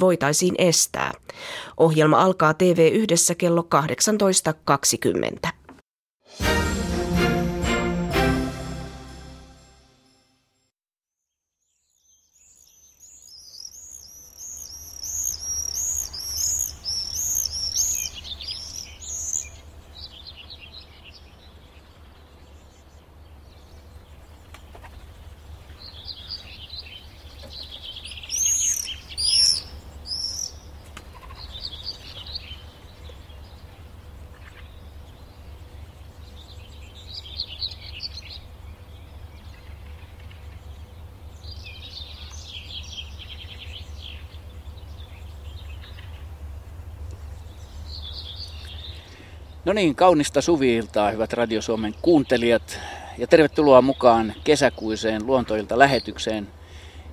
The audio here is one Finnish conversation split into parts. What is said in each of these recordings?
voitaisiin estää. Ohjelma alkaa TV1 kello 18.20. niin, kaunista suviiltaa, hyvät Radio Suomen kuuntelijat. Ja tervetuloa mukaan kesäkuiseen luontoilta lähetykseen,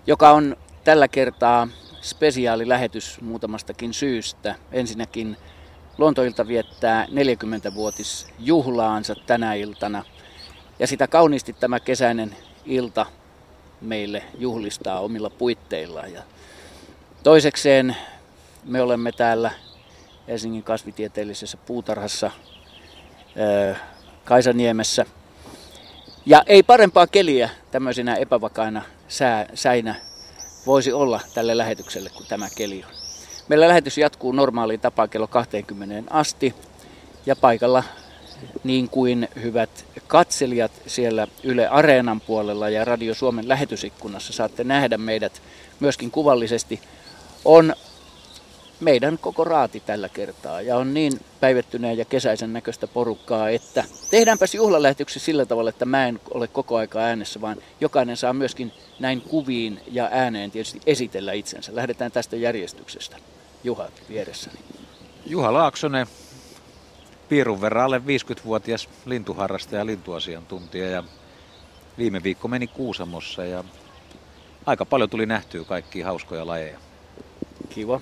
joka on tällä kertaa spesiaalilähetys muutamastakin syystä. Ensinnäkin luontoilta viettää 40-vuotisjuhlaansa tänä iltana. Ja sitä kauniisti tämä kesäinen ilta meille juhlistaa omilla puitteillaan. Ja toisekseen me olemme täällä Helsingin kasvitieteellisessä puutarhassa Kaisaniemessä. Ja ei parempaa keliä tämmöisenä epävakaina sää, säinä voisi olla tälle lähetykselle kuin tämä keli on. Meillä lähetys jatkuu normaaliin tapaan kello 20 asti ja paikalla niin kuin hyvät katselijat siellä Yle Areenan puolella ja Radio Suomen lähetysikkunassa saatte nähdä meidät myöskin kuvallisesti, on meidän koko raati tällä kertaa. Ja on niin päivettyneen ja kesäisen näköistä porukkaa, että tehdäänpäs juhlalähetyksi sillä tavalla, että mä en ole koko aika äänessä, vaan jokainen saa myöskin näin kuviin ja ääneen tietysti esitellä itsensä. Lähdetään tästä järjestyksestä. Juha vieressäni. Juha Laaksonen, piirun verran alle 50-vuotias lintuharrastaja ja lintuasiantuntija ja viime viikko meni Kuusamossa ja aika paljon tuli nähtyä kaikkia hauskoja lajeja. Kiva.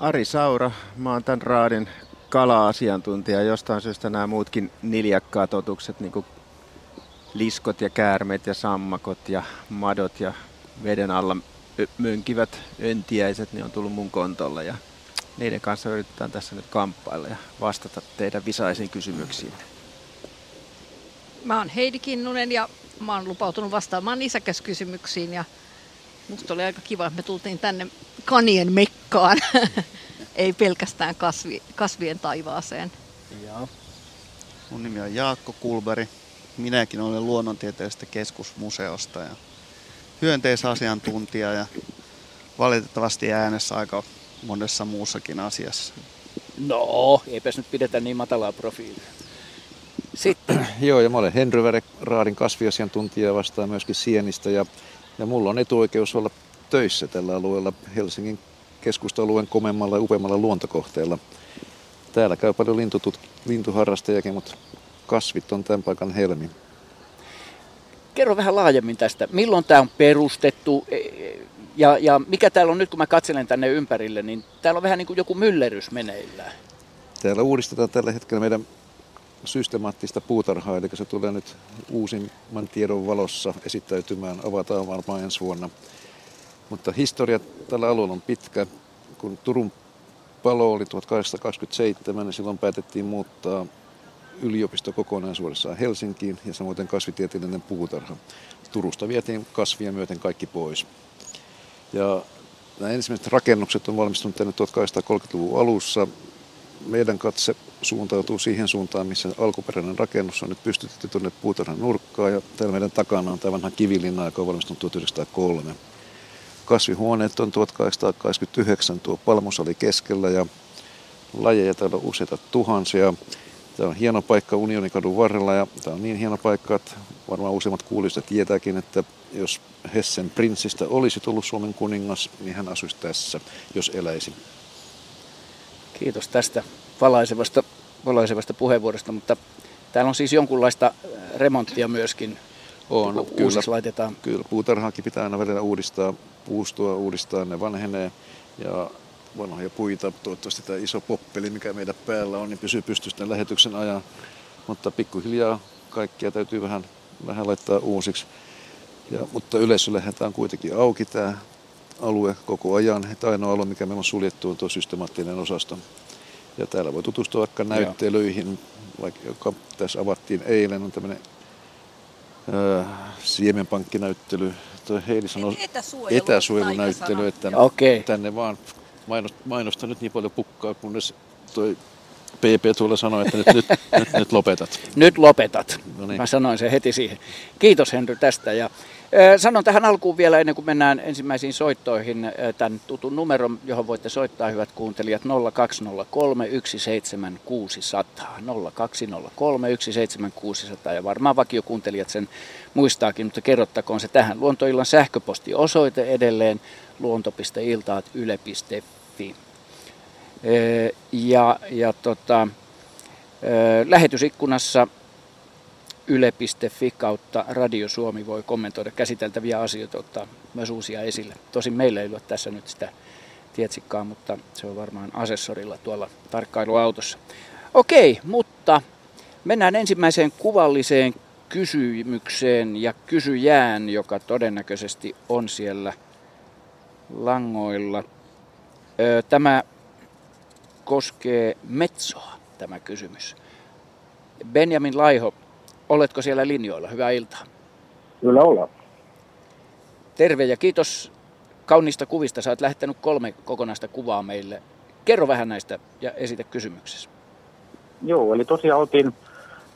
Ari Saura, mä oon tämän raadin kala-asiantuntija. Jostain syystä nämä muutkin niljakkaat otukset, niin kuin liskot ja käärmeet ja sammakot ja madot ja veden alla mönkivät öntiäiset, niin on tullut mun kontolle ja niiden kanssa yritetään tässä nyt kamppailla ja vastata teidän visaisiin kysymyksiin. Mä oon Heidi Kinnunen ja mä oon lupautunut vastaamaan nisäkäskysymyksiin ja musta oli aika kiva, että me tultiin tänne kanien mekkaan, ei pelkästään kasvi, kasvien taivaaseen. Joo. Mun nimi on Jaakko Kulberi. Minäkin olen luonnontieteellisestä keskusmuseosta ja hyönteisasiantuntija ja valitettavasti äänessä aika monessa muussakin asiassa. No, eipäs nyt pidetä niin matalaa profiilia. Sitten. Joo, ja mä olen Henry Vere, Raadin kasviasiantuntija, vastaan myöskin sienistä ja, ja mulla on etuoikeus olla töissä tällä alueella Helsingin keskusta-alueen komemmalla ja upeammalla luontokohteella. Täällä käy paljon lintutut, lintuharrastajakin, mutta kasvit on tämän paikan helmi. Kerro vähän laajemmin tästä. Milloin tämä on perustettu e, e, ja, ja mikä täällä on nyt, kun mä katselen tänne ympärille, niin täällä on vähän niin kuin joku myllerys meneillään. Täällä uudistetaan tällä hetkellä meidän systemaattista puutarhaa, eli se tulee nyt uusimman tiedon valossa esittäytymään, avataan varmaan ensi vuonna. Mutta historia tällä alueella on pitkä. Kun Turun palo oli 1827, niin silloin päätettiin muuttaa yliopisto kokonaisuudessaan Helsinkiin ja samoin kasvitieteellinen puutarha. Turusta vietiin kasvia myöten kaikki pois. Ja nämä ensimmäiset rakennukset on valmistunut tänne 1830-luvun alussa. Meidän katse suuntautuu siihen suuntaan, missä alkuperäinen rakennus on nyt pystytetty tuonne puutarhan nurkkaan. Ja täällä meidän takana on tämä vanha kivilinna, joka on valmistunut 1903 kasvihuoneet on 1889 tuo palmusali keskellä ja lajeja täällä on useita tuhansia. Tämä on hieno paikka Unionikadun varrella ja tämä on niin hieno paikka, että varmaan useimmat kuulijat tietääkin, että jos Hessen prinssistä olisi tullut Suomen kuningas, niin hän asuisi tässä, jos eläisi. Kiitos tästä valaisevasta, valaisevasta puheenvuorosta, mutta täällä on siis jonkunlaista remonttia myöskin. On, kyllä, laitetaan. Kyllä, puutarhaakin pitää aina välillä uudistaa puustoa uudistaa, ne vanhenee ja vanhoja puita, toivottavasti tämä iso poppeli, mikä meidän päällä on, niin pysyy pystyssä lähetyksen ajan. Mutta pikkuhiljaa kaikkia täytyy vähän, vähän laittaa uusiksi. Ja, mutta yleisölle tämä on kuitenkin auki tämä alue koko ajan. Että ainoa alue, mikä meillä on suljettu, on tuo systemaattinen osasto. Ja täällä voi tutustua vaikka näyttelyihin, vaikka, joka tässä avattiin eilen, on tämmöinen äh, siemenpankkinäyttely. Toi Heidi sanoi Etäsuojelu- etäsuojelunäyttely, että Okei. tänne vaan mainosta, mainosta nyt niin paljon pukkaa, kunnes toi PP tuolla sanoi, että nyt, nyt, nyt, nyt lopetat. Nyt lopetat. No niin. Mä sanoin sen heti siihen. Kiitos Henry tästä. Ja, sanon tähän alkuun vielä ennen kuin mennään ensimmäisiin soittoihin tämän tutun numeron, johon voitte soittaa hyvät kuuntelijat 0203 17600. 0203 17600 ja varmaan vakiokuuntelijat sen muistaakin, mutta kerrottakoon se tähän. Luontoillan sähköpostiosoite edelleen luonto.iltaat.yle.fi. Ja, ja tota, lähetysikkunassa yle.fi kautta Radio Suomi voi kommentoida käsiteltäviä asioita, ottaa myös uusia esille. Tosin meillä ei ole tässä nyt sitä tietsikkaa, mutta se on varmaan asessorilla tuolla tarkkailuautossa. Okei, mutta mennään ensimmäiseen kuvalliseen kysymykseen ja kysyjään, joka todennäköisesti on siellä langoilla. Tämä koskee Metsoa, tämä kysymys. Benjamin Laiho, oletko siellä linjoilla? Hyvää iltaa. Kyllä ollaan. Terve ja kiitos kauniista kuvista. Sä oot lähettänyt kolme kokonaista kuvaa meille. Kerro vähän näistä ja esitä kysymyksessä. Joo, eli tosiaan oltiin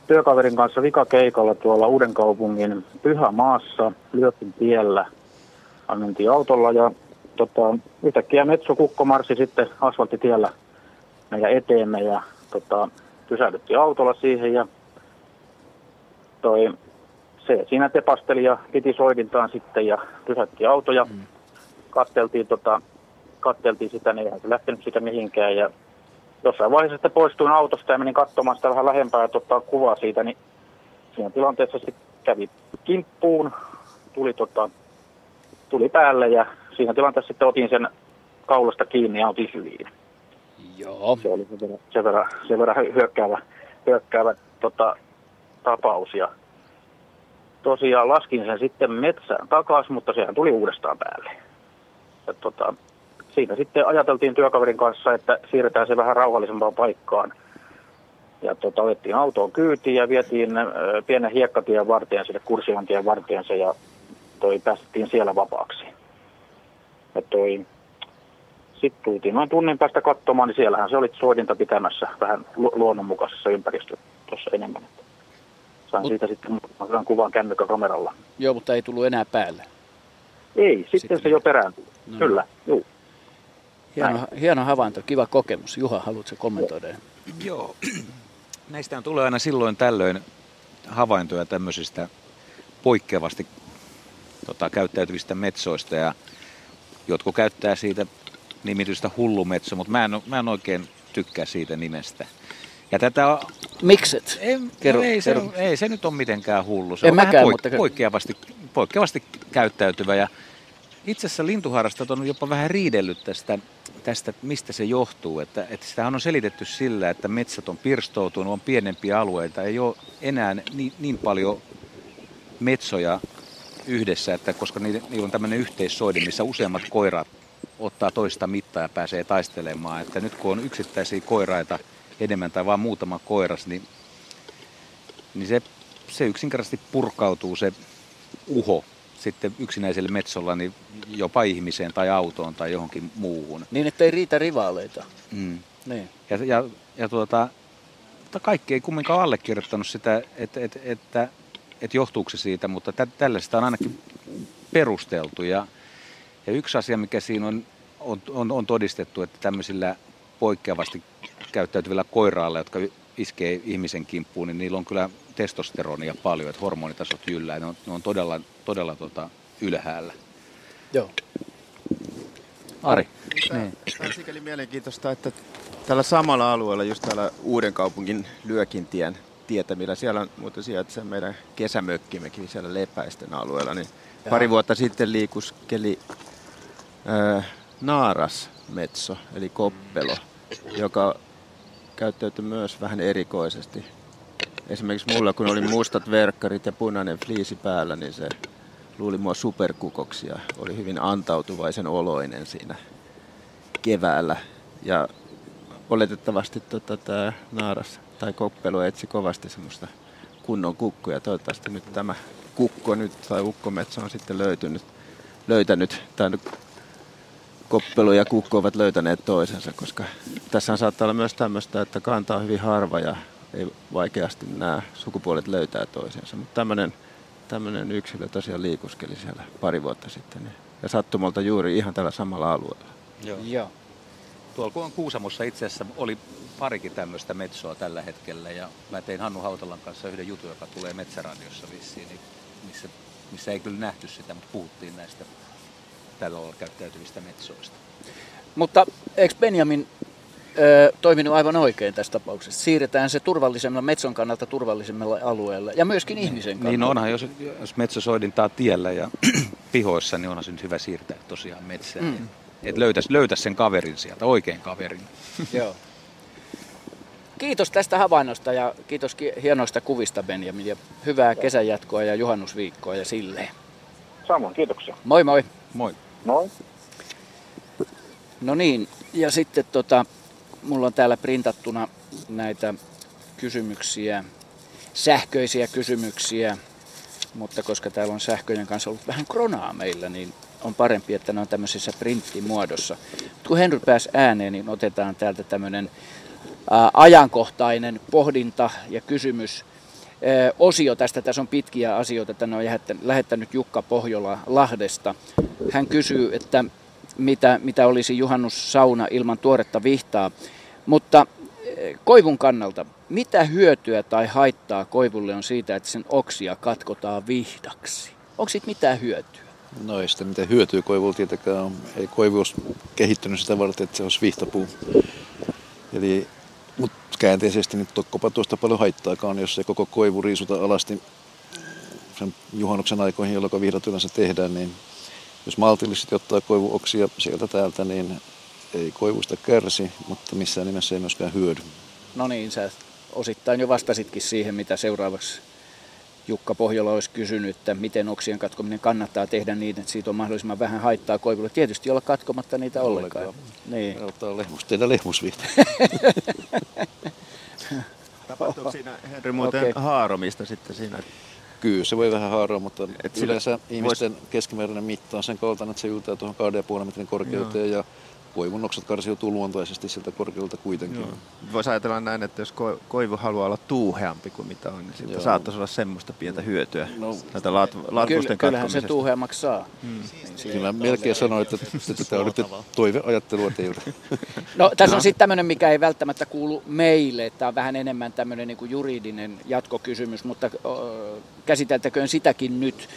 työkaverin kanssa vikakeikalla tuolla Uudenkaupungin Pyhämaassa, Lyöpin tiellä. Mentiin autolla ja tota, yhtäkkiä metsokukko marssi sitten asfalttitiellä meidän eteemme ja tota, pysähdyttiin autolla siihen ja toi, se siinä tepasteli ja piti soidintaan sitten ja pysähtiin auto ja mm. katteltiin, tota, katteltiin sitä, niin eihän se lähtenyt sitä mihinkään ja jossain vaiheessa sitten poistuin autosta ja menin katsomaan sitä vähän lähempää ja ottaa kuvaa siitä, niin siinä tilanteessa sitten kävi kimppuun, tuli, tota, tuli päälle ja siinä tilanteessa sitten otin sen kaulasta kiinni ja otin syliin. Joo. Se oli sen verran, sen verran, sen verran hy- hyökkäävä, hyökkäävä tota, tapaus ja tosiaan laskin sen sitten metsään takaisin, mutta sehän tuli uudestaan päälle. Ja, tota, siinä sitten ajateltiin työkaverin kanssa, että siirretään se vähän rauhallisempaan paikkaan. Ja tota, otettiin autoon kyytiin ja vietiin ö, pienen hiekkatien varteen sinne Kursiantien varteensa ja toi päästettiin siellä vapaaksi. Ja toi, sitten tultiin noin tunnin päästä katsomaan, niin siellähän se oli soidinta pitämässä vähän lu- luonnonmukaisessa ympäristössä tuossa enemmän. Että sain Mut- siitä sitten muutaman hyvän kuvan kännykkäkameralla. Joo, mutta ei tullut enää päälle. Ei, sitten, Sitten- se jo perääntyi. No. Kyllä, juu. Hieno, hieno havainto, kiva kokemus. Juha, haluatko kommentoida? Joo. Näistä tulee aina silloin tällöin havaintoja tämmöisistä poikkeavasti tota, käyttäytyvistä metsoista ja jotkut käyttää siitä nimitystä hullumetso, mutta mä en, mä en oikein tykkää siitä nimestä. Ja tätä on, Mikset? ei, Kerro, no ei, se, kerro. ei se nyt ole mitenkään hullu. Se En on vähän mäkään, poik- mutta- poikkeavasti, poikkeavasti käyttäytyvä ja itse asiassa lintuharrastajat on jopa vähän riidellyt tästä, tästä mistä se johtuu. Että, että sitähän on selitetty sillä, että metsät on pirstoutunut, on pienempiä alueita, ei ole enää niin, niin paljon metsoja yhdessä, että koska niillä, niillä on tämmöinen yhteissoidi, missä useammat koirat ottaa toista mittaa ja pääsee taistelemaan. Että nyt kun on yksittäisiä koiraita enemmän tai vain muutama koiras, niin, niin se, se yksinkertaisesti purkautuu se uho sitten yksinäiselle metsolla niin jopa ihmiseen tai autoon tai johonkin muuhun. Niin, että ei riitä rivaaleita. Mm. Niin. Ja, ja, ja tuota, mutta kaikki ei kumminkaan allekirjoittanut sitä, että, että, että, että johtuuko se siitä, mutta tä, tällaista on ainakin perusteltu. Ja, ja yksi asia, mikä siinä on, on, on, on todistettu, että tämmöisillä poikkeavasti käyttäytyvillä koirailla, jotka iskee ihmisen kimppuun, niin niillä on kyllä testosteronia paljon, että hormonitasot jyllää. Ne on, ne on todella, todella tota, ylhäällä. Joo. Ari. Tämä on sikäli mielenkiintoista, että tällä samalla alueella, just täällä Uuden kaupungin Lyökintien tietämillä, siellä on muuten sijaitsee meidän kesämökkimmekin siellä Lepäisten alueella, niin Jaa. pari vuotta sitten liikuskeli äh, naarasmetso, eli koppelo, joka käyttäytyi myös vähän erikoisesti. Esimerkiksi mulla, kun oli mustat verkkarit ja punainen fliisi päällä, niin se luuli mua superkukoksi ja oli hyvin antautuvaisen oloinen siinä keväällä. Ja oletettavasti tota, tämä naaras tai koppelu etsi kovasti semmoista kunnon kukkuja. Toivottavasti nyt tämä kukko nyt tai ukkometso on sitten löytynyt, löytänyt, nyt koppelu ja kukko ovat löytäneet toisensa, koska tässä saattaa olla myös tämmöistä, että kanta on hyvin harva ja ei vaikeasti nämä sukupuolet löytää toisensa. Mutta tämmöinen, tämmöinen yksilö tosiaan liikuskeli siellä pari vuotta sitten ja sattumalta juuri ihan tällä samalla alueella. Joo. Joo. Tuolla Kuusamossa itse asiassa oli parikin tämmöistä metsoa tällä hetkellä ja mä tein Hannu Hautalan kanssa yhden jutun, joka tulee Metsäradiossa vissiin, niin missä, missä ei kyllä nähty sitä, mutta puhuttiin näistä tällä lailla käyttäytyvistä metsoista. Mutta eikö Benjamin ö, toiminut aivan oikein tässä tapauksessa? Siirretään se turvallisemmalle, metson kannalta turvallisemmalle alueelle ja myöskin ihmisen kannalta. Niin onhan, jos, jos metso soidintaa tiellä ja pihoissa, niin onhan se nyt hyvä siirtää tosiaan metsään. Mm. Että löytäisi, löytäisi sen kaverin sieltä, oikein kaverin. Joo. Kiitos tästä havainnosta ja kiitos hienoista kuvista Benjamin ja hyvää kesänjatkoa ja juhannusviikkoa ja silleen. Samoin, kiitoksia. Moi moi. Moi. Moi. No niin, ja sitten tota, mulla on täällä printattuna näitä kysymyksiä, sähköisiä kysymyksiä, mutta koska täällä on sähköjen kanssa ollut vähän kronaa meillä, niin on parempi, että ne on tämmöisessä printtimuodossa. kun Henry pääsi ääneen, niin otetaan täältä tämmöinen ajankohtainen pohdinta ja kysymys osio tästä. Tässä on pitkiä asioita. Tänne on lähettänyt Jukka Pohjola Lahdesta. Hän kysyy, että mitä, mitä olisi juhannussauna ilman tuoretta vihtaa. Mutta koivun kannalta, mitä hyötyä tai haittaa koivulle on siitä, että sen oksia katkotaan vihdaksi? Onko siitä mitään hyötyä? No ei sitä mitään hyötyä koivulla tietenkään Ei koivu olisi kehittynyt sitä varten, että se olisi vihtapuu. Eli mutta käänteisesti nyt tokkopa tuosta paljon haittaakaan, jos se koko koivu riisuta alasti sen juhannuksen aikoihin, jolloin vihdat yleensä tehdään, niin jos maltillisesti ottaa koivuoksia sieltä täältä, niin ei koivusta kärsi, mutta missään nimessä ei myöskään hyödy. No niin, sä osittain jo vastasitkin siihen, mitä seuraavaksi Jukka Pohjola olisi kysynyt, että miten oksien katkominen kannattaa tehdä niin, että siitä on mahdollisimman vähän haittaa koivulle. Tietysti olla katkomatta niitä ollenkaan. ollenkaan. Niin. Ottaa lehmus, tehdä lehmusvihti. Tapahtuuko siinä Henry muuten okay. haaromista sitten siinä? Kyllä se voi vähän haaroa, mutta Et yleensä ihmisten vois... keskimääräinen mitta on sen kaltainen, että se yltää tuohon 2,5 metrin korkeuteen Joo. ja koivunnokset karsiutuu luontaisesti siltä korkealta kuitenkin. Joo. Voisi ajatella näin, että jos koivu haluaa olla tuuheampi kuin mitä on, niin siitä saattaisi olla semmoista pientä hyötyä no, näitä laat- kyllä, Kyllähän se tuuheammaksi saa. Hmm. Niin kyllä melkein sanoin, että, että tämä oli toiveajattelua teiltä. No tässä on sitten tämmöinen, mikä ei välttämättä kuulu meille. Tämä on vähän enemmän tämmöinen niin juridinen jatkokysymys, mutta käsiteltäköön sitäkin nyt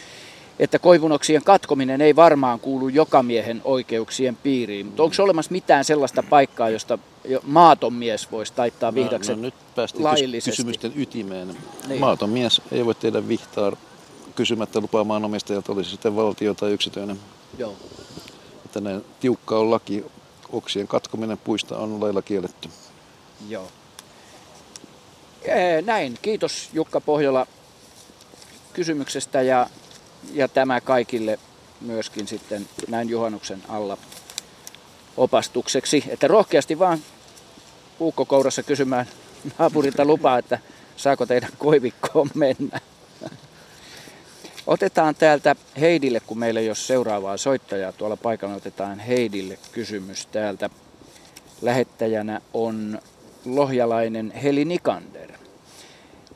että koivunoksien katkominen ei varmaan kuulu joka miehen oikeuksien piiriin. Mutta onko olemassa mitään sellaista paikkaa, josta maaton mies voisi taittaa vihdakset no, no, nyt päästiin laillisesti? kysymysten ytimeen. Niin. Maaton mies ei voi tehdä vihtaa kysymättä lupaa maanomistajalta, olisi sitten valtio tai yksityinen. Joo. Että näin tiukka on laki, oksien katkominen puista on lailla kielletty. Joo. Näin, kiitos Jukka Pohjola kysymyksestä ja ja tämä kaikille myöskin sitten näin juhannuksen alla opastukseksi, että rohkeasti vaan puukkokourassa kysymään naapurilta lupaa, että saako teidän koivikkoon mennä. Otetaan täältä Heidille, kun meillä ei ole seuraavaa soittajaa tuolla paikalla, otetaan Heidille kysymys täältä. Lähettäjänä on lohjalainen Heli Nikander.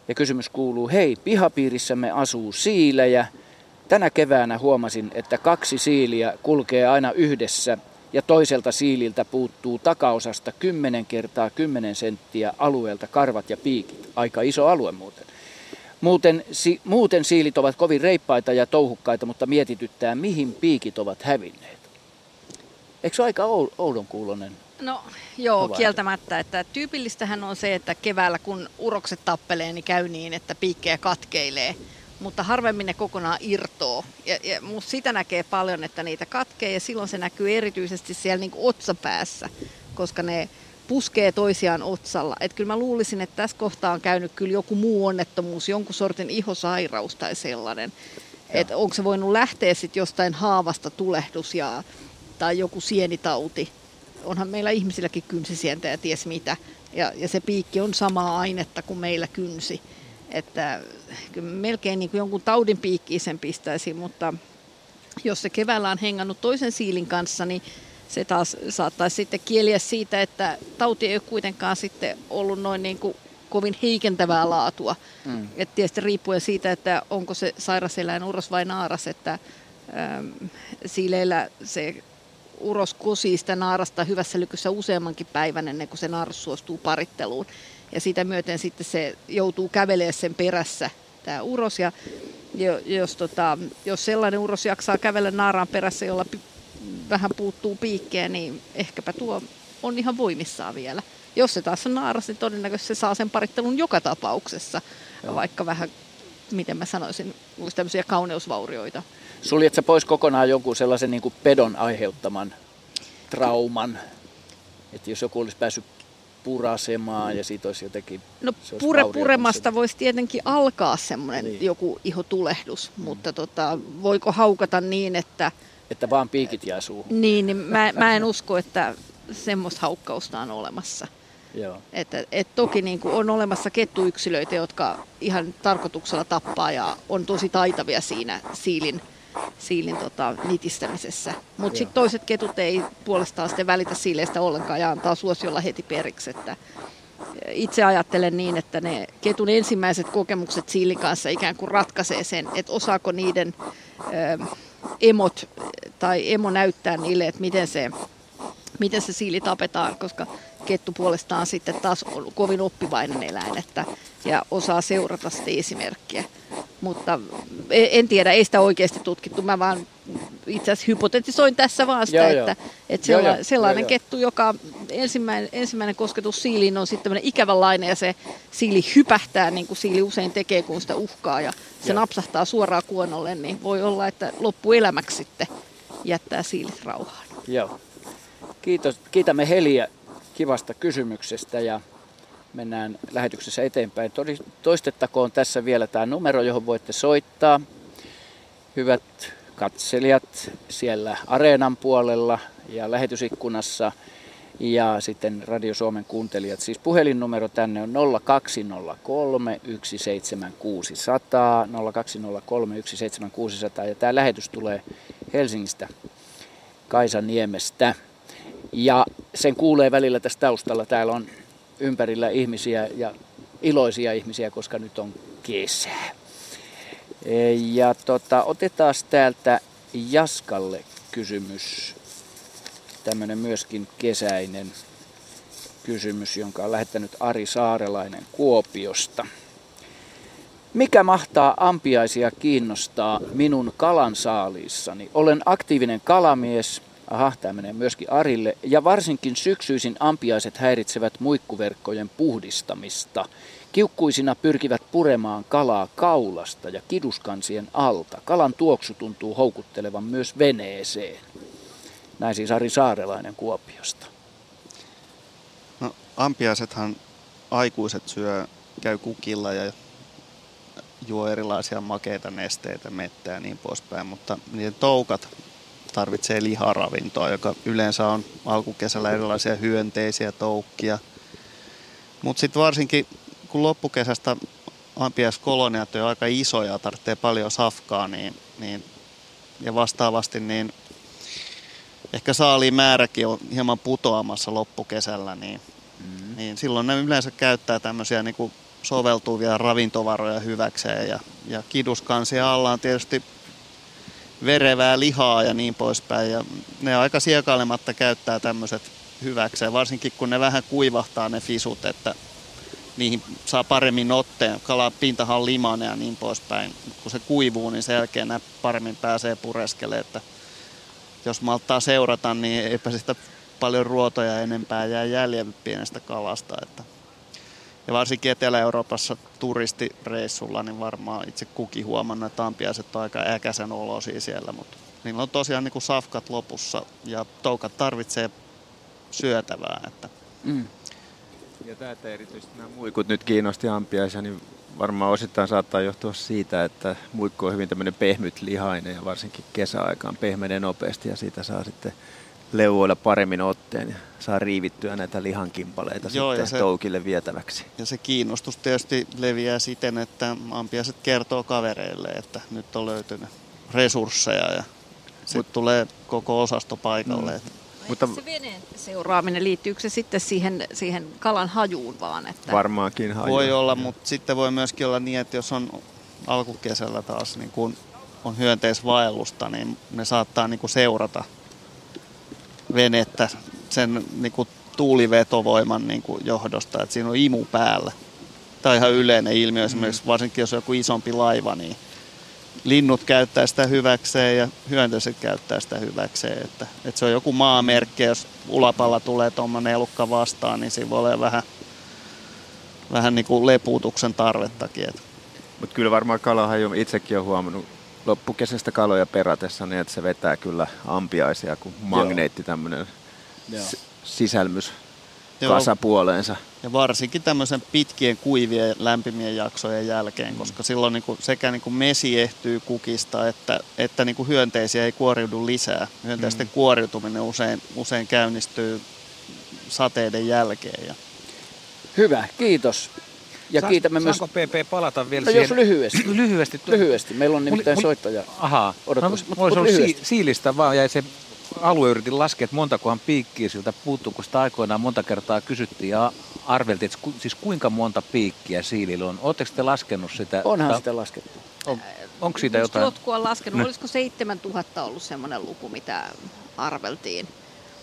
Ja kysymys kuuluu, hei, pihapiirissämme asuu siilejä – Tänä keväänä huomasin, että kaksi siiliä kulkee aina yhdessä ja toiselta siililtä puuttuu takaosasta 10 kertaa 10 senttiä alueelta karvat ja piikit. Aika iso alue muuten. Muuten, si, muuten siilit ovat kovin reippaita ja touhukkaita, mutta mietityttää, mihin piikit ovat hävinneet. Eikö se ole aika oudon kuulonen? No joo, havaita? kieltämättä. Että tyypillistähän on se, että keväällä kun urokset tappelee, niin käy niin, että piikkejä katkeilee mutta harvemmin ne kokonaan irtoo. Ja, ja musta sitä näkee paljon, että niitä katkee ja silloin se näkyy erityisesti siellä niin otsapäässä, koska ne puskee toisiaan otsalla. Et kyllä mä luulisin, että tässä kohtaa on käynyt kyllä joku muu onnettomuus, jonkun sortin ihosairaus tai sellainen. Että onko se voinut lähteä sitten jostain haavasta tulehdus ja, tai joku sienitauti. Onhan meillä ihmisilläkin kynsisientä ja ties mitä. Ja, ja se piikki on samaa ainetta kuin meillä kynsi. Että melkein niin kuin jonkun taudin piikkiin sen pistäisi, mutta jos se keväällä on hengannut toisen siilin kanssa, niin se taas saattaisi sitten kieliä siitä, että tauti ei ole kuitenkaan sitten ollut noin niin kuin kovin heikentävää laatua. Mm. Et tietysti riippuen siitä, että onko se sairaseläin uros vai naaras, että äm, siileillä se uros kosii sitä naarasta hyvässä lykyssä useammankin päivän ennen kuin se naaras suostuu paritteluun. Ja sitä myöten sitten se joutuu kävelemään sen perässä, tämä uros. Ja jos, tota, jos sellainen uros jaksaa kävellä naaraan perässä, jolla vähän puuttuu piikkeä, niin ehkäpä tuo on ihan voimissaan vielä. Jos se taas on naaras, niin todennäköisesti se saa sen parittelun joka tapauksessa, Joo. vaikka vähän, miten mä sanoisin, tämmöisiä kauneusvaurioita. Suljet sä pois kokonaan jonkun sellaisen niin kuin pedon aiheuttaman trauman? Että jos joku olisi päässyt purasemaan ja siitä olisi jotenkin... No pure puremasta voisi tietenkin alkaa semmoinen niin. joku ihotulehdus, mm. mutta tota, voiko haukata niin, että... Että vaan piikit jää suuhun. Niin, niin mä, mä en usko, että semmoista haukkausta on olemassa. Joo. Että, et toki niin kuin on olemassa kettuyksilöitä, jotka ihan tarkoituksella tappaa ja on tosi taitavia siinä siilin, siilin tota, nitistämisessä. Mutta sitten toiset ketut ei puolestaan sitten välitä siileistä ollenkaan ja antaa suosiolla heti periksi. Että itse ajattelen niin, että ne ketun ensimmäiset kokemukset siilin kanssa ikään kuin ratkaisee sen, että osaako niiden ö, emot tai emo näyttää niille, että miten se miten se siili tapetaan, koska kettu puolestaan sitten taas on kovin oppivainen eläin että, ja osaa seurata sitä esimerkkiä. Mutta en tiedä, ei sitä oikeasti tutkittu. Mä vaan itse asiassa hypotetisoin tässä vaan sitä, joo, että, joo. että sella, joo, sellainen joo, kettu, joka ensimmäinen, ensimmäinen kosketus siiliin on sitten tämmöinen ikävänlainen ja se siili hypähtää, niin kuin siili usein tekee, kun sitä uhkaa ja se joo. napsahtaa suoraan kuonolle, niin voi olla, että loppuelämäksi sitten jättää siilit rauhaan. Joo. Kiitos, kiitämme Heliä kivasta kysymyksestä ja mennään lähetyksessä eteenpäin. Toistettakoon tässä vielä tämä numero, johon voitte soittaa. Hyvät katselijat siellä Areenan puolella ja lähetysikkunassa ja sitten Radio Suomen kuuntelijat. Siis puhelinnumero tänne on 0203 17600, 0203 17600 ja tämä lähetys tulee Helsingistä Kaisaniemestä. Ja sen kuulee välillä tässä taustalla. Täällä on ympärillä ihmisiä ja iloisia ihmisiä, koska nyt on kesä. E, ja tota, otetaan täältä Jaskalle kysymys. Tämmöinen myöskin kesäinen kysymys, jonka on lähettänyt Ari Saarelainen Kuopiosta. Mikä mahtaa ampiaisia kiinnostaa minun kalansaaliissani? Olen aktiivinen kalamies, Aha, tämä menee myöskin Arille. Ja varsinkin syksyisin ampiaiset häiritsevät muikkuverkkojen puhdistamista. Kiukkuisina pyrkivät puremaan kalaa kaulasta ja kiduskansien alta. Kalan tuoksu tuntuu houkuttelevan myös veneeseen. Näin siis Ari Saarelainen Kuopiosta. No, ampiaisethan aikuiset syö, käy kukilla ja juo erilaisia makeita nesteitä, mettää ja niin poispäin, mutta niiden toukat tarvitsee liharavintoa, joka yleensä on alkukesällä erilaisia hyönteisiä, toukkia. Mutta sitten varsinkin kun loppukesästä ampiaiskoloniat on aika isoja, tarvitsee paljon safkaa, niin, niin, ja vastaavasti niin ehkä saaliin määräkin on hieman putoamassa loppukesällä, niin, mm. niin silloin ne yleensä käyttää tämmöisiä niin soveltuvia ravintovaroja hyväkseen. Ja, ja kiduskansia alla on tietysti verevää lihaa ja niin poispäin. Ja ne aika siekailematta käyttää tämmöiset hyväkseen, varsinkin kun ne vähän kuivahtaa ne fisut, että niihin saa paremmin otteen. Kala pintahan on ja niin poispäin. Kun se kuivuu, niin sen jälkeen nämä paremmin pääsee pureskelemaan. Että jos malttaa seurata, niin eipä sitä paljon ruotoja enempää jää jäljellä pienestä kalasta. Että ja varsinkin Etelä-Euroopassa turistireissulla, niin varmaan itse kukin huomannut, että ampiaiset on aika äkäisen olosia siellä, mutta niillä on tosiaan niin kuin safkat lopussa ja toukat tarvitsee syötävää. Että. Mm. Ja tämä, että erityisesti nämä muikut nyt kiinnosti ampiaisia, niin varmaan osittain saattaa johtua siitä, että muikku on hyvin tämmöinen pehmyt lihainen ja varsinkin kesäaikaan pehmenee nopeasti ja siitä saa sitten leuoilla paremmin otteen ja saa riivittyä näitä lihankimpaleita Joo, sitten se, toukille vietäväksi. Ja se kiinnostus tietysti leviää siten, että ampiaiset kertoo kavereille, että nyt on löytynyt resursseja ja sitten tulee koko osasto paikalle. Mm. Mutta se veneen seuraaminen, liittyykö se sitten siihen, siihen kalan hajuun vaan? Että... Varmaankin hajuun. Voi olla, mutta sitten voi myöskin olla niin, että jos on alkukesällä taas niin kun on hyönteisvaellusta, niin ne saattaa niin kuin seurata venettä sen niin kuin tuulivetovoiman niin kuin johdosta, että siinä on imu päällä. Tämä on ihan yleinen ilmiö, esimerkiksi mm. varsinkin jos on joku isompi laiva, niin linnut käyttää sitä hyväkseen ja hyönteiset käyttää sitä hyväkseen. Että, että se on joku maamerkki, jos ulapalla tulee tuommoinen elukka vastaan, niin siinä voi olla vähän, vähän niin kuin lepuutuksen tarvettakin. Mutta kyllä varmaan kalahan itsekin on huomannut loppukesästä kaloja peratessa niin, että se vetää kyllä ampiaisia, kun magneetti tämmöinen sisälmys kasapuoleensa. Ja varsinkin tämmöisen pitkien kuivien ja lämpimien jaksojen jälkeen, mm. koska silloin niin kuin sekä niin kuin mesi ehtyy kukista, että, että niin kuin hyönteisiä ei kuoriudu lisää. Hyönteisten mm. kuoriutuminen usein, usein käynnistyy sateiden jälkeen. Ja... Hyvä, kiitos. Ja Saas, kiitämme myös... PP palata vielä no, siihen? jos lyhyesti. lyhyesti. Lyhyesti. Meillä on nimittäin mul, soittaja. Ahaa. Odotus, no, mut, mut si, siilistä vaan jäi se alue yritin laskea, että montakohan piikkiä siltä puuttuu, kun sitä aikoinaan monta kertaa kysyttiin ja arveltiin, että ku, siis kuinka monta piikkiä siilillä on. Oletteko te laskenut sitä? Onhan ta- sitä laskettu. On, onko siitä Musta jotain? Jotkut on laskenut. No. Olisiko 7000 ollut semmoinen luku, mitä arveltiin?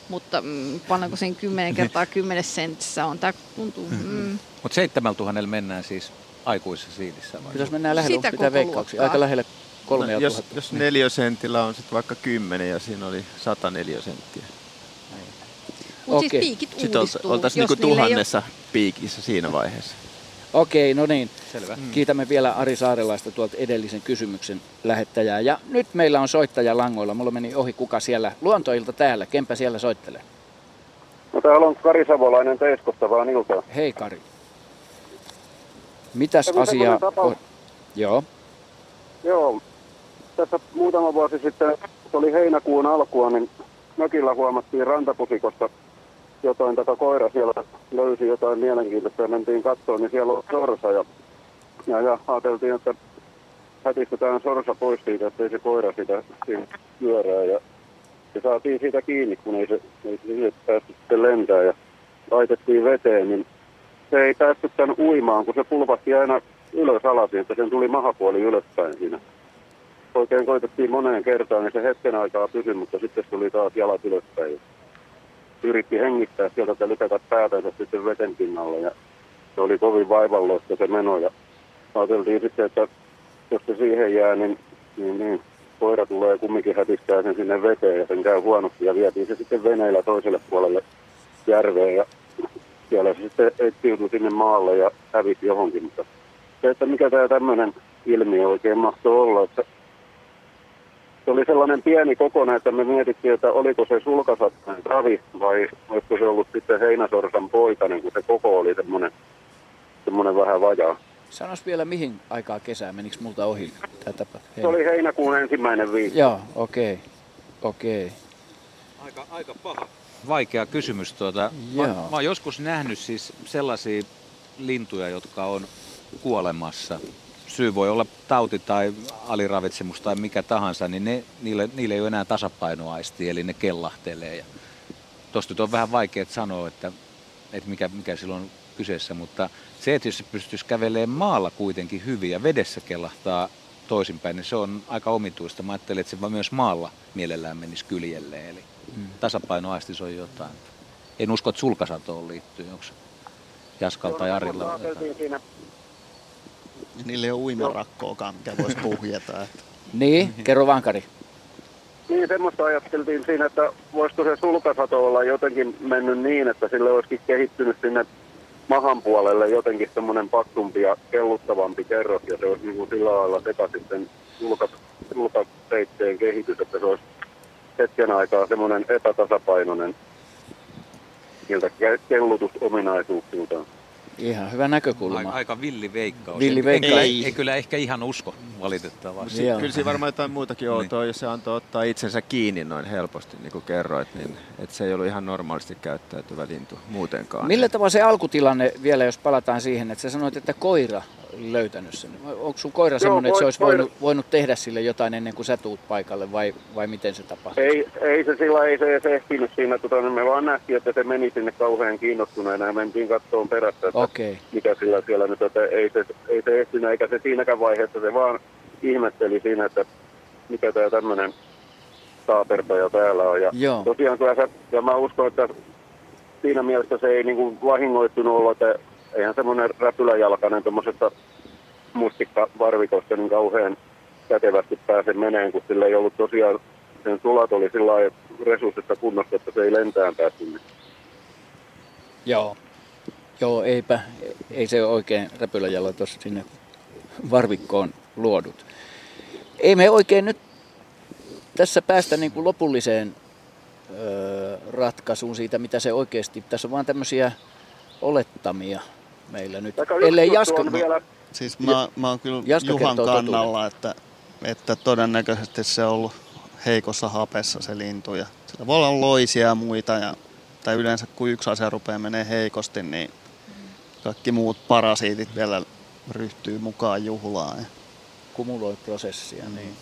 Mutta mm, pannaanko sen 10 kertaa 10 sentissä on? Tämä tuntuu... Mm. Mutta 7000 mennään siis aikuisessa siilissä vai? Jos mennään lähelle, onko pitää veikkauksia? Aika lähelle kolme no, jos, jos neliösentillä on sitten vaikka kymmenen ja siinä oli sata neliösenttiä. Mutta siis piikit Sitten oltaisiin niinku tuhannessa ole... piikissä siinä vaiheessa. Okei, no niin. Selvä. Mm. Kiitämme vielä Ari Saarelaista tuolta edellisen kysymyksen lähettäjää. Ja nyt meillä on soittaja langoilla. Mulla meni ohi kuka siellä. Luontoilta täällä. Kempä siellä soittelee? No täällä on Kari Savolainen Teiskosta vaan iltaa. Hei Kari. Mitäs asiaa on? Joo. Joo, tässä muutama vuosi sitten, se oli heinäkuun alkua, niin mökillä huomattiin rantapusikosta jotain, taka koira siellä löysi jotain mielenkiintoista ja mentiin katsoa, niin siellä on sorsa ja, ja, ja ajateltiin, että hätistetään sorsa pois siitä, ettei se koira sitä pyörää ja, ja saatiin siitä kiinni, kun ei se, ei se päästy sitten lentää ja laitettiin veteen, niin se ei päässyt tämän uimaan, kun se pulvahti aina ylös alasin, että sen tuli mahapuoli ylöspäin siinä oikein koitettiin moneen kertaan, niin se hetken aikaa pysyi, mutta sitten tuli taas jalat ylöspäin. Yritti hengittää sieltä että lykätä päätänsä sitten veten pinnalle ja se oli kovin vaivalloista se meno ja ajateltiin sitten, että jos se siihen jää, niin, niin, niin koira tulee kumminkin hätistää sen sinne veteen ja sen käy huonosti ja vietiin se sitten veneillä toiselle puolelle järveen ja siellä se sitten etsiutui sinne maalle ja hävisi johonkin, mutta se, että mikä tämä tämmöinen ilmiö oikein mahtoi olla, että se oli sellainen pieni kokonen, että me mietittiin, että oliko se sulkasattain ravi vai olisiko se ollut sitten heinäsorsan poikainen, kun se koko oli semmoinen, semmoinen vähän vajaa. Sanois vielä mihin aikaa kesää, menikö multa ohi tämä tapa? Se oli heinäkuun ensimmäinen viikko. Joo, okei. Okay. Okei. Okay. Aika, aika paha. Vaikea kysymys. Tuota. Mä, mä oon joskus nähnyt siis sellaisia lintuja, jotka on kuolemassa syy voi olla tauti tai aliravitsemus tai mikä tahansa, niin ne, niille, niille ei ole enää tasapainoaisti, eli ne kellahtelee. Ja tosta on vähän vaikea sanoa, että, että mikä, mikä silloin on kyseessä, mutta se, että jos se pystyisi kävelemään maalla kuitenkin hyvin ja vedessä kellahtaa toisinpäin, niin se on aika omituista. Mä ajattelin, että se myös maalla mielellään menisi kyljelleen, eli hmm. tasapainoaisti se on jotain. En usko, että sulkasatoon liittyy, onko Jaskalta tai Arilla? Siinä Niille ei ole uimarakkoakaan, mikä voisi puhjeta. Että. niin, kerro vaan Kari. Niin, semmoista ajatteltiin siinä, että voisiko se sulkasato olla jotenkin mennyt niin, että sille olisikin kehittynyt sinne mahan puolelle jotenkin semmoinen paksumpi ja kelluttavampi kerros, ja se olisi niin kuin sillä lailla sekaisin sen sulkaseitteen kehitys, että se olisi hetken aikaa semmoinen epätasapainoinen niiltä kellutusominaisuuksiltaan. Ihan hyvä näkökulma. Aika, aika villi veikkaus. Villi veikkaus. Kyllä, Ei. ei kyllä ehkä ihan usko valitettavasti. Joo. Kyllä siinä varmaan jotain muutakin outoa, jos se antoi ottaa itsensä kiinni noin helposti, niin kuin kerroit, niin että se ei ollut ihan normaalisti käyttäytyvä lintu muutenkaan. Millä tavalla se alkutilanne vielä, jos palataan siihen, että sä sanoit, että koira löytänyt sen. Onko sun koira semmoinen, että se olisi voinut, voinut tehdä sille jotain ennen kuin sä tuut paikalle vai, vai miten se tapahtuu? Ei, ei se sillä ei se, se ehtinyt siinä, tota, niin me vaan nähtiin, että se meni sinne kauhean kiinnostuneena ja mentiin kattoon perässä, että. Okay. mikä sillä siellä nyt, että ei se, ei se ehtinyt, eikä se siinäkään vaiheessa, se vaan ihmetteli siinä, että mikä tämä tämmöinen taapertaja täällä on. Ja Joo. tosiaan kyllä se, ja mä uskon, että siinä mielessä se ei niinku vahingoittunut olla, että eihän semmoinen räpyläjalkainen tuommoisesta mustikkavarvikosta niin kauhean kätevästi pääse meneen, kun sillä ei ollut tosiaan, sen sulat oli sillä lailla resurssissa kunnossa, että se ei lentään päässyt. Joo. Joo, eipä, ei se oikein räpyläjalla tuossa sinne varvikkoon luodut. Ei me oikein nyt tässä päästä niin kuin lopulliseen ratkaisuun siitä, mitä se oikeasti, tässä on vaan tämmöisiä olettamia meillä nyt. Ellei Jaska, on vielä, Siis mä, mä oon kyllä Jaska Juhan kannalla, että, että todennäköisesti se on ollut heikossa hapessa se lintu. Ja sillä voi olla loisia ja muita. Ja, tai yleensä kun yksi asia rupeaa menee heikosti, niin kaikki muut parasiitit vielä ryhtyy mukaan juhlaan. Ja kumuloi prosessia. Niin.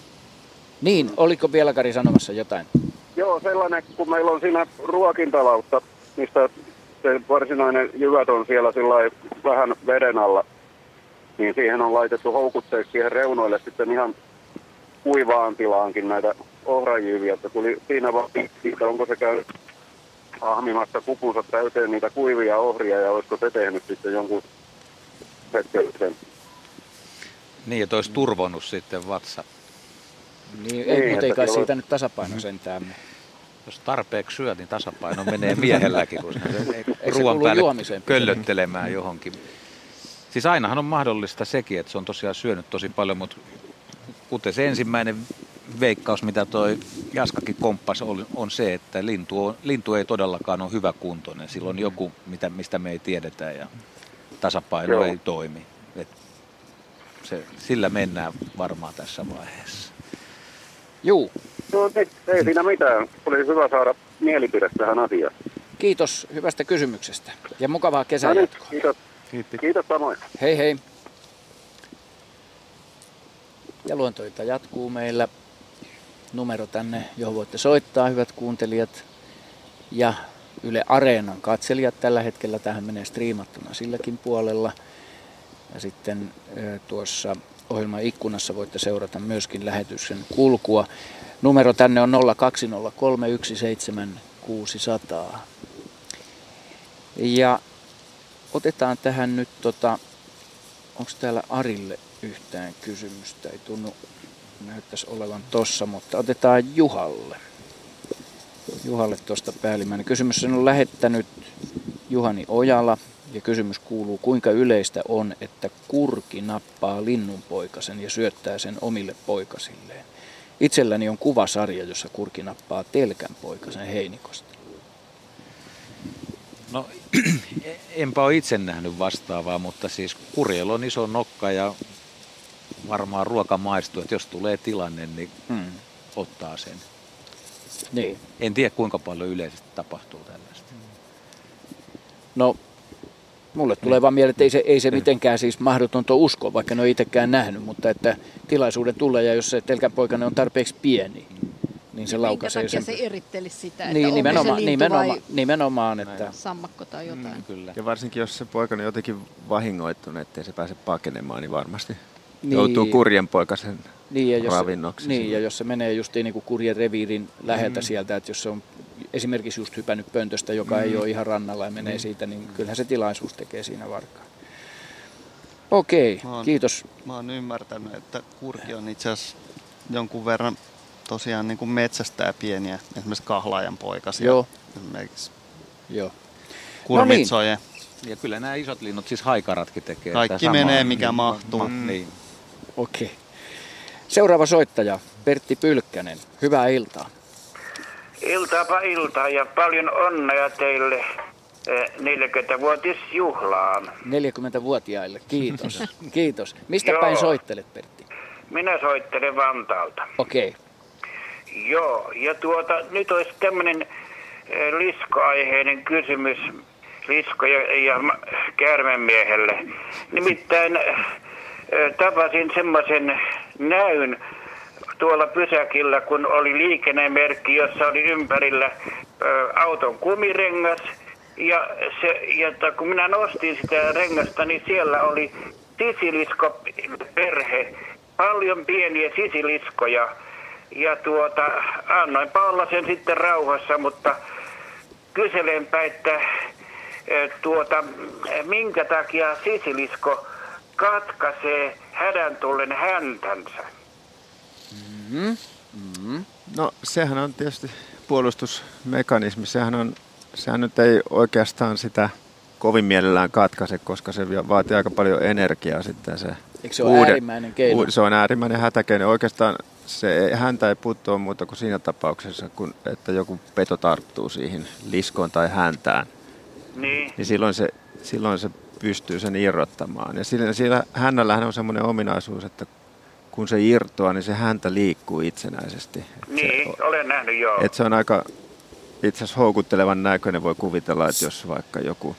niin, oliko vielä Kari sanomassa jotain? Joo, sellainen, kun meillä on siinä ruokintalautta, mistä se varsinainen jyvät on siellä sillä vähän veden alla, niin siihen on laitettu houkutteeksi siihen reunoille sitten ihan kuivaan tilaankin näitä ohrajyviä, että tuli siinä vaan siitä, onko se käynyt ahmimassa kupunsa täyteen niitä kuivia ohria ja olisiko se tehnyt sitten jonkun hetkellisen. Niin, että olisi turvonnut sitten vatsa. Niin, Niin, ei, mutta ei kai siitä nyt tasapaino sentään. Jos tarpeeksi syöt, niin tasapaino menee miehelläkin, kun se ruoan päälle juomiseen? köllöttelemään johonkin. Siis ainahan on mahdollista sekin, että se on tosiaan syönyt tosi paljon, mutta kuten se ensimmäinen veikkaus, mitä toi Jaskakin komppas on, on se, että lintu, on, lintu ei todellakaan ole hyvä kuntoinen. Sillä on joku, mitä, mistä me ei tiedetä ja tasapaino Joo. ei toimi. Et se, sillä mennään varmaan tässä vaiheessa. Juu, No ei, ei siinä mitään. Oli hyvä saada mielipide tähän asiaan. kiitos hyvästä kysymyksestä ja mukavaa No kesän niin, jatkoa. kiitos. Kiitti. Kiitos samoin. Hei hei. Ja luontoilta jatkuu meillä numero tänne, johon voitte soittaa, hyvät kuuntelijat. Ja Yle Areenan katselijat tällä hetkellä. Tähän menee striimattuna silläkin puolella. Ja sitten tuossa ohjelman ikkunassa voitte seurata myöskin lähetyksen kulkua. Numero tänne on 020317600. Ja otetaan tähän nyt, tota, onko täällä Arille yhtään kysymystä? Ei tunnu, näyttäisi olevan tossa, mutta otetaan Juhalle. Juhalle tuosta päällimmäinen kysymys. On lähettänyt Juhani Ojala ja kysymys kuuluu, kuinka yleistä on, että kurki nappaa linnunpoikasen ja syöttää sen omille poikasilleen. Itselläni on kuvasarja, jossa kurki nappaa telkän poikasen heinikosta. No, enpä ole itse nähnyt vastaavaa, mutta siis kurjella on iso nokka ja varmaan ruoka maistuu, että jos tulee tilanne, niin Hmm. ottaa sen. Niin. En tiedä kuinka paljon yleisesti tapahtuu tällaista. No, mulle tulee vaan mieleen, että ei se, ei se mitenkään siis mahdotonta uskoa, vaikka ne ole itsekään nähnyt, mutta että tilaisuuden tulee ja jos se telkän poikainen on tarpeeksi pieni, niin se Minkä laukaisee takia sen. se erittelisi sitä, että Niin, onko nimenomaan, se lintu nimenomaan, vai nimenomaan, että sammakko tai jotain. Mm, kyllä. Ja varsinkin jos se poika on jotenkin vahingoittunut, ettei se pääse pakenemaan, niin varmasti Niin. joutuu kurjen poikasen niin, ja jos, ravinnoksi. niin, ja silloin. jos se menee just niin kuin kurjen reviirin läheltä mm. sieltä, että jos se on esimerkiksi just hypännyt pöntöstä, joka mm. ei ole ihan rannalla ja menee mm. siitä, niin kyllähän se tilaisuus tekee siinä varkaan. Okei, Mä oon- kiitos. Mä oon ymmärtänyt, että kurki on itse asiassa jonkun verran tosiaan niin kuin metsästää pieniä, esimerkiksi kahlaajan poikasia. Joo, Esimerkiksi joo. kurmitsojen. Ja kyllä nämä isot linnut, siis haikaratkin tekee Kaikki sitä samaa. menee, mikä mahtuu. Mm, niin. Okei. Seuraava soittaja, Pertti Pylkkänen. Hyvää iltaa. Iltaapa iltaa ja paljon onnea teille 40-vuotisjuhlaan. 40-vuotiaille, kiitos. kiitos. Mistä Joo. päin soittelet, Pertti? Minä soittelen Vantaalta. Okei. Okay. Joo, ja tuota, nyt olisi tämmöinen liskoaiheinen kysymys lisko- ja, ja käärmemiehelle. Nimittäin äh, tapasin semmoisen näyn tuolla pysäkillä, kun oli liikennemerkki, jossa oli ympärillä ö, auton kumirengas. Ja, se, ja kun minä nostin sitä rengasta, niin siellä oli sisilisko-perhe, paljon pieniä sisiliskoja. Ja tuota, annoin olla sen sitten rauhassa, mutta kyselenpä, että tuota, minkä takia sisilisko katkaisee hädän tullen häntänsä. Mm-hmm. No sehän on tietysti puolustusmekanismi. Sehän, on, sehän nyt ei oikeastaan sitä kovin mielellään katkaise, koska se vaatii aika paljon energiaa sitten se Eikö se ole äärimmäinen keino? Uud, se on äärimmäinen hätäkeino. Oikeastaan se ei, häntä ei puuttua muuta kuin siinä tapauksessa, kun, että joku peto tarttuu siihen liskoon tai häntään. Niin. Niin silloin se, silloin se pystyy sen irrottamaan. Ja sillä, sillä hännällähän on semmoinen ominaisuus, että kun se irtoaa, niin se häntä liikkuu itsenäisesti. Et Niin, se, olen nähnyt joo. et se on aika itse asiassa houkuttelevan näköinen. Voi kuvitella, että jos vaikka joku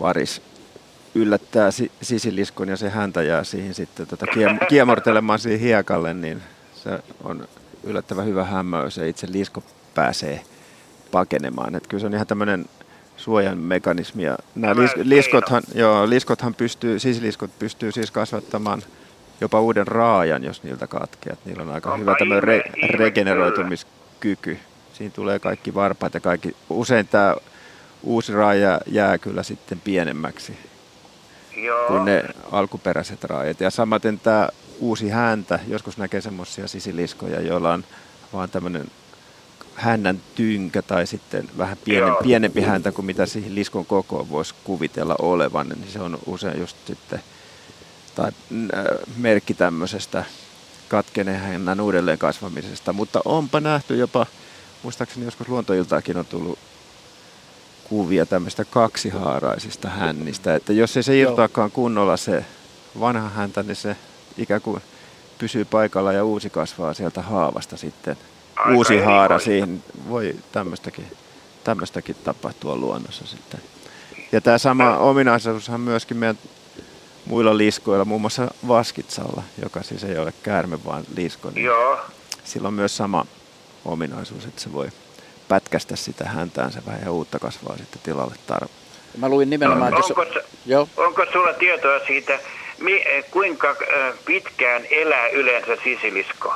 varis yllättää si- sisiliskon ja se häntä jää siihen sitten tota kiem- kiemortelemaan siihen hiekalle, niin se on yllättävän hyvä hämmäys ja itse lisko pääsee pakenemaan. Et kyllä se on ihan tämmöinen suojan mekanismi. Ja nämä lis- liskothan, joo, liskothan pystyy, sisiliskot pystyy siis kasvattamaan jopa uuden raajan, jos niiltä katkeaa. Niillä on aika Onpa hyvä tämmöinen re- regeneroitumiskyky. Siinä tulee kaikki varpaat ja kaikki. Usein tämä uusi raaja jää kyllä sitten pienemmäksi joo. kuin ne alkuperäiset raajat. Ja samaten tämä uusi häntä, joskus näkee semmoisia sisiliskoja, joilla on vaan tämmöinen hännän tynkä tai sitten vähän pienen, pienempi häntä kuin mitä siihen liskon kokoon voisi kuvitella olevan, niin se on usein just sitten tai äh, merkki tämmöisestä katkeneen hännän uudelleen kasvamisesta. Mutta onpa nähty jopa, muistaakseni joskus luontoiltaakin on tullut kuvia tämmöistä kaksihaaraisista hännistä, että jos ei se irtoakaan kunnolla se vanha häntä, niin se ikään kuin pysyy paikalla ja uusi kasvaa sieltä haavasta sitten. Aika uusi haara siihen, voi tämmöistäkin, tämmöistäkin tapahtua luonnossa sitten. Ja tämä sama ominaisuushan myöskin meidän muilla liskoilla, muun muassa vaskitsalla, joka siis ei ole käärme vaan lisko, niin Joo. sillä on myös sama ominaisuus, että se voi pätkästä sitä häntäänsä vähän ja uutta kasvaa sitten tilalle tarve. Mä luin nimenomaan, että onko, s- Joo. onko sulla tietoa siitä, mi, eh, kuinka äh, pitkään elää yleensä sisilisko?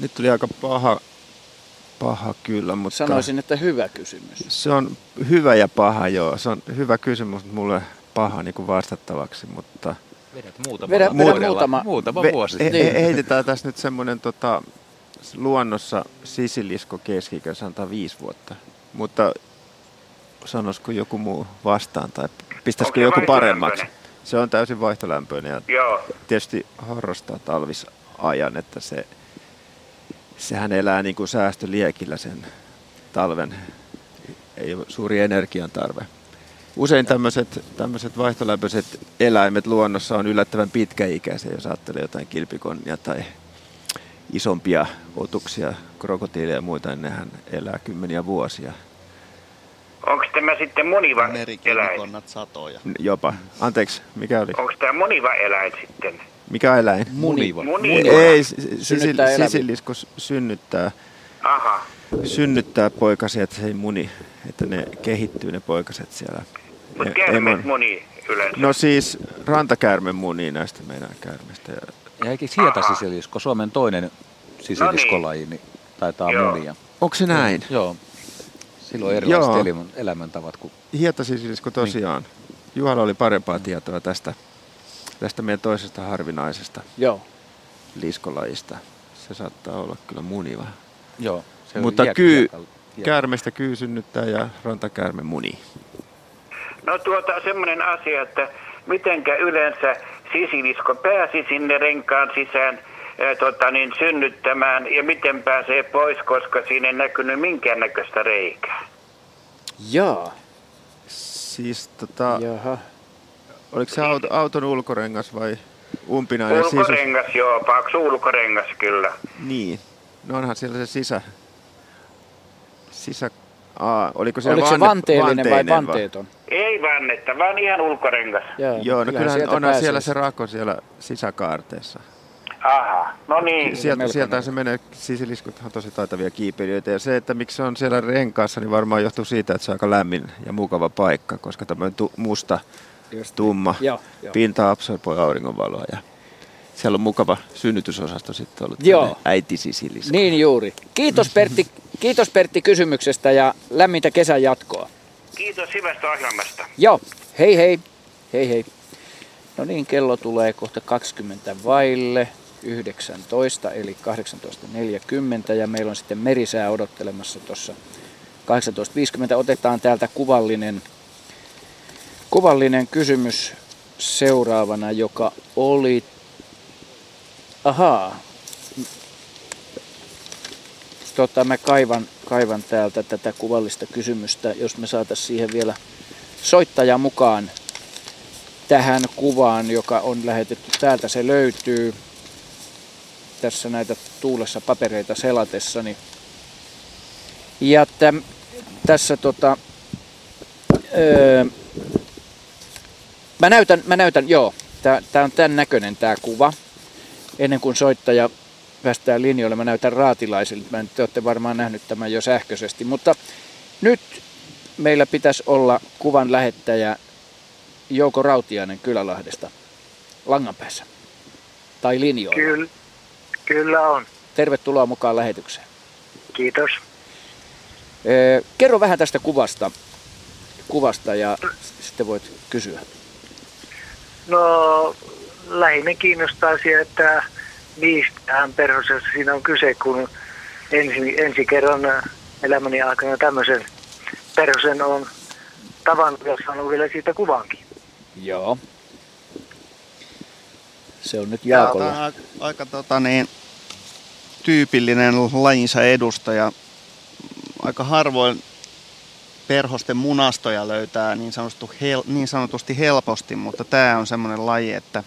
Nyt tuli aika paha, paha kyllä, mutta Sanoisin, että hyvä kysymys. se on hyvä ja paha, joo. Se on hyvä kysymys, mutta mulle paha niin kuin vastattavaksi, mutta Vedät muutama, Vedä- vuodella. vedä muutama- muutama Ve- vuosi. he- Niin. he- heitetään tässä nyt semmoinen tota, luonnossa sisilisko keski sanotaan viisi vuotta. Mutta sanoisiko joku muu vastaan tai pistäisikö joku paremmaksi? Se on täysin vaihtolämpöinen ja Joo. tietysti harrastaa talvisajan, että se, sehän elää niin kuin säästöliekillä sen talven. Ei ole suuri energian tarve. Usein tämmöiset, tämmöiset vaihtolämpöiset eläimet luonnossa on yllättävän pitkäikäisiä, jos ajattelee jotain kilpikonnia tai isompia otuksia, krokotiileja ja muita, niin nehän elää kymmeniä vuosia. Onko tämä sitten muniva eläin? Satoja. Jopa. Anteeksi, mikä oli? Onko tämä muniva eläin sitten? Mikä eläin? Muniva. Muniva. Ei, s- sisil, Synnyttää eläviä. sisilisko s- synnyttää, Aha. synnyttää poikasia, että se ei muni, että ne kehittyy ne poikaset siellä. Mutta käärmeet emon- muni yleensä. No siis rantakäärme munii näistä meidän käärmeistä. Ja Ja eikö hietasisilisko, Suomen toinen sisiliskolaji, niin taitaa Joo. munia. onko se näin? Joo. Silloin erilaiset Joo. elämän, elämäntavat kuin Hietasisilisko tosiaan. Juhalla oli parempaa tietoa tästä, tästä meidän toisesta harvinaisesta Joo. liskolajista. Se saattaa olla kyllä muniva. Joo. Se Mutta kyy, käärmestä kyy synnyttää ja rantakäärme munii. No tuota semmoinen asia, että mitenkä yleensä sisilisko pääsi sinne renkaan sisään ää, tota, niin, synnyttämään ja miten pääsee pois, koska siinä ei näkynyt minkäännäköistä reikää. Jaa. Siis tota, Jaha. oliko se auto, auton ulkorengas vai umpinainen sisus? Ulkorengas, joo, paksu ulkorengas kyllä. Niin. No onhan siellä se sisä... Sisä... Aa, oliko se Oliko se vanne- vanteellinen vai vanteeton? Ei vannetta, vaan ihan ulkorengas. Joo, Joo, no kyllähän kyllähän sieltä onhan pääsee siellä se- rako siellä sisäkaarteessa. Aha, no niin. Sieltä, sieltä se menee, sisiliskut on tosi taitavia kiipeilijöitä. Ja se, että miksi se on siellä renkaassa, niin varmaan johtuu siitä, että se on aika lämmin ja mukava paikka, koska tämmöinen tu- musta, Just. tumma Joo, joo. pinta absorboi auringonvaloa. Ja siellä on mukava synnytysosasto sitten ollut. Joo. Äiti sisilisko. Niin juuri. Kiitos Pertti, kiitos Pertti kysymyksestä ja lämmintä kesän jatkoa. Kiitos hyvästä ohjelmasta. Joo, hei hei. Hei hei. No niin, kello tulee kohta 20 vaille 19, eli 18.40 ja meillä on sitten merisää odottelemassa tuossa 18.50. Otetaan täältä kuvallinen, kuvallinen kysymys seuraavana, joka oli... Ahaa. Tota, mä kaivan, kaivan täältä tätä kuvallista kysymystä, jos me saataisiin siihen vielä soittaja mukaan tähän kuvaan, joka on lähetetty täältä. Se löytyy tässä näitä tuulessa papereita selatessani. Ja täm, tässä tota, öö, mä näytän, mä näytän, joo, tää, tää on tämän näköinen tää kuva. Ennen kuin soittaja päästään linjoille, mä näytän raatilaisille. Mä en, te olette varmaan nähnyt tämän jo sähköisesti, mutta nyt meillä pitäisi olla kuvan lähettäjä Jouko Rautiainen Kylälahdesta langan päässä. Tai linjoilla. Kyllä, kyllä on. Tervetuloa mukaan lähetykseen. Kiitos. Ee, kerro vähän tästä kuvasta, kuvasta ja sitten voit kysyä. No, lähinnä kiinnostaa se, että mistähän perhosessa siinä on kyse, kun ensi, ensi kerran elämäni aikana tämmöisen perhosen on tavannut ja saanut vielä siitä kuvankin. Joo. Se on nyt Tämä on Jaakolla. aika, aika tota, niin, tyypillinen lajinsa edustaja. Aika harvoin perhosten munastoja löytää niin, sanotusti, hel, niin sanotusti helposti, mutta tämä on semmoinen laji, että,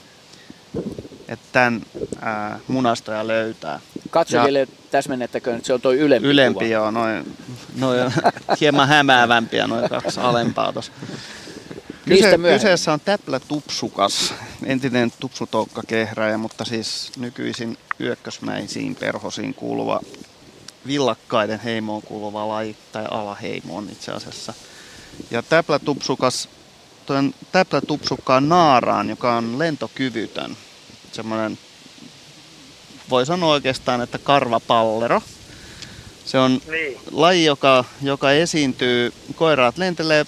että tämän ää, munastoja löytää. Katsojille täsmennettäköön, että se on toi ylempi, Ylempi kuva. joo, noin, noin hieman hämäävämpiä, noin kaksi alempaa tuossa. Kyse, kyseessä on täplä tupsukas, entinen tupsutoukkakehräjä, mutta siis nykyisin yökkösmäisiin perhosiin kuuluva villakkaiden heimoon kuuluva laji, tai alaheimoon itse asiassa. Ja täplä tupsukas, täplä tupsukkaan naaraan, joka on lentokyvytön. Semmoinen, voi sanoa oikeastaan, että karvapallero. Se on Niin. laji, joka, joka esiintyy, koiraat lentelee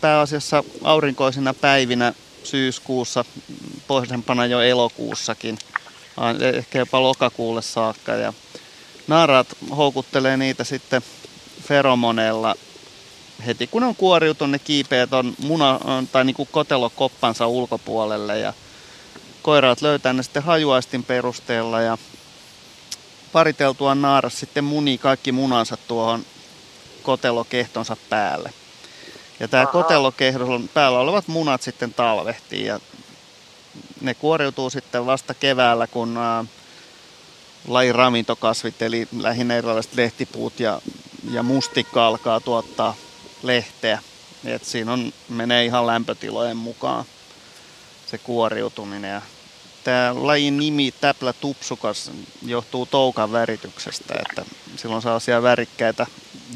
pääasiassa aurinkoisina päivinä syyskuussa, pohjoisempana jo elokuussakin, vaan ehkä jopa lokakuulle saakka. Ja naaraat houkuttelee niitä sitten feromoneilla heti kun on kuoriutunut, ne kiipeät on muna, tai niin kuin kotelokoppansa ulkopuolelle ja koiraat löytää ne sitten hajuaistin perusteella ja pariteltua naaras sitten munii kaikki munansa tuohon kotelokehtonsa päälle. Ja tämä Aha. kotelokehton päällä olevat munat sitten talvehtii ja ne kuoriutuu sitten vasta keväällä, kun ää, lajin ravintokasvit, eli lähinnä erilaiset lehtipuut ja, ja mustikka alkaa tuottaa lehteä. Et siinä on, menee ihan lämpötilojen mukaan se kuoriutuminen. Ja tämä lajin nimi täplä tupsukas johtuu toukan värityksestä, että silloin sellaisia värikkäitä,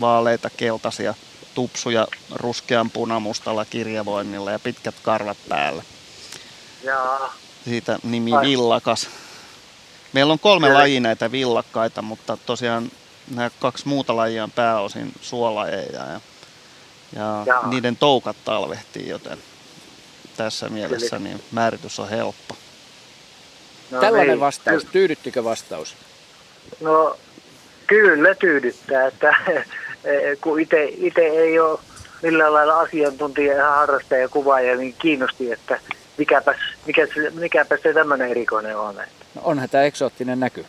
vaaleita, keltaisia tupsuja ruskean punamustalla kirjavoinnilla ja pitkät karvat päällä. Ja Siitä nimi Ai. villakas. Meillä on kolme Kyllä. lajia näitä villakkaita, mutta tosiaan nämä kaksi muuta lajia on pääosin suolajeja ja, ja Jaa. niiden toukat talvehtii, joten tässä mielessä niin määritys on helppo. No Tällainen niin. vastaus. Tyydyttikö vastaus? No kyllä tyydyttää, että kun itse ei ole millään lailla asiantuntija ja harrastaja ja kuvaaja, niin kiinnosti, että mikäpäs, mikä, mikäpäs se tämmöinen erikoinen on. No onhan tämä eksoottinen näky.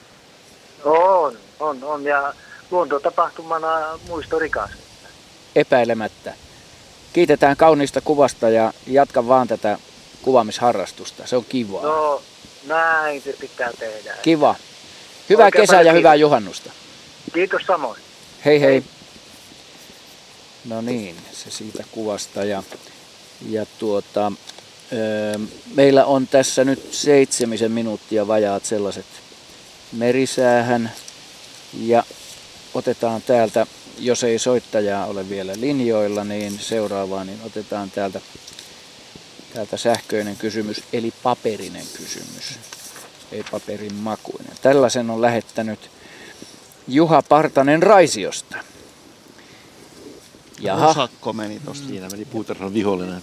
On, on, on ja luontotapahtumana muistorikas. Epäilemättä. Kiitetään kauniista kuvasta ja jatka vaan tätä kuvaamisharrastusta. Se on kivaa. No, näin se pitää tehdä. Kiva. Hyvää Oikein kesää ja hyvää juhannusta. Kiitos samoin. Hei hei. No niin, se siitä kuvasta. Ja, ja tuota, öö, meillä on tässä nyt seitsemisen minuuttia vajaat sellaiset merisäähän. Ja otetaan täältä, jos ei soittajaa ole vielä linjoilla, niin seuraavaan, niin otetaan täältä, täältä sähköinen kysymys, eli paperinen kysymys. Ei paperin makuinen. Tällaisen on lähettänyt Juha Partanen Raisiosta. Jaha, Osakko meni tosta. Siinä meni puutarhan vihollinen.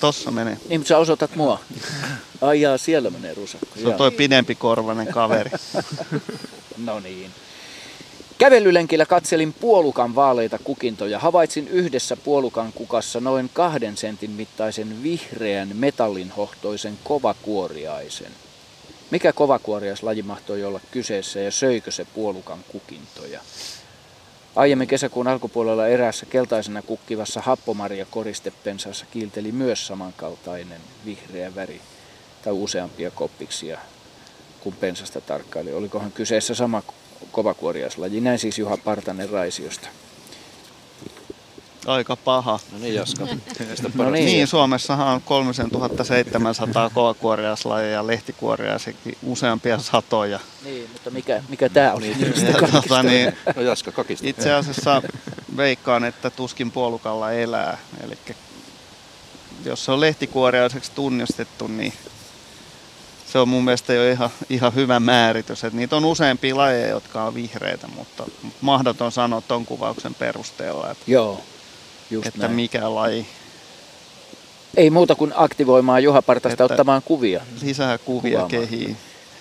Tossa menee. niin mutta sä osoitat mua. Ai jaa, siellä menee rusakko. Se on toi pidempi korvainen kaveri. No niin. Kävelylenkillä katselin puolukan vaaleita kukintoja. Havaitsin yhdessä puolukan kukassa noin kahden sentin mittaisen vihreän metallinhohtoisen kovakuoriaisen. Mikä kovakuoriaislaji mahtoi olla kyseessä ja söikö se puolukan kukintoja? Aiemmin kesäkuun alkupuolella eräässä keltaisena kukkivassa happomaria koristepensaassa kiilteli myös samankaltainen vihreä väri tai useampia koppiksia kun pensasta tarkkaili. Olikohan kyseessä sama kovakuoriaislaji? Näin siis Juha Partanen Raisiosta. Aika paha. No niin Jaska. No niin, Niin, Suomessahan on 3700 kovakuoriaislajia ja lehtikuoriaisikin useampia satoja. niin mutta mikä, mikä tämä oli? niistä kaikista? tota, niin, No Jaska kakista. itse asiassa veikkaan, että tuskin puolukalla elää. Eli jos se on lehtikuoriaiseksi tunnistettu, niin se on mun mielestä jo ihan, ihan hyvä määritys. Että niitä on useampia lajeja, jotka on vihreitä, mutta mahdoton sanoa ton kuvauksen perusteella, että, Joo, just että näin. mikä laji. Ei muuta kuin aktivoimaan Juha Partasta Että- ottamaan kuvia. Lisää kuvia Kuvaamaan. kehiin.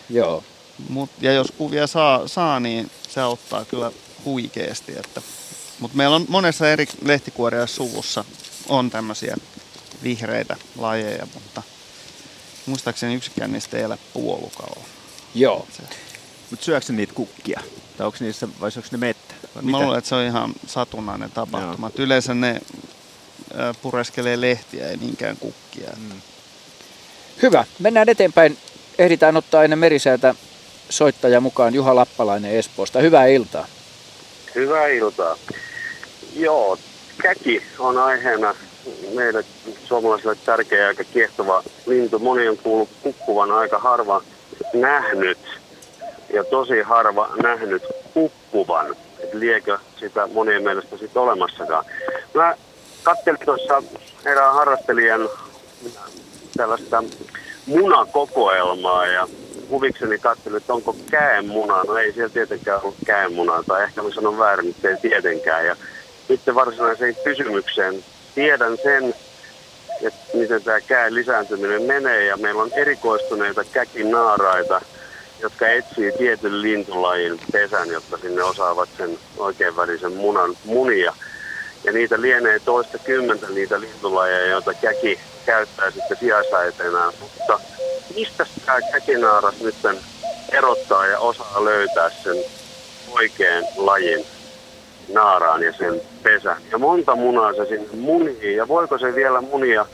Joo. Mut, ja jos kuvia saa, saa, niin se auttaa kyllä huikeasti. Että, mutta meillä on monessa eri lehtikuoriaissuvussa on tämmöisiä vihreitä lajeja, mutta muistaakseni yksikään niistä ei elä puolukalla. Joo. Mutta syökö se niitä kukkia? Tai onko niissä, vai onko ne mettä? Vai Mä luulen, että se on ihan satunnainen tapahtuma. Että Yleensä ne pureskelee lehtiä, ei niinkään kukkia. Mm. Hyvä. Mennään eteenpäin. Ehditään ottaa ennen merisäätä soittaja mukaan Juha Lappalainen Espoosta. Hyvää iltaa. Hyvää iltaa. Joo, käki on aiheena meille suomalaisille tärkeä ja kiehtova lintu. Moni on kuullut kukkuvan aika harva nähnyt ja tosi harva nähnyt kukkuvan. Et liekö sitä monien mielestä sitten olemassakaan. Mä katselin tuossa erään harrastelijan tällaista munakokoelmaa ja huvikseni katselin, että onko käenmuna. No ei siellä tietenkään ollut käenmunaa, tai ehkä mä sanon väärin, että ei tietenkään. Ja sitten varsinaiseen kysymykseen tiedän sen, että miten tämä käen lisääntyminen menee, ja meillä on erikoistuneita käkinaaraita, jotka etsii tietyn lintulajin pesän, jotta sinne osaavat sen oikein värisen munan munia. Ja niitä lienee toista kymmentä niitä lintulajeja, joita käki käyttää sitten sijaisäiteenään. Mutta mistä tämä käkinaaras nyt erottaa ja osaa löytää sen oikean lajin naaraan ja sen pesän? Ja monta munaa se sinne munii ja voiko se vielä munia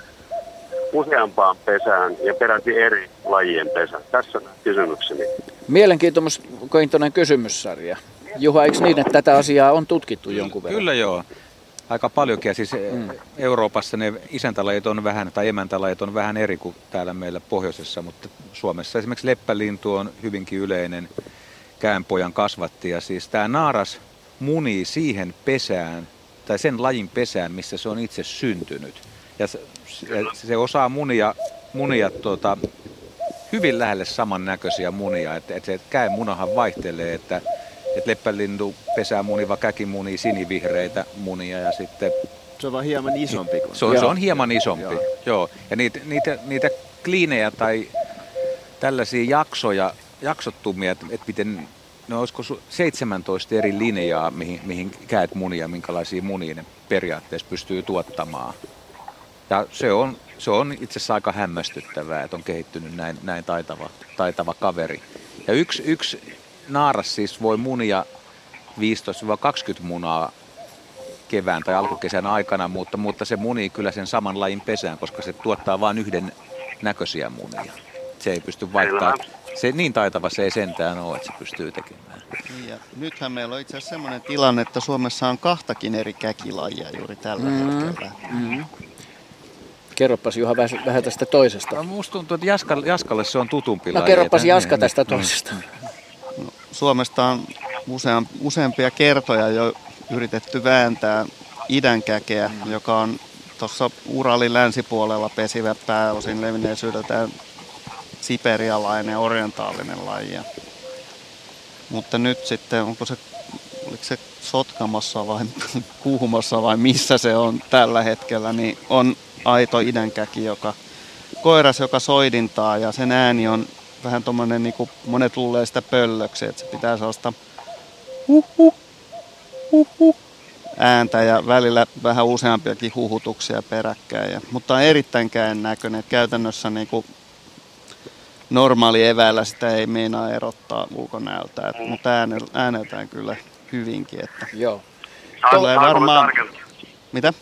useampaan pesään ja peräti eri lajien pesään? Tässä on kysymykseni. Mielenkiintoinen kysymyssarja. Juha, eikö niin, että tätä asiaa on tutkittu jonkun verran? Kyllä joo. Aika paljonkin. Ja Siis mm. Euroopassa ne isäntälajit on vähän, tai emäntälajit on vähän eri kuin täällä meillä pohjoisessa, mutta Suomessa esimerkiksi leppälintu on hyvinkin yleinen käänpojan kasvatti. Ja siis tämä naaras munii siihen pesään, tai sen lajin pesään, missä se on itse syntynyt. Ja se, se- osaa munia, munia tuota, hyvin lähelle samannäköisiä munia. Että et se käen munahan vaihtelee, että et leppälintu pesää muniva käki munii sinivihreitä munia ja sitten Se on vaan hieman isompi kuin se on, se on hieman isompi. Joo. Joo. Ja niitä, niitä, niitä kliinejä tai tällaisia jaksoja, jaksottumia, että et miten, no olisiko su- 17 eri linjaa, mihin, mihin käet munia, minkälaisia munia ne periaatteessa pystyy tuottamaan. Ja se on, se on itse asiassa aika hämmästyttävää, että on kehittynyt näin, näin taitava, taitava kaveri. Ja yksi, yksi naaras siis voi munia 15-20 munaa kevään tai alkukesän aikana, mutta, mutta se munii kyllä sen saman lajin pesään, koska se tuottaa vain yhden näköisiä munia. Se ei pysty vaihtaa. Se niin taitava se ei sentään ole, että se pystyy tekemään. Niin ja nythän meillä on itse asiassa sellainen tilanne, että Suomessa on kahtakin eri käkilajia juuri tällä mm. hetkellä. Mm. Kerropas Juha vähän, vähän tästä toisesta. No, musta tuntuu, että Jaska, Jaskalle se on tutumpi No kerropas Jaska niin, tästä niin, toisesta. No, Suomesta on useam, useampia kertoja jo yritetty vääntää idänkäkeä, mm. joka on tuossa Uralin länsipuolella pesivä pääosin levinneisyydeltään siperialainen orientaalinen laji. Mutta nyt sitten, onko se, oliko se Sotkamossa vai Kuhmossa vai missä se on tällä hetkellä, niin on aito idänkäki, joka, koiras, joka soidintaa ja sen ääni on vähän tuommoinen, niin kuin monet luulee sitä pöllöksi, että se pitää sellaista huh, huh, huh, huh, ääntä ja välillä vähän useampiakin huhutuksia peräkkäin. Ja, mutta on erittäin näköinen. Käytännössä niin kuin normaali eväällä sitä ei meinaa erottaa ulkonäöltä, et, mutta ääneltään kyllä hyvinkin. Että Joo. Tulee varmaan... Mitä?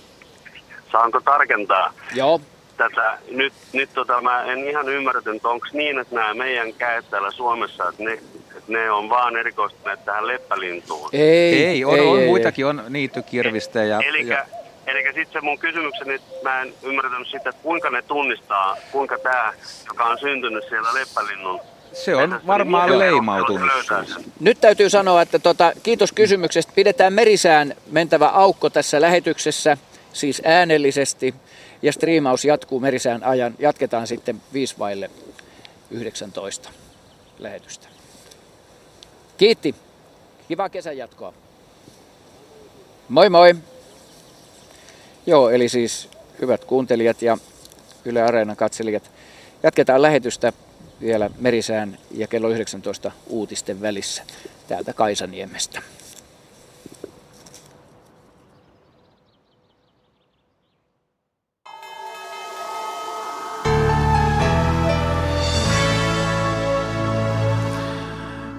Saanko tarkentaa? Joo. Tätä, nyt nyt tota, mä en ihan ymmärtänyt, että onko niin, että nämä meidän käet täällä Suomessa, että ne, että ne on vaan erikoistuneet tähän leppälintuun. Ei, ei on, ei, on ei, muitakin, ei. on niittykirvistä. Ja, Eli ja... Eli sitten se mun kysymykseni, että mä en ymmärtänyt sitä, että kuinka ne tunnistaa, kuinka tämä, joka on syntynyt siellä leppälinnun se on varmaan niin leimautunut. Nyt täytyy sanoa, että tota, kiitos kysymyksestä. Pidetään merisään mentävä aukko tässä lähetyksessä, siis äänellisesti. Ja striimaus jatkuu merisään ajan. Jatketaan sitten 5 vaille 19 lähetystä. Kiitti. Kiva kesän jatkoa. Moi moi. Joo, eli siis hyvät kuuntelijat ja Yle Areenan katselijat. Jatketaan lähetystä vielä Merisään ja kello 19 uutisten välissä täältä Kaisaniemestä.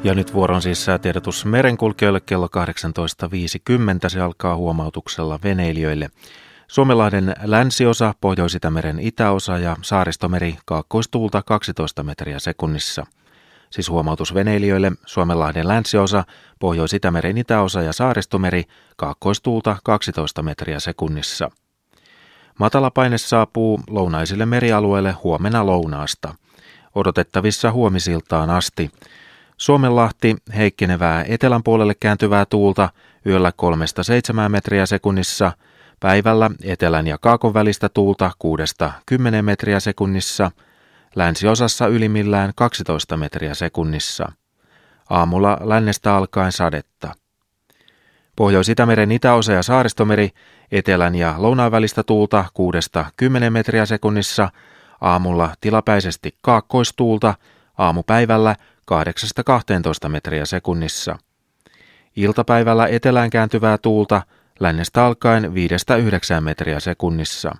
Ja nyt vuoron siis säätiedotus merenkulkijoille kello 18.50. Se alkaa huomautuksella veneilijöille. Suomenlahden länsiosa, Pohjois-Itämeren itäosa ja saaristomeri kaakkoistuulta 12 metriä sekunnissa. Siis huomautus veneilijöille Suomenlahden länsiosa, Pohjois-Itämeren itäosa ja saaristomeri kaakkoistuulta 12 metriä sekunnissa. Matalapaine saapuu lounaisille merialueille huomenna lounaasta. Odotettavissa huomisiltaan asti. Suomenlahti heikkenevää etelän puolelle kääntyvää tuulta yöllä 3-7 metriä sekunnissa, päivällä etelän ja kaakon välistä tuulta 6-10 metriä sekunnissa, länsiosassa ylimmillään 12 metriä sekunnissa. Aamulla lännestä alkaen sadetta. Pohjois-Itämeren itäosa ja saaristomeri etelän ja lounaan välistä tuulta 6-10 metriä sekunnissa, aamulla tilapäisesti kaakkoistuulta, aamupäivällä 8-12 metriä sekunnissa. Iltapäivällä etelään kääntyvää tuulta lännestä alkaen 5-9 metriä sekunnissa.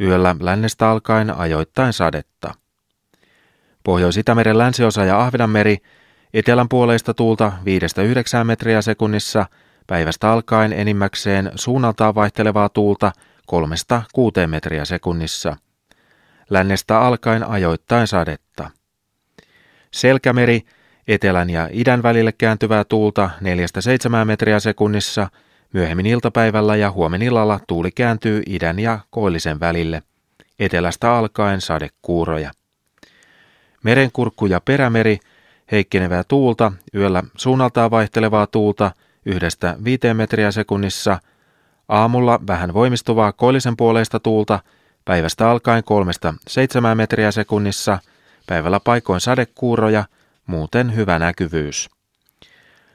Yöllä lännestä alkaen ajoittain sadetta. Pohjois-Itämeren länsiosa ja Ahvenanmeri etelän puoleista tuulta 5-9 metriä sekunnissa, päivästä alkaen enimmäkseen suunnaltaan vaihtelevaa tuulta 3-6 metriä sekunnissa. Lännestä alkaen ajoittain sadetta. Selkämeri, etelän ja idän välille kääntyvää tuulta 4-7 metriä sekunnissa, myöhemmin iltapäivällä ja huomenillalla tuuli kääntyy idän ja koillisen välille, etelästä alkaen sadekuuroja. Merenkurkku ja perämeri, heikkenevää tuulta, yöllä suunnaltaan vaihtelevaa tuulta yhdestä viiteen metriä sekunnissa, aamulla vähän voimistuvaa koillisen puoleista tuulta, päivästä alkaen kolmesta seitsemään metriä sekunnissa – Päivällä paikoin sadekuuroja, muuten hyvä näkyvyys.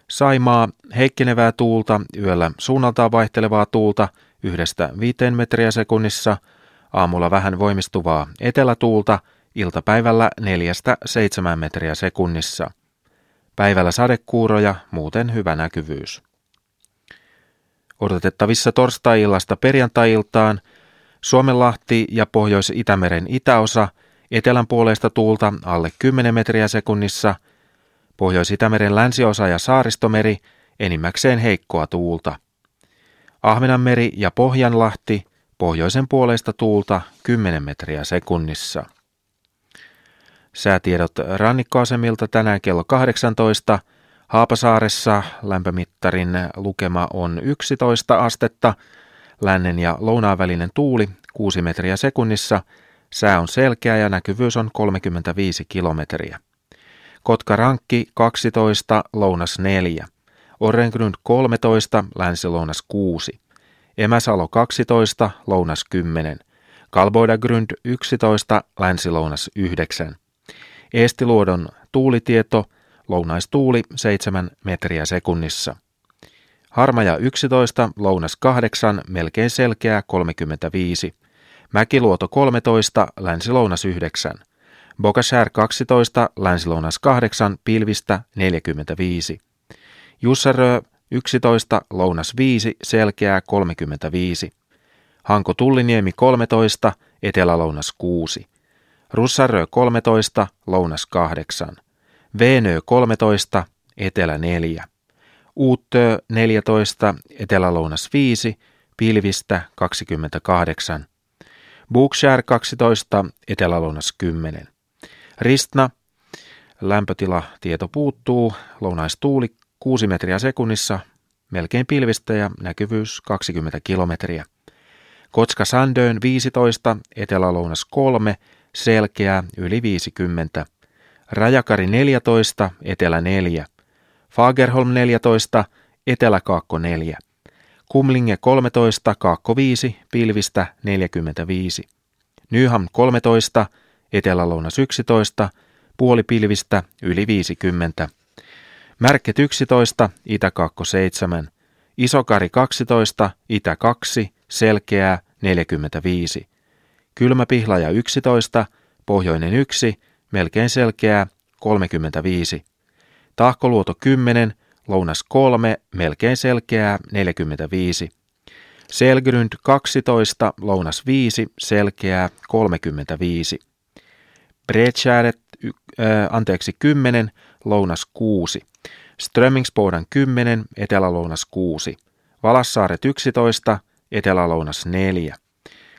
Saimaa, heikkenevää tuulta, yöllä suunnaltaan vaihtelevaa tuulta, yhdestä viiteen metriä sekunnissa, aamulla vähän voimistuvaa etelätuulta, iltapäivällä neljästä seitsemän metriä sekunnissa. Päivällä sadekuuroja, muuten hyvä näkyvyys. Odotettavissa torstai-illasta perjantai-iltaan Suomenlahti ja Pohjois-Itämeren itäosa – Etelän puolesta tuulta alle 10 metriä sekunnissa, Pohjois-Itämeren länsiosa ja saaristomeri enimmäkseen heikkoa tuulta. Ahvenanmeri ja Pohjanlahti, pohjoisen puoleista tuulta 10 metriä sekunnissa. Säätiedot rannikkoasemilta tänään kello 18. Haapasaaressa lämpömittarin lukema on 11 astetta, lännen ja lounaan välinen tuuli 6 metriä sekunnissa, sää on selkeä ja näkyvyys on 35 kilometriä. Kotka-Rankki 12, lounas 4. Orrengrund 13, länsi-lounas 6. Emäsalo 12, lounas 10. Kalboidagrund 11, länsi-lounas 9. Eestiluodon tuulitieto, lounaistuuli 7 metriä sekunnissa. Harmaja 11, lounas 8, melkein selkeä 35. Mäkiluoto 13, länsi-lounas 9. Bokashär 12, länsi-lounas 8, pilvistä 45. Jussarö 11, lounas 5, selkeää 35. Hanko Tulliniemi 13, etelä-lounas 6. Russarö 13, lounas 8. Veenö 13, etelä 4. Uuttö 14, etelä-lounas 5, pilvistä 28. Bookshare 12, etelä-lounas 10. Ristna, lämpötila tieto puuttuu, lounaistuuli 6 metriä sekunnissa, melkein pilvistä ja näkyvyys 20 kilometriä. Kotska Sandöön 15, etelä-lounas 3, selkeää yli 50. Rajakari 14, etelä 4. Fagerholm 14, etelä-kaakko 4. Kumlinge 13, kaakko 5, pilvistä 45. Nyham 13, etelä-lounas 11, puoli pilvistä yli 50. Märket 11, itä-kaakko 7. Isokari 12, itä 2, selkeää 45. Kylmäpihlaja 11, pohjoinen 1, melkein selkeää 35. Tahkoluoto 10, lounas 3, melkein selkeää 45. Selgrund 12, lounas 5, selkeää 35. Bredskärdet, äh, anteeksi 10, lounas 6. Strömmingsbodan 10, etelä-lounas 6. Valassaaret 11, etelä-lounas 4.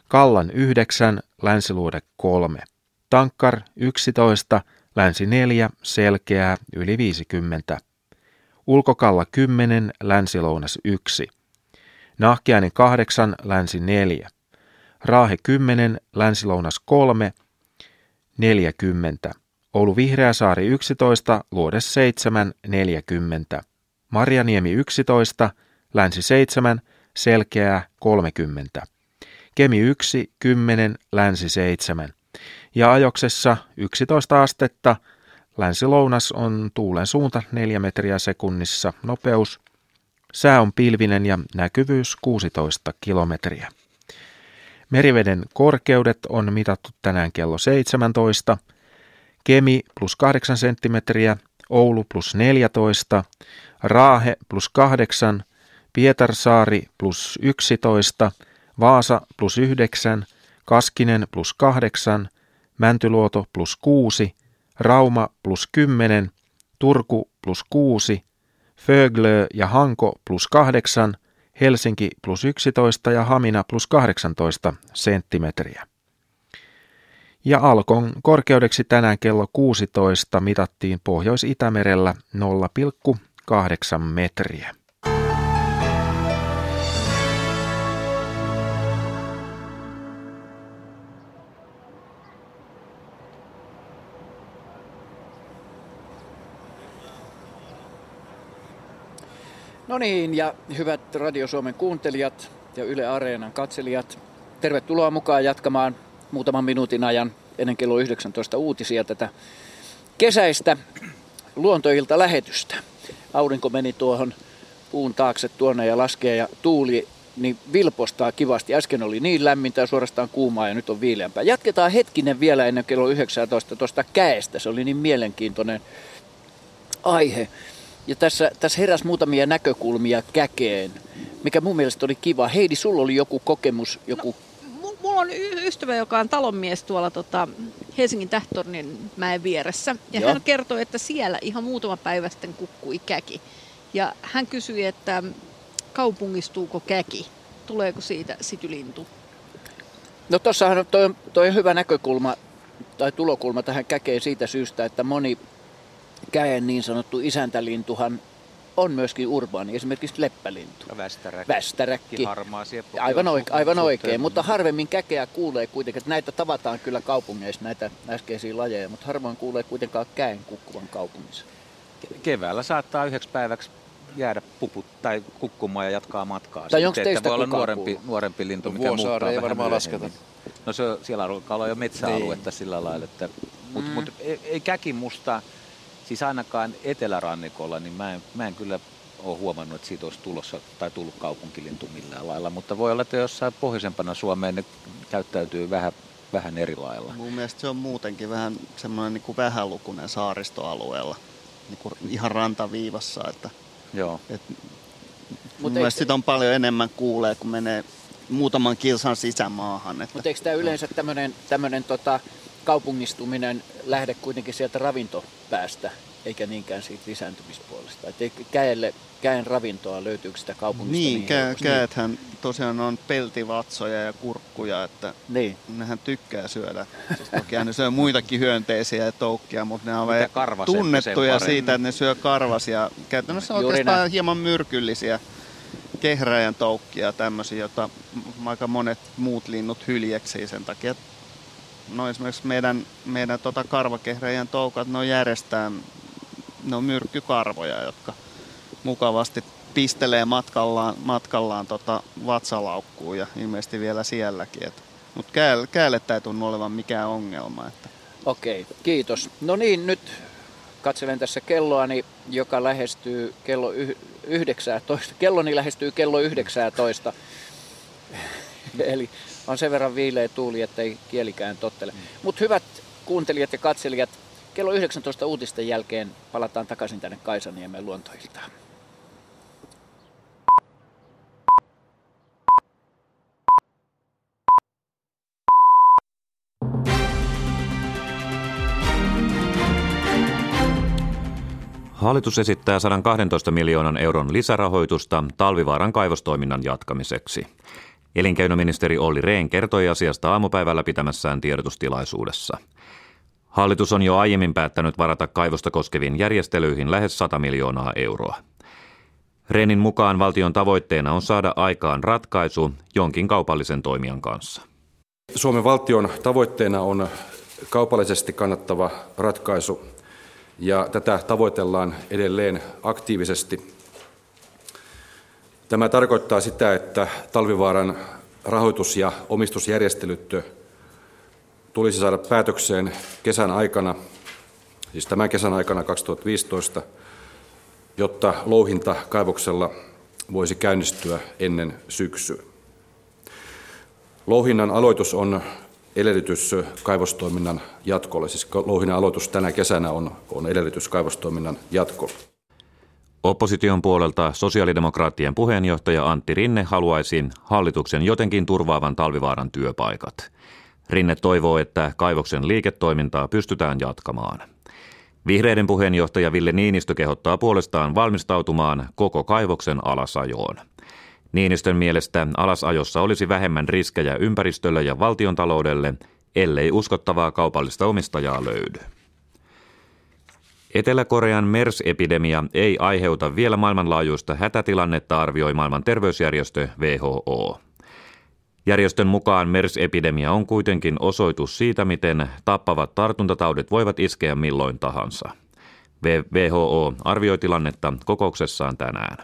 Kallan 9, länsiluode 3. Tankkar 11, länsi 4, selkeää, yli 50. Ulkokalla 10, länsilounas 1. Nahkiainen 8, länsi 4. Raahe 10, länsilounas 3, 40. Oulu Vihreäsaari 11, luode 7, 40. Marjaniemi 11, länsi 7, selkeää 30. Kemi 1, 10, länsi 7. Ja ajoksessa 11 astetta, länsi-lounas on tuulen suunta 4 metriä sekunnissa, nopeus. Sää on pilvinen ja näkyvyys 16 kilometriä. Meriveden korkeudet on mitattu tänään kello 17. Kemi plus 8 senttimetriä, Oulu plus 14, Raahe plus 8, Pietarsaari plus 11, Vaasa plus 9, Kaskinen plus 8, Mäntyluoto plus 6, Rauma plus 10, Turku plus 6, Föglö ja Hanko plus 8, Helsinki plus 11 ja Hamina plus 18 senttimetriä. Ja Alkon korkeudeksi tänään kello 16 mitattiin Pohjois-Itämerellä 0,8 metriä. No niin, ja hyvät Radio Suomen kuuntelijat ja Yle Areenan katselijat, tervetuloa mukaan jatkamaan muutaman minuutin ajan ennen kello 19 uutisia tätä kesäistä luontoilta lähetystä. Aurinko meni tuohon puun taakse tuonne ja laskee ja tuuli niin vilpostaa kivasti. Äsken oli niin lämmintä ja suorastaan kuumaa ja nyt on viileämpää. Jatketaan hetkinen vielä ennen kello 19 tuosta käestä. Se oli niin mielenkiintoinen aihe. Ja tässä, tässä heräsi muutamia näkökulmia käkeen, mikä mun mielestä oli kiva. Heidi, sulla oli joku kokemus, joku... No, mulla on ystävä, joka on talonmies tuolla tota, Helsingin Tähtornin mäen vieressä. Ja Joo. hän kertoi, että siellä ihan muutama päivä sitten kukkui käki. Ja hän kysyi, että kaupungistuuko käki? Tuleeko siitä sitylintu? No tuossahan toi, toi on hyvä näkökulma tai tulokulma tähän käkeen siitä syystä, että moni käen niin sanottu isäntälintuhan on myöskin urbaani, esimerkiksi leppälintu. Västäräkki. Västäräkki. Harmaa sieppo. Aivan, oike, aivan oikein, mutta harvemmin käkeä kuulee kuitenkin, että näitä tavataan kyllä kaupungeissa, näitä äskeisiä lajeja, mutta harvoin kuulee kuitenkaan käen kukkuvan kaupungissa. Keväällä saattaa yhdeksi päiväksi jäädä puput tai kukkumaan ja jatkaa matkaa. Tai onko teistä voi olla nuorempi, nuorempi lintu, mikä muuttaa ei varmaan lasketa. No se, siellä alkaa olla jo metsäaluetta niin. sillä lailla, että, mutta mm. mut, ei, ei käki musta, siis ainakaan etelärannikolla, niin mä en, mä en kyllä ole huomannut, että siitä olisi tulossa tai tullut kaupunkilintu millään lailla, mutta voi olla, että jossain pohjoisempana Suomeen ne käyttäytyy vähän, vähän eri lailla. Mun mielestä se on muutenkin vähän semmoinen niin kuin vähälukuinen saaristoalueella, niin kuin ihan rantaviivassa, että Joo. Et, mun mielestä sitä on paljon enemmän kuulee, kun menee muutaman kilsan sisämaahan. Että... Mutta eikö tämä yleensä tämmöinen tota, kaupungistuminen lähde kuitenkin sieltä ravintopäästä, eikä niinkään siitä lisääntymispuolesta? Että käelle, käen ravintoa löytyykö sitä kaupungista? Niin, niin kä- käethän niin. tosiaan on peltivatsoja ja kurkkuja, että niin. nehän tykkää syödä. Siis toki ne syö muitakin hyönteisiä ja toukkia, mutta ne on tunnettuja siitä, että ne syö karvasia. Käytännössä Juuri oikeastaan näin. hieman myrkyllisiä kehräjän toukkia tämmöisiä, joita aika monet muut linnut hyljeksii sen takia. No esimerkiksi meidän, meidän tota karvakehräjän toukat, ne on järjestään, ne on myrkkykarvoja, jotka mukavasti pistelee matkallaan, matkallaan tota vatsalaukkuun ja ilmeisesti vielä sielläkin. Mutta käälle, käälle ei tunnu olevan mikään ongelma. Että. Okei, kiitos. No niin, nyt katselen tässä kelloani, joka lähestyy kello 19. Kelloni lähestyy kello 19. Eli on sen verran viileä tuuli, että ei kielikään tottele. Mm. Mutta hyvät kuuntelijat ja katselijat, kello 19 uutisten jälkeen palataan takaisin tänne Kaisaniemen luontoiltaan. Hallitus esittää 112 miljoonan euron lisärahoitusta talvivaaran kaivostoiminnan jatkamiseksi. Elinkeinoministeri Olli Rehn kertoi asiasta aamupäivällä pitämässään tiedotustilaisuudessa. Hallitus on jo aiemmin päättänyt varata kaivosta koskeviin järjestelyihin lähes 100 miljoonaa euroa. Reenin mukaan valtion tavoitteena on saada aikaan ratkaisu jonkin kaupallisen toimijan kanssa. Suomen valtion tavoitteena on kaupallisesti kannattava ratkaisu ja tätä tavoitellaan edelleen aktiivisesti. Tämä tarkoittaa sitä, että talvivaaran rahoitus- ja omistusjärjestelyt tulisi saada päätökseen kesän aikana, siis tämän kesän aikana 2015, jotta louhinta kaivoksella voisi käynnistyä ennen syksyä. Louhinnan aloitus on edellytys kaivostoiminnan jatkolle. Siis louhinnan aloitus tänä kesänä on, on edellytys kaivostoiminnan jatkolle. Opposition puolelta sosiaalidemokraattien puheenjohtaja Antti Rinne haluaisi hallituksen jotenkin turvaavan talvivaaran työpaikat. Rinne toivoo, että kaivoksen liiketoimintaa pystytään jatkamaan. Vihreiden puheenjohtaja Ville Niinistö kehottaa puolestaan valmistautumaan koko kaivoksen alasajoon. Niinistön mielestä alasajossa olisi vähemmän riskejä ympäristölle ja valtiontaloudelle, ellei uskottavaa kaupallista omistajaa löydy. Etelä-Korean MERS-epidemia ei aiheuta vielä maailmanlaajuista hätätilannetta, arvioi maailman terveysjärjestö WHO. Järjestön mukaan MERS-epidemia on kuitenkin osoitus siitä, miten tappavat tartuntataudet voivat iskeä milloin tahansa. WHO arvioi tilannetta kokouksessaan tänään.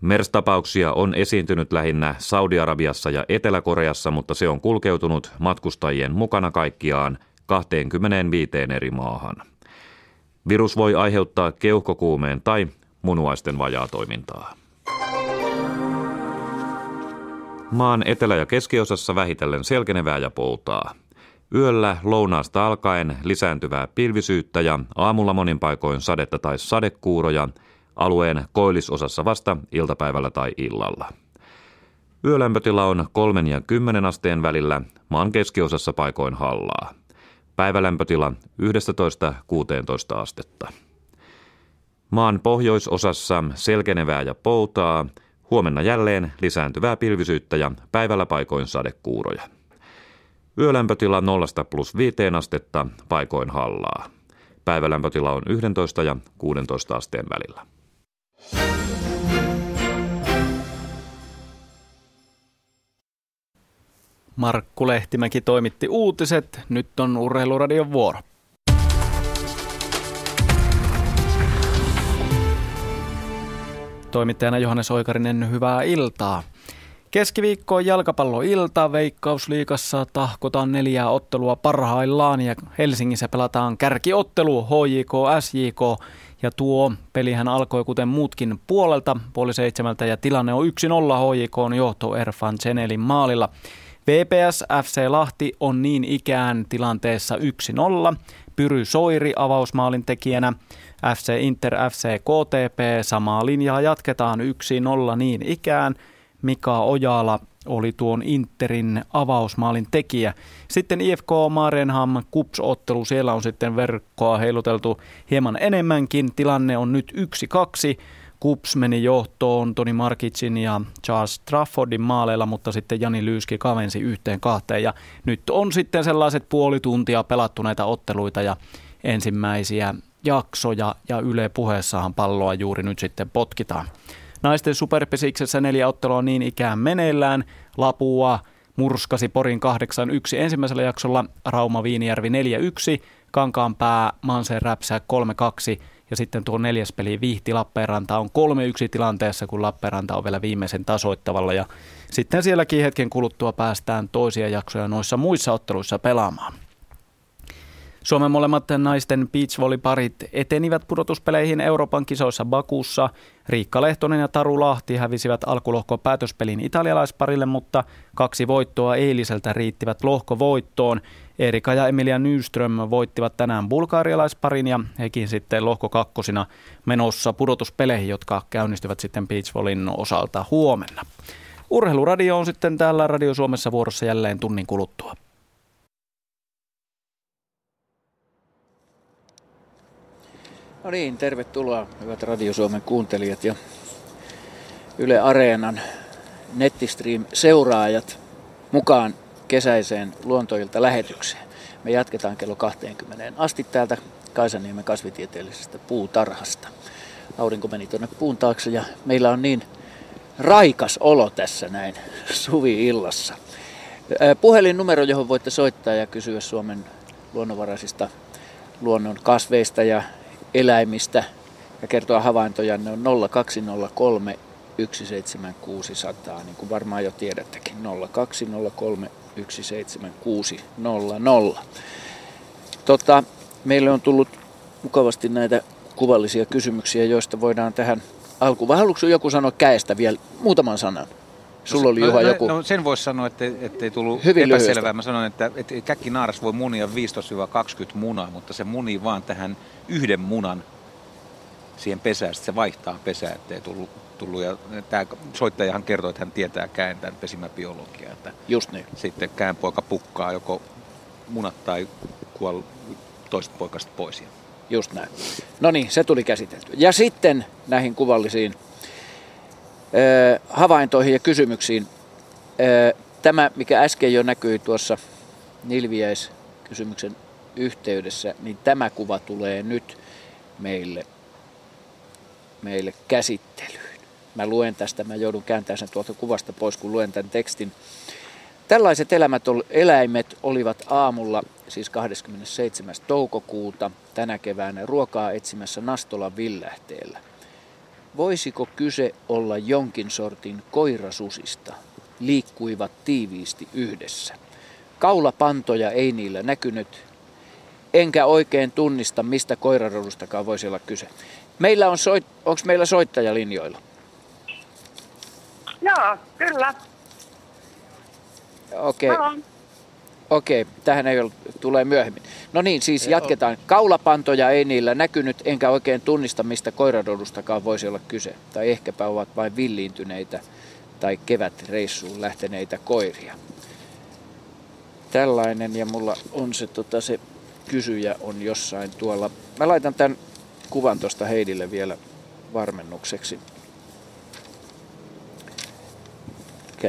MERS-tapauksia on esiintynyt lähinnä Saudi-Arabiassa ja Etelä-Koreassa, mutta se on kulkeutunut matkustajien mukana kaikkiaan 25 eri maahan. Virus voi aiheuttaa keuhkokuumeen tai munuaisten vajaatoimintaa. Maan etelä- ja keskiosassa vähitellen selkenevää ja poutaa. Yöllä lounaasta alkaen lisääntyvää pilvisyyttä ja aamulla monin paikoin sadetta tai sadekuuroja – alueen koillisosassa vasta iltapäivällä tai illalla. Yölämpötila on 3 ja 10 asteen välillä, maan keskiosassa paikoin hallaa. Päivälämpötila 11-16 astetta. Maan pohjoisosassa selkenevää ja poutaa, Huomenna jälleen lisääntyvää pilvisyyttä ja päivällä paikoin sadekuuroja. Yölämpötila 0 plus 5 astetta, paikoin hallaa. Päivälämpötila on 11 ja 16 asteen välillä. Markku Lehtimäki toimitti uutiset. Nyt on Urheiluradion vuoro. Toimittajana Johannes Oikarinen, hyvää iltaa. Keskiviikkoon jalkapalloilta Veikkausliigassa tahkotaan neljää ottelua parhaillaan ja Helsingissä pelataan kärkiottelu HJK SJK ja tuo pelihän alkoi kuten muutkin puolelta puoli seitsemältä ja tilanne on 1-0 HJK on johto Erfan Cenelin maalilla. VPS FC Lahti on niin ikään tilanteessa 1-0. Pyry Soiri avausmaalin tekijänä. FC Inter FC KTP samaa linjaa jatketaan 1-0 niin ikään. Mika Ojala oli tuon Interin avausmaalin tekijä. Sitten IFK Marenham Kups-ottelu, siellä on sitten verkkoa heiluteltu hieman enemmänkin. Tilanne on nyt 1-2. Kups meni johtoon Toni Markitsin ja Charles Traffordin maaleilla, mutta sitten Jani Lyyski kavensi yhteen kahteen. Ja nyt on sitten sellaiset puoli tuntia pelattu näitä otteluita ja ensimmäisiä jaksoja ja Yle puheessahan palloa juuri nyt sitten potkitaan. Naisten superpesiksessä neljä ottelua niin ikään meneillään. Lapua murskasi Porin 8-1 ensimmäisellä jaksolla, Rauma Viinijärvi 4-1, Kankaanpää Mansen Räpsä 3-2 ja sitten tuo neljäs peli Vihti Lappeenranta on 3-1 tilanteessa, kun Lappeenranta on vielä viimeisen tasoittavalla. Ja sitten sielläkin hetken kuluttua päästään toisia jaksoja noissa muissa otteluissa pelaamaan. Suomen molemmat naisten beachvolleyparit etenivät pudotuspeleihin Euroopan kisoissa Bakussa. Riikka Lehtonen ja Taru Lahti hävisivät alkulohko päätöspelin italialaisparille, mutta kaksi voittoa eiliseltä riittivät lohkovoittoon. Erika ja Emilia Nyström voittivat tänään bulgaarialaisparin ja hekin sitten lohko kakkosina menossa pudotuspeleihin, jotka käynnistyvät sitten beachvolleyn osalta huomenna. Urheiluradio on sitten täällä Radio Suomessa vuorossa jälleen tunnin kuluttua. No niin, tervetuloa hyvät Radio Suomen kuuntelijat ja Yle Areenan nettistream-seuraajat mukaan kesäiseen luontoilta lähetykseen. Me jatketaan kello 20 asti täältä Kaisaniemen kasvitieteellisestä puutarhasta. Aurinko meni tuonne puun taakse ja meillä on niin raikas olo tässä näin suvi-illassa. Puhelinnumero, johon voitte soittaa ja kysyä Suomen luonnonvaraisista luonnon kasveista ja eläimistä ja kertoa havaintoja, ne on 0203 17600, niin kuin varmaan jo tiedättekin, 0203 17600. Tota, meille on tullut mukavasti näitä kuvallisia kysymyksiä, joista voidaan tähän alkuun. Vai haluatko joku sanoa käestä vielä muutaman sanan? Sulla oli Juha joku... No, sen voisi sanoa, että ei tullut Hyvin epäselvää. Lyhyesti. Mä sanoin, että, että käkkinaaras voi munia 15-20 munaa, mutta se munii vaan tähän yhden munan siihen pesään. Sitten se vaihtaa pesää, ettei tullut, tullut. Ja tämä soittajahan kertoi, että hän tietää käen tämän pesimäbiologiaa. Että Just niin. Sitten käenpoika pukkaa joko munat tai kuol toista poikasta pois. Just näin. No niin, se tuli käsitelty. Ja sitten näihin kuvallisiin ö, havaintoihin ja kysymyksiin. Ö, tämä, mikä äsken jo näkyi tuossa Nilviäiskysymyksen yhteydessä, niin tämä kuva tulee nyt meille meille käsittelyyn. Mä luen tästä, mä joudun kääntämään sen tuolta kuvasta pois, kun luen tämän tekstin. Tällaiset elämät, eläimet olivat aamulla, siis 27. toukokuuta, tänä keväänä ruokaa etsimässä Nastolan villähteellä. Voisiko kyse olla jonkin sortin koirasusista? Liikkuivat tiiviisti yhdessä. Kaulapantoja ei niillä näkynyt, enkä oikein tunnista, mistä koirarodustakaan voisi olla kyse. Meillä on soit, onko meillä soittaja linjoilla? Joo, kyllä. Okei. Okay. Okei, tähän ei ole, tulee myöhemmin. No niin, siis jatketaan. Kaulapantoja ei niillä näkynyt, enkä oikein tunnista, mistä koirarodustakaan voisi olla kyse. Tai ehkäpä ovat vain villiintyneitä tai kevätreissuun lähteneitä koiria. Tällainen, ja mulla on se, tota, se kysyjä on jossain tuolla. Mä laitan tämän kuvan tuosta Heidille vielä varmennukseksi.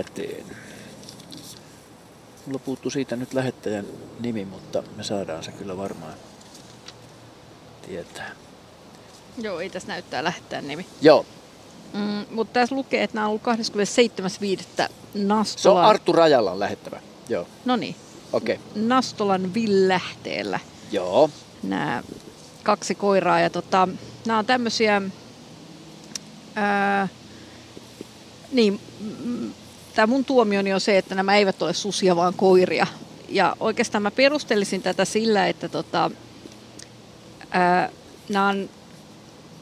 Käteen. Mulla puuttuu siitä nyt lähettäjän nimi, mutta me saadaan se kyllä varmaan tietää. Joo, ei tässä näyttää lähettäjän nimi. Joo. Mm, mutta tässä lukee, että nämä on ollut 27.5. Nastolan... Se on Arttu Rajalan lähettävä. Joo. No niin. Okei. Okay. Nastolan villähteellä. Joo. Nämä kaksi koiraa. Ja tota, nämä on tämmöisiä... Ää, niin, tämä mun tuomioni on se, että nämä eivät ole susia, vaan koiria. Ja oikeastaan mä perustelisin tätä sillä, että tota, ää, nämä on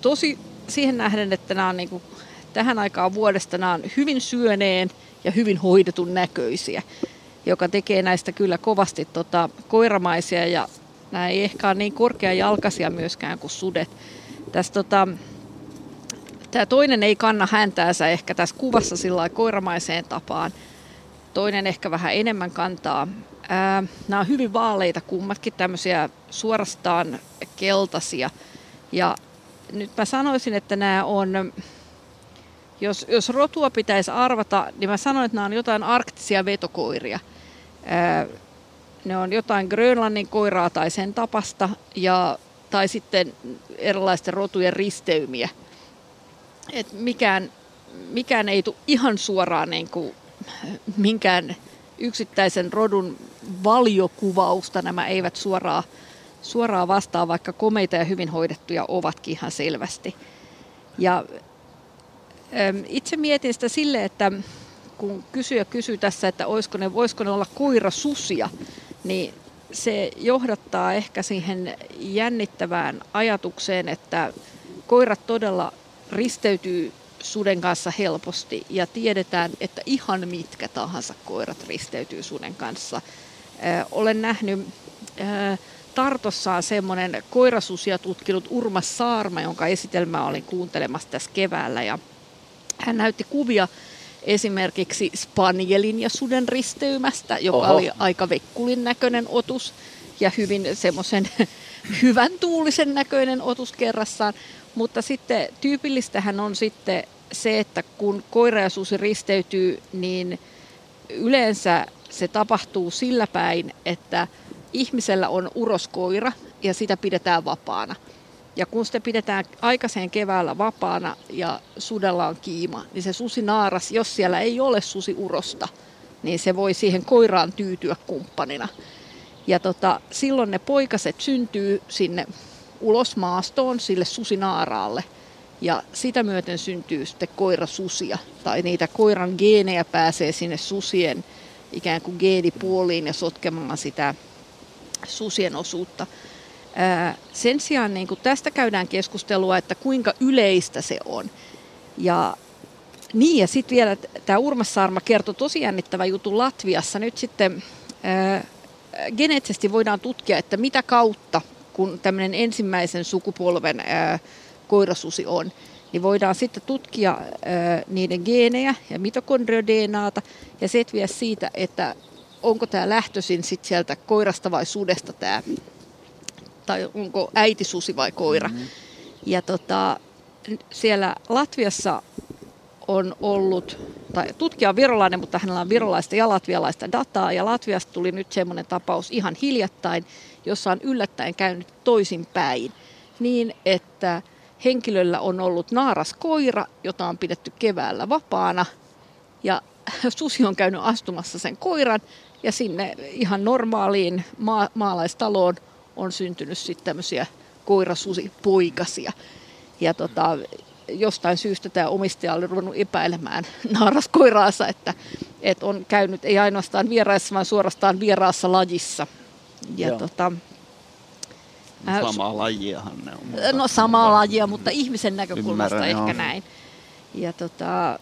tosi siihen nähden, että nämä on niin kuin, tähän aikaan vuodesta nämä on hyvin syöneen ja hyvin hoidetun näköisiä, joka tekee näistä kyllä kovasti tota, koiramaisia ja nämä ei ehkä ole niin korkeajalkaisia myöskään kuin sudet. Tässä tota, Tämä toinen ei kanna häntäänsä ehkä tässä kuvassa sillä koiramaiseen tapaan. Toinen ehkä vähän enemmän kantaa. Ää, nämä on hyvin vaaleita kummatkin, tämmöisiä suorastaan keltaisia. Ja nyt mä sanoisin, että nämä on, jos, jos rotua pitäisi arvata, niin mä sanoin, että nämä on jotain arktisia vetokoiria. Ää, ne on jotain Grönlannin koiraa tai sen tapasta, ja, tai sitten erilaisten rotujen risteymiä – että mikään, mikään ei tule ihan suoraan niin kuin minkään yksittäisen rodun valiokuvausta. Nämä eivät suoraan, suoraan vastaa, vaikka komeita ja hyvin hoidettuja ovatkin ihan selvästi. Ja itse mietin sitä sille, että kun kysyjä kysyy tässä, että olisiko ne, voisiko ne olla koirasusia, niin se johdattaa ehkä siihen jännittävään ajatukseen, että koirat todella risteytyy suden kanssa helposti ja tiedetään, että ihan mitkä tahansa koirat risteytyy suden kanssa. Ö, olen nähnyt ö, Tartossaan semmoinen koirasusia tutkinut Urma Saarma, jonka esitelmää olin kuuntelemassa tässä keväällä. Ja hän näytti kuvia esimerkiksi Spanielin ja suden risteymästä, joka Oho. oli aika vekkulin näköinen otus ja hyvin semmoisen hyvän tuulisen näköinen otus kerrassaan. Mutta sitten tyypillistähän on sitten se, että kun koira ja susi risteytyy, niin yleensä se tapahtuu sillä päin, että ihmisellä on uroskoira ja sitä pidetään vapaana. Ja kun sitä pidetään aikaiseen keväällä vapaana ja sudella on kiima, niin se susi naaras, jos siellä ei ole susi urosta, niin se voi siihen koiraan tyytyä kumppanina. Ja tota, silloin ne poikaset syntyy sinne ulos maastoon sille susinaaraalle. Ja sitä myöten syntyy sitten koirasusia, tai niitä koiran geenejä pääsee sinne susien ikään kuin geenipuoliin ja sotkemaan sitä susien osuutta. Sen sijaan niin kuin tästä käydään keskustelua, että kuinka yleistä se on. Ja niin, ja sitten vielä tämä Urmas Saarma kertoi tosi jännittävä jutun Latviassa. Nyt sitten geneettisesti voidaan tutkia, että mitä kautta kun tämmöinen ensimmäisen sukupolven ää, koirasusi on, niin voidaan sitten tutkia ää, niiden geenejä ja mitokondriodNAta ja setviä siitä, että onko tämä lähtöisin sit sieltä koirasta vai sudesta tämä, tai onko äiti susi vai koira. Mm-hmm. Ja tota, siellä Latviassa on ollut, tai tutkija on virolainen, mutta hänellä on virolaista ja latvialaista dataa, ja Latviasta tuli nyt semmoinen tapaus ihan hiljattain, jossa on yllättäen käynyt toisinpäin, niin että henkilöllä on ollut naaras koira, jota on pidetty keväällä vapaana, ja susi on käynyt astumassa sen koiran, ja sinne ihan normaaliin maa- maalaistaloon on syntynyt sitten tämmöisiä koirasusipoikasia. Ja tota, jostain syystä tämä omistaja oli ruvennut epäilemään naaraskoiraansa, että, että on käynyt ei ainoastaan vieraissa, vaan suorastaan vieraassa lajissa. Ja Joo. tota, No samaa lajiahan ne on. Mutta... No samaa lajia, mutta ihmisen näkökulmasta Ymmärrän, ehkä joo. näin. Ja tota,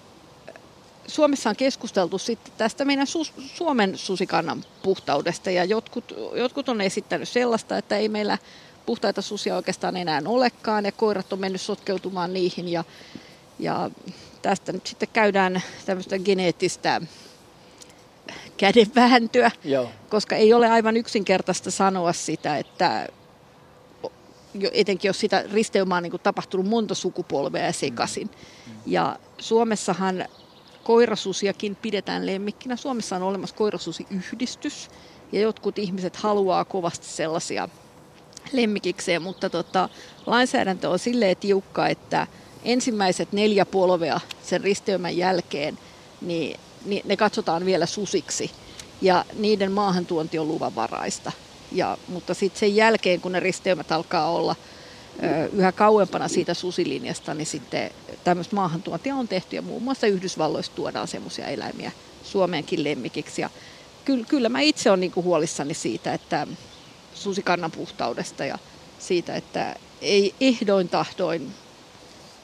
Suomessa on keskusteltu sitten tästä meidän su- Suomen susikannan puhtaudesta ja jotkut, jotkut on esittänyt sellaista, että ei meillä puhtaita susia oikeastaan enää olekaan ja koirat on mennyt sotkeutumaan niihin ja, ja tästä nyt sitten käydään tämmöistä geneettistä kädenvääntöä, Joo. koska ei ole aivan yksinkertaista sanoa sitä, että etenkin jos sitä risteymää on niin kuin tapahtunut monta sukupolvea ja sekaisin. Ja Suomessahan koirasusiakin pidetään lemmikkinä. Suomessa on olemassa koirasusiyhdistys ja jotkut ihmiset haluaa kovasti sellaisia lemmikikseen, mutta tota, lainsäädäntö on silleen tiukka, että ensimmäiset neljä polvea sen risteymän jälkeen, niin ne katsotaan vielä susiksi ja niiden maahantuonti on luvanvaraista. Ja, mutta sitten sen jälkeen, kun ne risteymät alkaa olla ö, yhä kauempana siitä susilinjasta, niin sitten tämmöistä maahantuontia on tehty ja muun muassa Yhdysvalloissa tuodaan semmoisia eläimiä Suomeenkin lemmikiksi. Ja kyllä, kyllä mä itse olen niinku huolissani siitä, että susikannan puhtaudesta ja siitä, että ei ehdoin tahdoin,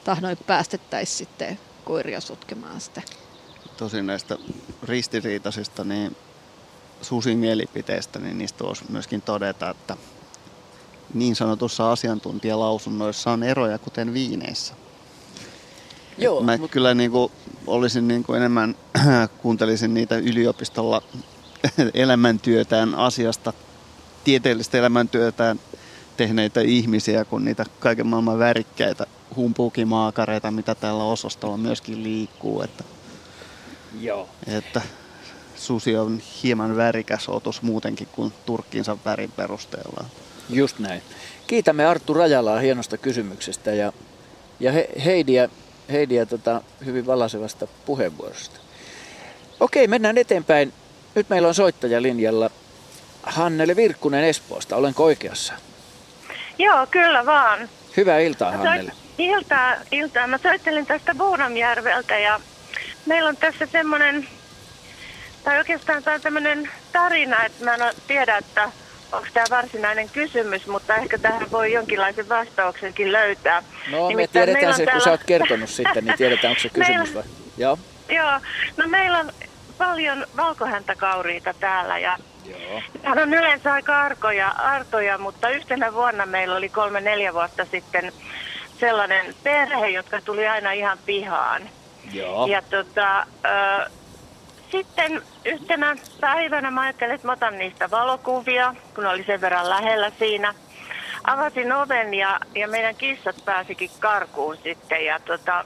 tahdoin päästettäisi sitten koiria sotkemaan sitä. Tosin näistä ristiriitaisista niin susimielipiteistä, niin niistä voisi myöskin todeta, että niin sanotussa asiantuntijalausunnoissa on eroja, kuten viineissä. Joo, Mä mutta... kyllä niin kuin olisin niin kuin enemmän, kuuntelisin niitä yliopistolla elämäntyötään asiasta, tieteellistä elämäntyötään tehneitä ihmisiä kuin niitä kaiken maailman värikkäitä humpuukimaakareita, mitä tällä osastolla myöskin liikkuu. Että, Joo. Että susi on hieman värikäs otus muutenkin kuin turkkiinsa värin perusteella. Just näin. Kiitämme Arttu Rajalaa hienosta kysymyksestä ja, ja he, Heidiä, Heidiä tota, hyvin valasevasta puheenvuorosta. Okei, mennään eteenpäin. Nyt meillä on soittaja linjalla Hannele Virkkunen Espoosta. Olenko oikeassa? Joo, kyllä vaan. Hyvää iltaa, Hannele. Iltaa, iltaa. Mä soittelin tästä Buunamjärveltä ja meillä on tässä semmoinen tai oikeastaan tämä on tämmöinen tarina, että mä en tiedä, että onko tämä varsinainen kysymys, mutta ehkä tähän voi jonkinlaisen vastauksenkin löytää. No Nimittäin me tiedetään se, täällä... kun sä oot kertonut sitten, niin tiedetään, onko se kysymys vai? Joo. Joo, no meillä on paljon valkohäntäkauriita täällä ja Joo. On yleensä aika arkoja, artoja, mutta yhtenä vuonna meillä oli kolme-neljä vuotta sitten sellainen perhe, jotka tuli aina ihan pihaan. Joo. Ja tota, sitten yhtenä päivänä mä ajattelin, että mä otan niistä valokuvia, kun oli sen verran lähellä siinä. Avasin oven ja, ja meidän kissat pääsikin karkuun sitten. Ja tota,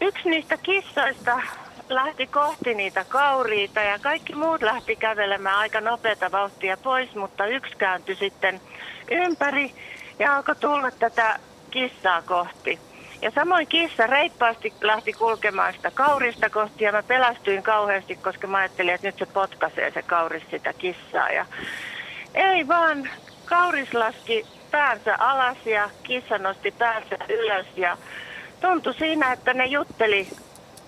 yksi niistä kissoista lähti kohti niitä kauriita ja kaikki muut lähti kävelemään aika nopeata vauhtia pois, mutta yksi kääntyi sitten ympäri ja alkoi tulla tätä kissaa kohti. Ja samoin kissa reippaasti lähti kulkemaan sitä kaurista kohti ja mä pelästyin kauheasti, koska mä ajattelin, että nyt se potkaisee se kauris sitä kissaa. Ja ei vaan, kauris laski päänsä alas ja kissa nosti päänsä ylös ja tuntui siinä, että ne jutteli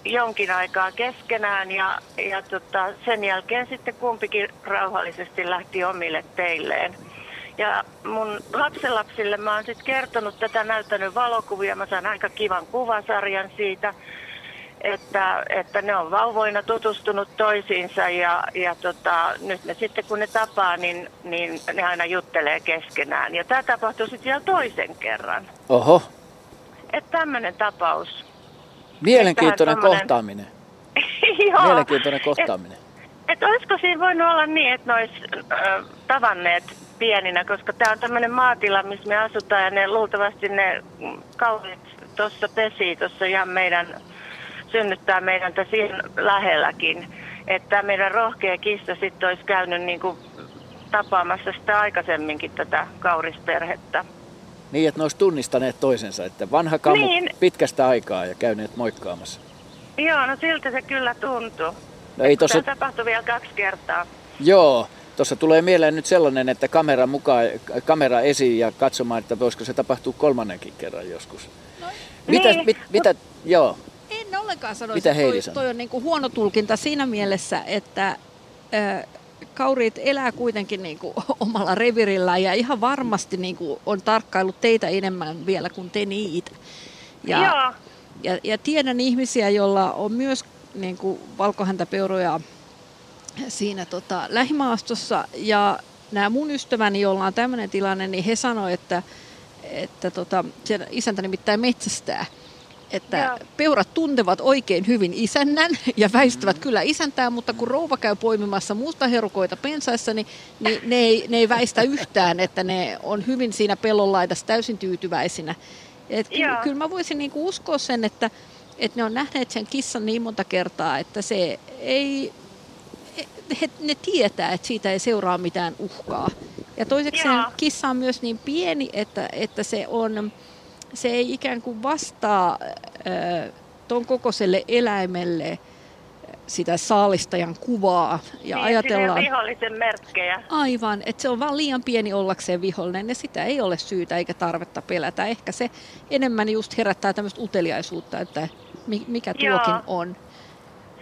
jonkin aikaa keskenään ja, ja tota, sen jälkeen sitten kumpikin rauhallisesti lähti omille teilleen. Ja mun lapsenlapsille mä oon sitten kertonut tätä, näyttänyt valokuvia. Mä saan aika kivan kuvasarjan siitä, että, että ne on vauvoina tutustunut toisiinsa ja, ja tota, nyt ne sitten kun ne tapaa, niin, niin ne aina juttelee keskenään. Ja tämä tapahtui sitten vielä toisen kerran. Oho. Että tämmöinen tapaus. Mielenkiintoinen tommonen... kohtaaminen. Joo. Mielenkiintoinen kohtaaminen. Et, et olisiko siinä voinut olla niin, että ne olisi äh, tavanneet pieninä, koska tämä on tämmöinen maatila, missä me asutaan ja ne luultavasti ne kaulit tuossa pesi tuossa ihan meidän, synnyttää meidän ihan lähelläkin. Että meidän rohkea kissa sitten olisi käynyt niin kuin tapaamassa sitä aikaisemminkin tätä kaurisperhettä. Niin, että ne olisi tunnistaneet toisensa, että vanha kamu niin. pitkästä aikaa ja käyneet moikkaamassa. Joo, no siltä se kyllä tuntuu. No ei tossa... Tämä tapahtui vielä kaksi kertaa. Joo, Tuossa tulee mieleen nyt sellainen, että kamera mukaan, kamera esiin ja katsomaan, että voisiko se tapahtua kolmannenkin kerran joskus. No, mitä, niin. mit, mitä, joo. En ollenkaan sanoisi, että toi, toi on niin kuin huono tulkinta siinä mielessä, että ö, kauriit elää kuitenkin niin kuin omalla revirillä ja ihan varmasti niin kuin on tarkkaillut teitä enemmän vielä kuin te niitä. Ja, Joo. ja, ja tiedän ihmisiä, joilla on myös niin kuin valkohäntäpeuroja siinä tota, lähimaastossa ja nämä mun ystäväni, joilla on tämmöinen tilanne, niin he sanoivat, että, että tota, isäntä nimittäin metsästää. Että Joo. peurat tuntevat oikein hyvin isännän ja väistävät mm. kyllä isäntää, mutta kun rouva käy poimimassa muusta herukoita pensaissa, niin, niin ne, ei, ne ei väistä yhtään, että ne on hyvin siinä pellon laidassa täysin tyytyväisinä. Et kyllä, kyllä mä voisin niinku uskoa sen, että että ne on nähneet sen kissan niin monta kertaa, että se ei, he, ne tietää, että siitä ei seuraa mitään uhkaa. Ja toiseksi kissa on myös niin pieni, että, että se, on, se ei ikään kuin vastaa ton kokoiselle eläimelle sitä saalistajan kuvaa. Ja niin, ajatellaan, vihollisen merkkejä. Aivan, että se on vaan liian pieni ollakseen vihollinen ja sitä ei ole syytä eikä tarvetta pelätä. Ehkä se enemmän just herättää tämmöistä uteliaisuutta, että mikä tuokin Joo. on.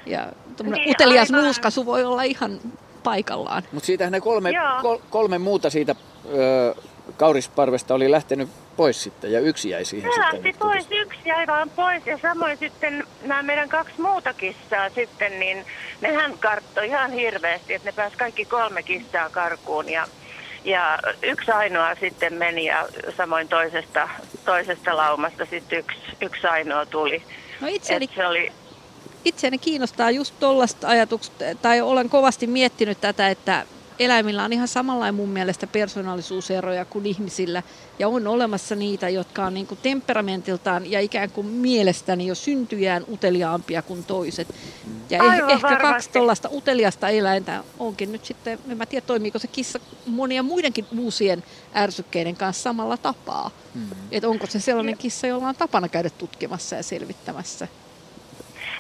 Ja niin, utelias aivan. nuuskasu voi olla ihan paikallaan. Mutta siitähän ne kolme, kol, kolme muuta siitä ö, kaurisparvesta oli lähtenyt pois sitten ja yksi jäi siihen se sitten. Lähti pois, yksi jäi vaan pois ja samoin sitten nämä meidän kaksi muuta kissaa sitten, niin nehän karttoi ihan hirveästi, että ne pääsi kaikki kolme kissaa karkuun ja ja yksi ainoa sitten meni ja samoin toisesta, toisesta laumasta sitten yksi, yksi ainoa tuli. No itseäni, se oli... itseäni kiinnostaa just tuollaista ajatuksesta, tai olen kovasti miettinyt tätä, että eläimillä on ihan samanlainen mun mielestä persoonallisuuseroja kuin ihmisillä. Ja on olemassa niitä, jotka on niin kuin temperamentiltaan ja ikään kuin mielestäni jo syntyjään uteliaampia kuin toiset. Ja eh- Aivan ehkä varmasti. kaksi tuollaista uteliasta eläintä onkin nyt sitten, en mä tiedä toimiiko se kissa monia muidenkin uusien ärsykkeiden kanssa samalla tapaa. Mm. Että onko se sellainen kissa, jolla on tapana käydä tutkimassa ja selvittämässä.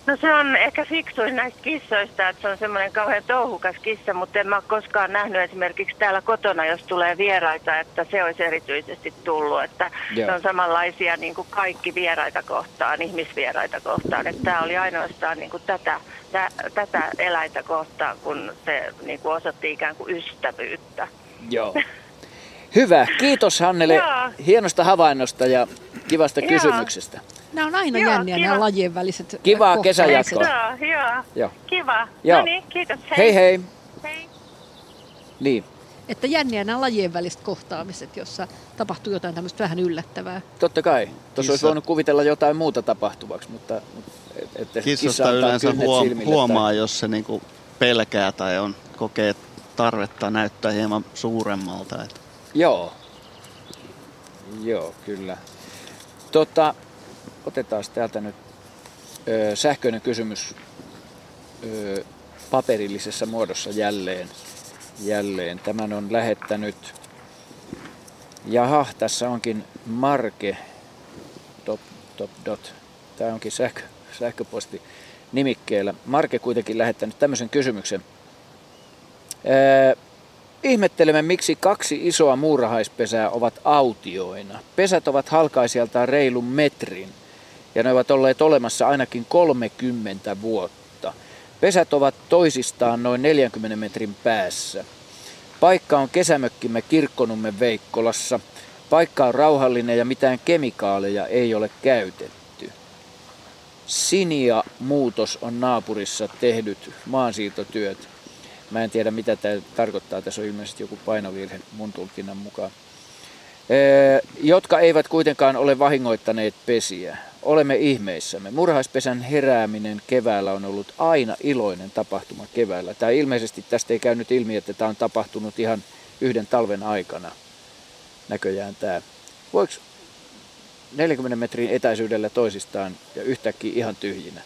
No se on ehkä fiksuin näistä kissoista, että se on semmoinen kauhean touhukas kissa, mutta en mä ole koskaan nähnyt esimerkiksi täällä kotona, jos tulee vieraita, että se olisi erityisesti tullut. Että Joo. ne on samanlaisia niin kuin kaikki vieraita kohtaan, ihmisvieraita kohtaan. Että tämä oli ainoastaan niin kuin tätä, tä, tätä eläintä kohtaan, kun se niin kuin osoitti ikään kuin ystävyyttä. Joo. Hyvä. Kiitos Hannele hienosta havainnosta ja kivasta Joo. kysymyksestä. Nämä on aina Joo, jänniä kiva. nämä lajien väliset Kivaa kesäjatkoa. Joo, joo. Joo. Kiva. Joo. No niin, kiitos. Hei. Hei hei. Hei. Niin. Että jänniä nämä lajien väliset kohtaamiset, jossa tapahtuu jotain tämmöistä vähän yllättävää. Totta kai. Tuossa olisi voinut kuvitella jotain muuta tapahtuvaksi, mutta... Että Kissasta yleensä huom- huomaa, tai... jos se niinku pelkää tai on kokee tarvetta näyttää hieman suuremmalta. Että. Joo. Joo, kyllä. Tota, otetaan täältä nyt ö, sähköinen kysymys ö, paperillisessa muodossa jälleen. jälleen. Tämän on lähettänyt, jaha, tässä onkin Marke, top, top dot, tämä onkin sähkö, sähköposti nimikkeellä. Marke kuitenkin lähettänyt tämmöisen kysymyksen. Ö, Ihmettelemme, miksi kaksi isoa muurahaispesää ovat autioina. Pesät ovat halkaisijaltaan reilun metrin ja ne ovat olleet olemassa ainakin 30 vuotta. Pesät ovat toisistaan noin 40 metrin päässä. Paikka on kesämökkimme Kirkkonummen Veikkolassa. Paikka on rauhallinen ja mitään kemikaaleja ei ole käytetty. Sinia muutos on naapurissa tehdyt maansiirtotyöt. Mä en tiedä mitä tämä tarkoittaa. Tässä on ilmeisesti joku painovirhe mun tulkinnan mukaan. jotka eivät kuitenkaan ole vahingoittaneet pesiä. Olemme ihmeissämme. Murhaispesän herääminen keväällä on ollut aina iloinen tapahtuma keväällä. Tämä ilmeisesti tästä ei käynyt ilmi, että tämä on tapahtunut ihan yhden talven aikana. Näköjään tämä. Voiko 40 metrin etäisyydellä toisistaan ja yhtäkkiä ihan tyhjinä?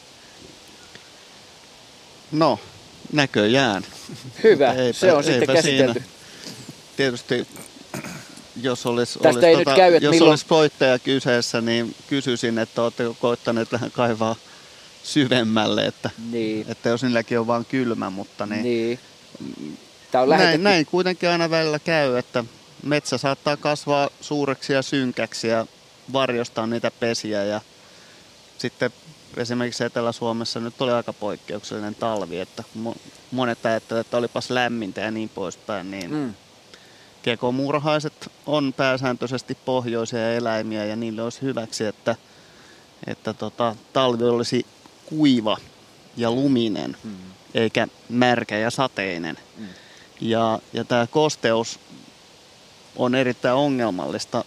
No, näköjään. Hyvä, eipä, se on sitten käsitelty. Siinä. Tietysti jos olisi, olisi, ei tota, käy, jos milloin... olisi voittaja kyseessä, niin kysyisin, että oletteko koittaneet vähän kaivaa syvemmälle, että, niin. että jos niilläkin on vain kylmä, mutta niin, niin. Tämä on näin, näin kuitenkin aina välillä käy, että metsä saattaa kasvaa suureksi ja synkäksi ja varjostaa niitä pesiä ja sitten esimerkiksi Etelä-Suomessa nyt oli aika poikkeuksellinen talvi, että monet ajattelevat, että olipas lämmintä ja niin poispäin, niin mm. kekomuurahaiset on pääsääntöisesti pohjoisia eläimiä ja niille olisi hyväksi, että, että tota, talvi olisi kuiva ja luminen, mm. eikä märkä ja sateinen. Mm. Ja, ja tämä kosteus on erittäin ongelmallista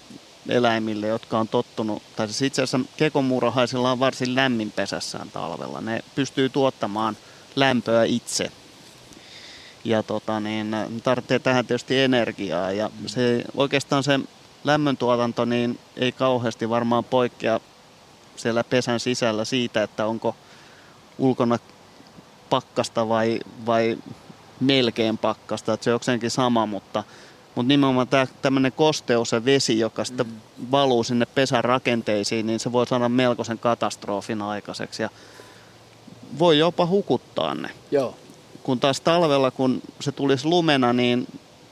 eläimille, jotka on tottunut, tai siis itse asiassa kekomurahaisilla on varsin lämmin pesässään talvella. Ne pystyy tuottamaan lämpöä itse. Ja tota, niin, tarvitsee tähän tietysti energiaa. Ja se, oikeastaan se lämmöntuotanto niin ei kauheasti varmaan poikkea siellä pesän sisällä siitä, että onko ulkona pakkasta vai, vai melkein pakkasta. Että se on jokseenkin sama, mutta, mutta nimenomaan tämä tämmöinen kosteus ja vesi, joka sitten mm. valuu sinne pesän rakenteisiin, niin se voi saada melkoisen katastrofin aikaiseksi ja voi jopa hukuttaa ne. Joo. Kun taas talvella, kun se tulisi lumena, niin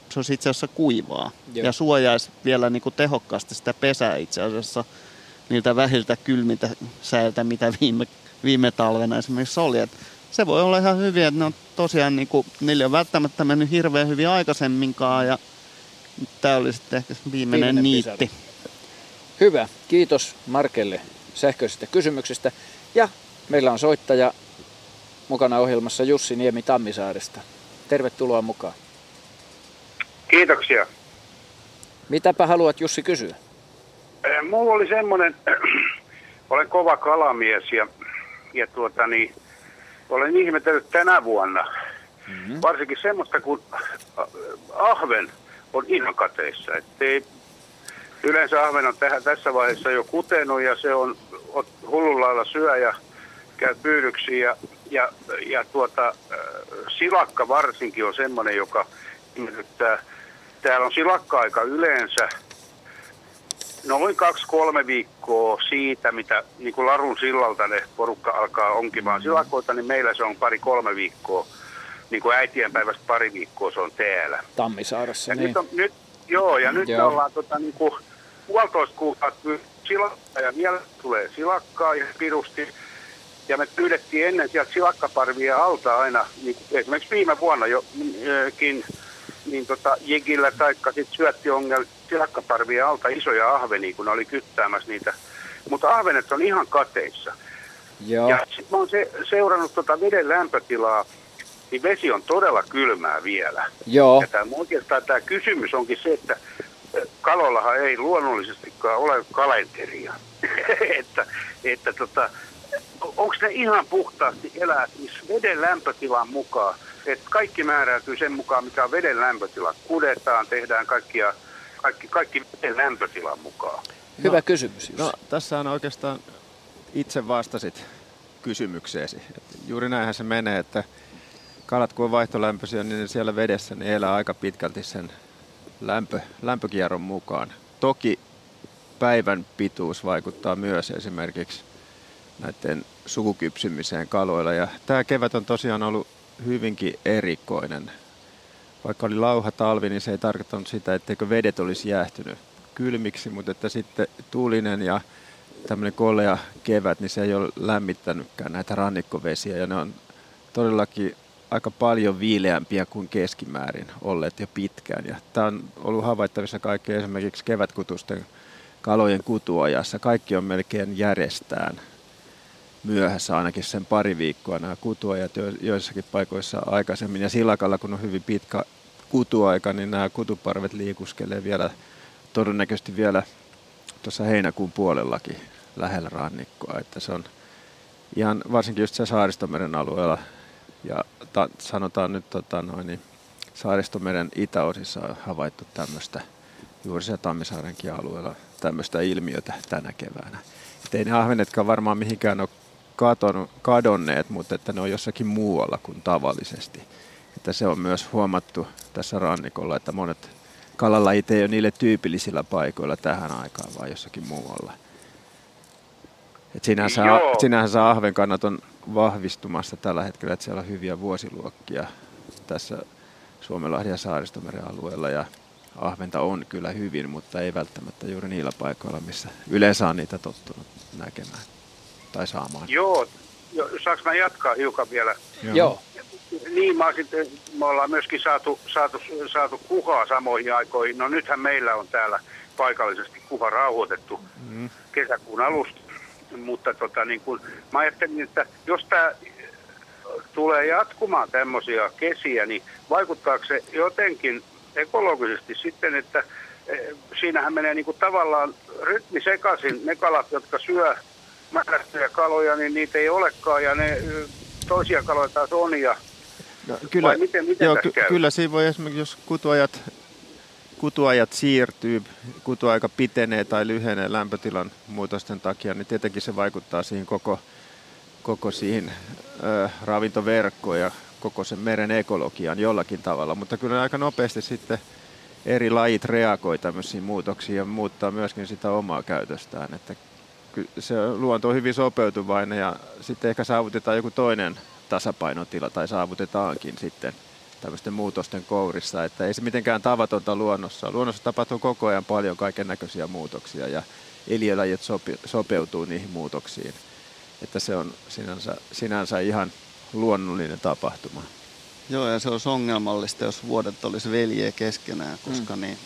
se olisi itse asiassa kuivaa Joo. ja suojaisi vielä niin kuin tehokkaasti sitä pesää itse asiassa niiltä vähiltä kylmiltä säiltä, mitä viime, viime talvena esimerkiksi oli. Et se voi olla ihan hyviä, että ne on tosiaan, niin kuin, niille on välttämättä mennyt hirveän hyvin aikaisemminkaan ja tämä oli sitten ehkä viimeinen, Viimeinen niitti. pisara. Hyvä. Kiitos Markelle sähköisestä kysymyksestä. Ja meillä on soittaja mukana ohjelmassa Jussi Niemi Tammisaaresta. Tervetuloa mukaan. Kiitoksia. Mitäpä haluat Jussi kysyä? Eh, Mulla oli semmoinen, olen kova kalamies ja, ja tuota niin, olen ihmetellyt tänä vuonna. Mm-hmm. Varsinkin semmoista, äh, ahven on ihan kateissa. Ettei, yleensä ahven on tähän, tässä vaiheessa jo kutenut ja se on ot- hullun lailla syö ja käy pyydyksiin. Ja, ja, ja tuota, äh, silakka varsinkin on semmoinen, joka ihmetyttää. Täällä on silakka-aika yleensä noin kaksi-kolme viikkoa siitä, mitä niin kuin Larun sillalta ne porukka alkaa onkimaan silakoita, niin meillä se on pari-kolme viikkoa. Niin kuin äitienpäivästä pari viikkoa se on täällä. Tammisaaressa, Ja niin. nyt on, nyt, joo, ja nyt me Joo. ollaan tota, niin kuin, puolitoista kuukautta silakkaa ja vielä tulee silakkaa ja pirusti. Ja me pyydettiin ennen sieltä silakkaparvia alta aina, niin kuin esimerkiksi viime vuonna jokin, niin tota, jegillä taikka sitten syöttiongel silakkaparvia alta isoja ahvenia, kun ne oli kyttäämässä niitä. Mutta ahvenet on ihan kateissa. Joo. Ja sitten mä oon se, seurannut tota veden lämpötilaa, niin vesi on todella kylmää vielä. Joo. Ja tämä, oikeastaan tämä kysymys onkin se, että kalollahan ei luonnollisestikaan ole kalenteria. että että tota, onko ne ihan puhtaasti elää siis veden lämpötilan mukaan? Että kaikki määräytyy sen mukaan, mikä on veden lämpötila. Kudetaan, tehdään kaikkia, kaikki, kaikki veden lämpötilan mukaan. Hyvä kysymys, Jussi. No, tässä on oikeastaan itse vastasit kysymykseesi. Et juuri näinhän se menee, että kalat kun on vaihtolämpöisiä, niin siellä vedessä ne elää aika pitkälti sen lämpö, lämpökierron mukaan. Toki päivän pituus vaikuttaa myös esimerkiksi näiden sukukypsymiseen kaloilla. Ja tämä kevät on tosiaan ollut hyvinkin erikoinen. Vaikka oli lauha talvi, niin se ei tarkoittanut sitä, etteikö vedet olisi jäähtynyt kylmiksi, mutta että sitten tuulinen ja tämmöinen kolea kevät, niin se ei ole lämmittänytkään näitä rannikkovesiä ja ne on todellakin aika paljon viileämpiä kuin keskimäärin olleet jo pitkään. Ja tämä on ollut havaittavissa kaikkea esimerkiksi kevätkutusten kalojen kutuajassa. Kaikki on melkein järjestään myöhässä ainakin sen pari viikkoa nämä kutuajat jo- joissakin paikoissa aikaisemmin. Ja silakalla, kun on hyvin pitkä kutuaika, niin nämä kutuparvet liikuskelee vielä todennäköisesti vielä tuossa heinäkuun puolellakin lähellä rannikkoa. Että se on ihan varsinkin just se Saaristomeren alueella ja ta, sanotaan nyt tota, noin, niin Saaristomeren itäosissa on havaittu tämmöistä juuri se Tammisaarenkin alueella tämmöistä ilmiötä tänä keväänä. Et ei ne ahvenetkaan varmaan mihinkään ole katon, kadonneet, mutta että ne on jossakin muualla kuin tavallisesti. Että se on myös huomattu tässä rannikolla, että monet kalalajit ei ole niille tyypillisillä paikoilla tähän aikaan, vaan jossakin muualla. Et sinänsä, Joo. sinänsä ahvenkannat on vahvistumassa tällä hetkellä, että siellä on hyviä vuosiluokkia tässä Suomenlahden ja Saaristomeren alueella ja ahventa on kyllä hyvin, mutta ei välttämättä juuri niillä paikoilla, missä yleensä on niitä tottunut näkemään tai saamaan. Joo, jo, saanko mä jatkaa hiukan vielä? Joo. Joo. Niin, mä sitten, me ollaan myöskin saatu, saatu, saatu kuhaa samoihin aikoihin. No nythän meillä on täällä paikallisesti kuha rauhoitettu Mm. kesäkuun alusta. Mutta tota, niin kun, mä ajattelin, että jos tämä tulee jatkumaan tämmöisiä kesiä, niin vaikuttaako se jotenkin ekologisesti sitten, että eh, siinähän menee niin kuin tavallaan rytmi sekaisin. Ne kalat, jotka syö määrättyjä kaloja, niin niitä ei olekaan ja ne eh, toisia kaloja taas on. Ja, No, kyllä, vai miten, miten joo, ky- käy? kyllä siinä voi esimerkiksi, jos kutuajat kutuajat siirtyy, kutuaika pitenee tai lyhenee lämpötilan muutosten takia, niin tietenkin se vaikuttaa siihen koko, koko siihen ö, ravintoverkkoon ja koko sen meren ekologiaan jollakin tavalla. Mutta kyllä aika nopeasti sitten eri lajit reagoi tämmöisiin muutoksiin ja muuttaa myöskin sitä omaa käytöstään. Että se luonto on hyvin sopeutuvainen ja sitten ehkä saavutetaan joku toinen tasapainotila tai saavutetaankin sitten tämmöisten muutosten kourissa, että ei se mitenkään tavatonta luonnossa. Luonnossa tapahtuu koko ajan paljon kaiken näköisiä muutoksia ja eliölajit sopi, sopeutuu niihin muutoksiin. Että se on sinänsä, sinänsä ihan luonnollinen tapahtuma. Joo, ja se olisi ongelmallista, jos vuodet olisi veljeä keskenään, koska mm. niin,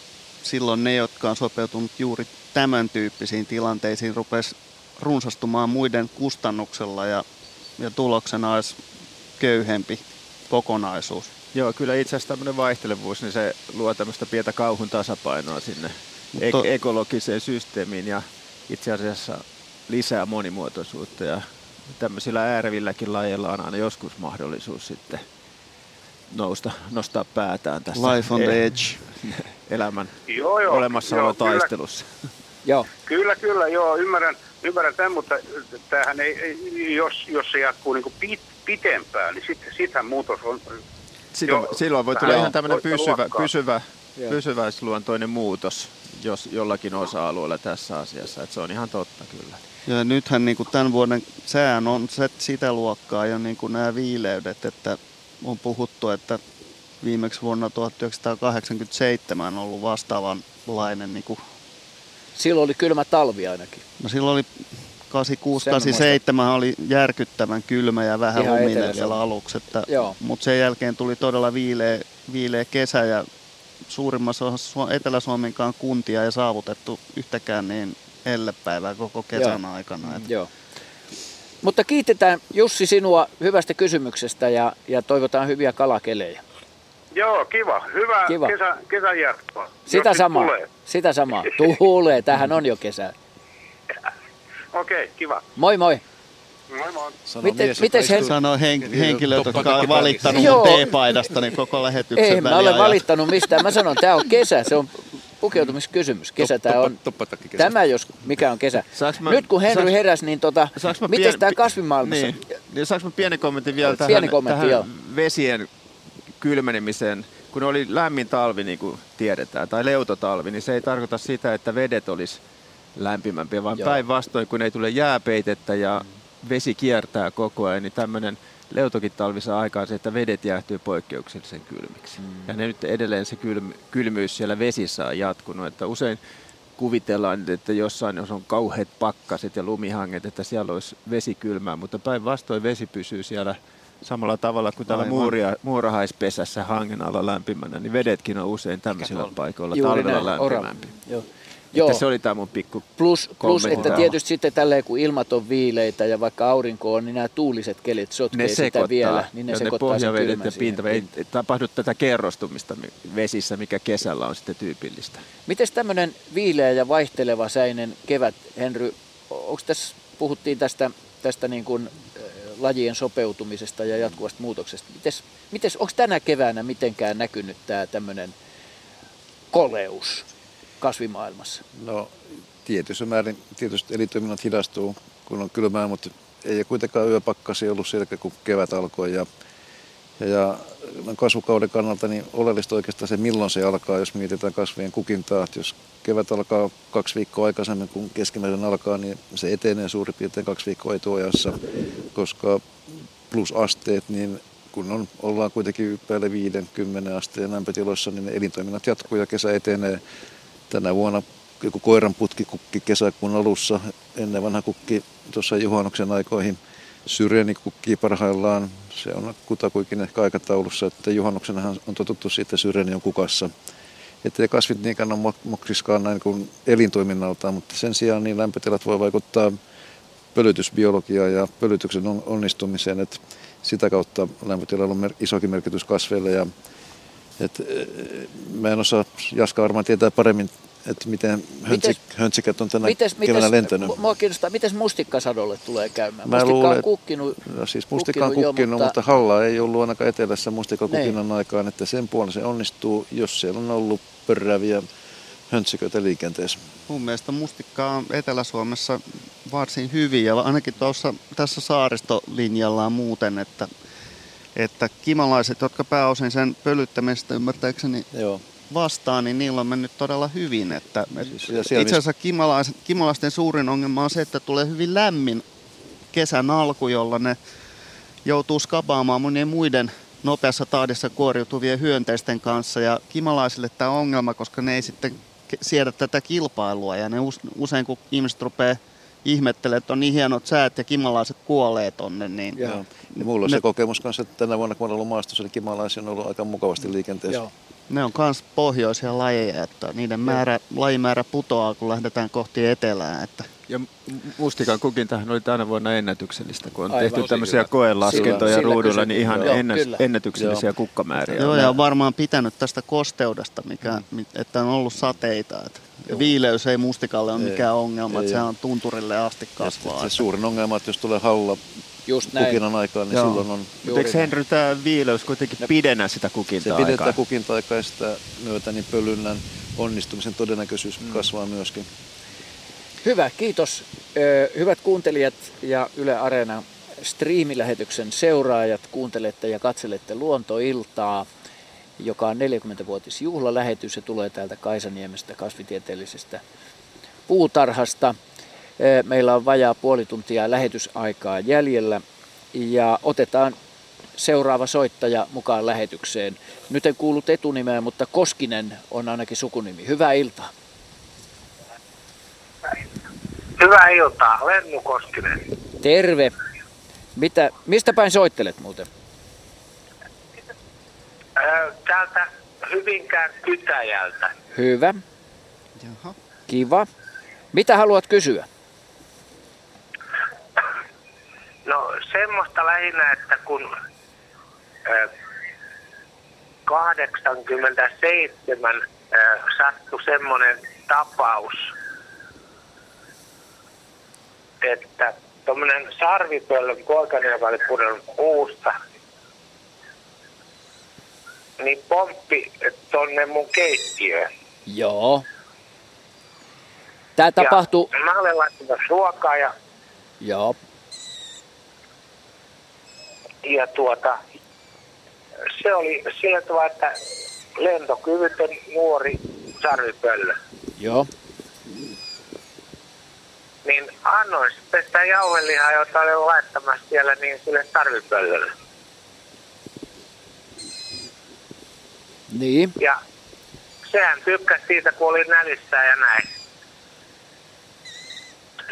silloin ne, jotka on sopeutunut juuri tämän tyyppisiin tilanteisiin, rupesi runsastumaan muiden kustannuksella ja, ja tuloksena olisi köyhempi kokonaisuus. Joo, kyllä itse asiassa tämmöinen vaihtelevuus, niin se luo tämmöistä pientä kauhun tasapainoa sinne Mutta... ek- ekologiseen systeemiin ja itse asiassa lisää monimuotoisuutta ja tämmöisillä äärevilläkin lajeilla on aina joskus mahdollisuus sitten nousta, nostaa päätään tässä Life on the edge. elämän joo, joo, olemassaolo taistelussa. Joo. Kyllä, kyllä, joo, ymmärrän, ymmärrän tämän, mutta tämähän ei, jos, jos se jatkuu niin pit, pitempään, niin sitten sitähän muutos on... Silloin, jo, silloin voi tulla ihan tämmöinen pysyvä, pysyvä, pysyväisluontoinen muutos jos jollakin osa-alueella tässä asiassa, että se on ihan totta kyllä. Ja nythän niin kuin tämän vuoden sään on sitä luokkaa jo niin kuin nämä viileydet, että on puhuttu, että viimeksi vuonna 1987 on ollut vastaavanlainen. Niin kuin... Silloin oli kylmä talvi ainakin. No silloin oli 86, 87 oli järkyttävän kylmä ja vähän Ihan luminen vielä aluksi. Mutta sen jälkeen tuli todella viileä, viileä kesä ja suurimmassa osassa Etelä-Suomenkaan kuntia ei saavutettu yhtäkään niin ellepäivää koko kesän Joo. aikana. Että... Joo. Mutta kiitetään Jussi sinua hyvästä kysymyksestä ja, ja toivotaan hyviä kalakelejä. Joo, kiva. Hyvää kiva. Kesä, kesän jatkoa. Sitä samaa. Tulee. Sitä samaa. Tulee. Tähän on jo kesä. Okei, okay, kiva. Moi moi. Moi moi. Miten, miten sen... Hen, henkilöt, jotka on valittanut mun teepaidasta niin koko lähetyksen Ei, mä olen valittanut mistään. Mä sanon, tämä on kesä. Se on pukeutumiskysymys. Kesä tämä on. Tämä jos mikä on kesä. Mä, Nyt kun Henry heräsi, niin tota, miten tämä kasvimaailmassa? Niin, niin saanko mä pienen kommentin vielä tähän, pieni kommentti, tähän vesien kylmenemiseen? Kun oli lämmin talvi, niin kuin tiedetään, tai leutotalvi, niin se ei tarkoita sitä, että vedet olisi lämpimämpiä, vaan päinvastoin, kun ei tule jääpeitettä ja vesi kiertää koko ajan, niin tämmöinen leutokin talvi saa aikaan se, että vedet jäähtyy poikkeuksellisen kylmiksi. Mm. Ja ne nyt edelleen se kylm, kylmyys siellä vesissä on jatkunut, että usein kuvitellaan, että jossain jos on kauheat pakkaset ja lumihanget, että siellä olisi vesi kylmää, mutta päinvastoin vesi pysyy siellä samalla tavalla kuin täällä muuria, muurahaispesässä hangen alla lämpimänä, niin vedetkin on usein tämmöisillä paikoilla Juuri talvella lämpimämpi. Joo. Joo. Että se oli tämä mun pikku Plus, plus että tietysti sitten tälleen kun ilmat on viileitä ja vaikka aurinko on, niin nämä tuuliset kelit sotkee ne sitä vielä. Niin ne ja sekoittaa ne pohjavedet ja pinta, ei, ei tapahdu tätä kerrostumista vesissä, mikä kesällä on sitten tyypillistä. Miten tämmöinen viileä ja vaihteleva säinen kevät, Henry, onko tässä, puhuttiin tästä, tästä niin kuin, lajien sopeutumisesta ja jatkuvasta muutoksesta. Mites, mites, onko tänä keväänä mitenkään näkynyt tämä tämmöinen koleus? Kasvimaailmassa? No tietyssä määrin tietysti elitoiminnat hidastuu, kun on kylmää, mutta ei kuitenkaan yöpakkasi ollut selkä, kun kevät alkoi. Ja, ja, ja kasvukauden kannalta niin oleellista oikeastaan se, milloin se alkaa, jos mietitään kasvien kukintaa. Että jos kevät alkaa kaksi viikkoa aikaisemmin kuin keskimäärin alkaa, niin se etenee suurin piirtein kaksi viikkoa etuajassa, koska plusasteet, niin kun on, ollaan kuitenkin päälle 50 asteen lämpötiloissa, niin ne elintoiminnat jatkuu ja kesä etenee tänä vuonna joku koiran putki kukki kesäkuun alussa. Ennen vanha kukki tuossa juhannuksen aikoihin. Syreeni kukkii parhaillaan. Se on kutakuikin ehkä aikataulussa, että juhannuksenahan on totuttu siitä syreeni on kukassa. Että ei kasvit niinkään ole moksiskaan näin kuin elintoiminnaltaan, mutta sen sijaan niin lämpötilat voi vaikuttaa pölytysbiologiaan ja pölytyksen onnistumiseen. Että sitä kautta lämpötilalla on isokin merkitys kasveille ja et, mä en osaa, Jaska varmaan tietää paremmin että miten hönsik, hönsikät on tänä mites, keväänä mites, lentänyt. Mua kiinnostaa, miten mustikkasadolle tulee käymään? Mä Mustikka luulen, on kukkinut, no siis mustikka on kukkinut kukkinut, jo, mutta... mutta halla ei ollut ainakaan etelässä mustikkakukinnan Niin. aikaan, että sen puolella se onnistuu, jos siellä on ollut pörrääviä höntsiköitä liikenteessä. Mun mielestä mustikka on Etelä-Suomessa varsin hyvin ja ainakin tuossa tässä saaristolinjalla on muuten, että, että kimalaiset, jotka pääosin sen pölyttämistä ymmärtääkseni Joo. vastaan, niin niillä on mennyt todella hyvin. Että ja itse siellä asiassa kimalaiset, kimalaisten suurin ongelma on se, että tulee hyvin lämmin kesän alku, jolla ne joutuu skabaamaan monien muiden nopeassa tahdissa kuoriutuvien hyönteisten kanssa. Ja kimalaisille tämä on ongelma, koska ne ei sitten siedä tätä kilpailua. Ja ne us- usein kun ihmiset rupeaa ihmettelemään, että on niin hienot säät ja kimalaiset kuolee tonne, niin Joo. Ja mulla on ne, se kokemus kanssa, että tänä vuonna kun olen ollut maastossa, niin kimalaisia on ollut aika mukavasti liikenteessä. Joo. ne on myös pohjoisia lajeja, että niiden määrä, lajimäärä putoaa, kun lähdetään kohti etelää. Että Ja mustikan kukintahan oli tänä vuonna ennätyksellistä, kun on Aivan. tehty tämmöisiä hyvä. koelaskentoja Sillä- sillä ruudulla, kysyttiin. niin ihan Joo, ennä, kyllä. ennätyksellisiä Joo. kukkamääriä. Joo, ja on varmaan pitänyt tästä kosteudesta, mikä, mi- että on ollut sateita. Että ja viileys ei mustikalle ole Ei. mikään ongelma, Ei että se ole. on tunturille asti kasvaa. se suurin ongelma, että jos tulee halla Just näin. kukinnan aikaan, niin Joo. silloin on... Mutta eikö Henry tämä viileys kuitenkin pidennä sitä Se kukinta pidetään kukinta-aikaa ja sitä myötä niin pölynnän onnistumisen todennäköisyys Mm. kasvaa myöskin. Hyvä, kiitos. Hyvät kuuntelijat ja Yle Areena striimilähetyksen seuraajat, kuuntelette ja katselette Luontoiltaa, joka on 40-vuotisjuhlalähetys. Se tulee täältä Kaisaniemestä kasvitieteellisestä puutarhasta. Meillä on vajaa puoli tuntia lähetysaikaa jäljellä ja otetaan seuraava soittaja mukaan lähetykseen. Nyt en kuullut etunimeä, mutta Koskinen on ainakin sukunimi. Hyvää iltaa. Hyvää iltaa, Lennu Koskinen. Terve. Mitä, mistä päin soittelet muuten? Täältä Hyvinkään Kytäjältä. Hyvä. Jaha. Kiva. Mitä haluat kysyä? No semmoista lähinnä, että kun ö, 87 ö, sattui semmoinen tapaus, että tuommoinen sarvipöllön poikani, joka oli pudonnut puusta, niin pomppi tonne mun keittiöön. Joo. Tämä tapahtuu... Ja mä olen laittanut ruokaa ja, Joo. ja tuota, se oli sillä tavalla, että lentokyvytön nuori sarvipöllö. Joo. Niin annoin sitten sitä jauhelihaa, jota olin laittamassa siellä, niin sille sarvipöllölle. Niin. Ja sehän tykkäsi siitä, kun oli nälissä ja näin.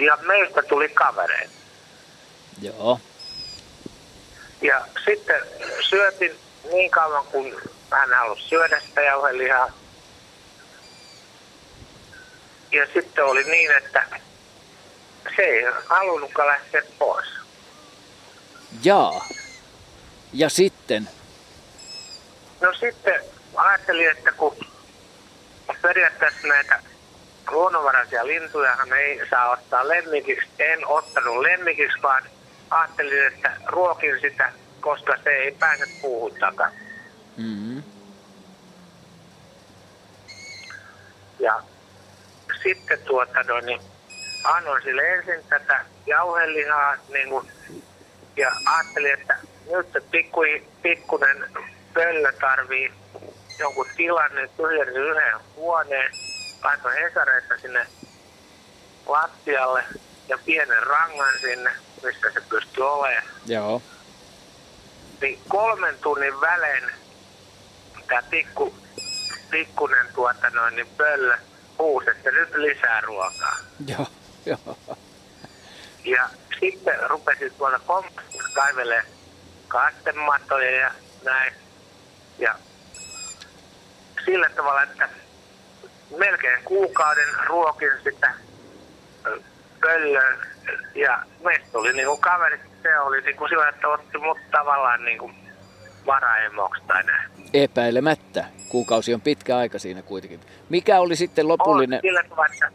Ja meistä tuli kavereita. Joo. Ja sitten syötin niin kauan, kun hän halusi syödä sitä jauhelihaa. Ja sitten oli niin, että se ei halunnutkaan lähteä pois. Jaa. Ja sitten? No sitten ajattelin, että kun periaatteessa näitä luonnonvaraisia lintujahan ei saa ottaa lemmikiksi, en ottanut lemmikiksi, vaan ajattelin, että ruokin sitä, koska se ei pääse puuhun takaisin. Mm-hmm. Ja sitten tuota, no, niin annoin sille ensin tätä jauhelihaa niin kuin, ja ajattelin, että nyt se pikku, pikkunen pöllö tarvii jonkun tilan, niin tyhjensin yhden huoneen, laitoin hesareita sinne lattialle ja pienen rangan sinne, missä se pystyy olemaan. Joo. Niin kolmen tunnin välein tämä pikku, pikkunen tuota noin, niin pöllö huusi, että nyt lisää ruokaa. Joo. Joo. Ja sitten rupesin tuolla kompastissa kaivelemaan kastematoja ja näin. Ja sillä tavalla, että melkein kuukauden ruokin sitä ö, pöllöä. Ja meistä oli niinku kaverit, se oli niinku sillä, että otti mut tavallaan niinku varaemoksi tai näin. Epäilemättä. Kuukausi on pitkä aika siinä kuitenkin. Mikä oli sitten lopullinen... On, sillä tavalla, että...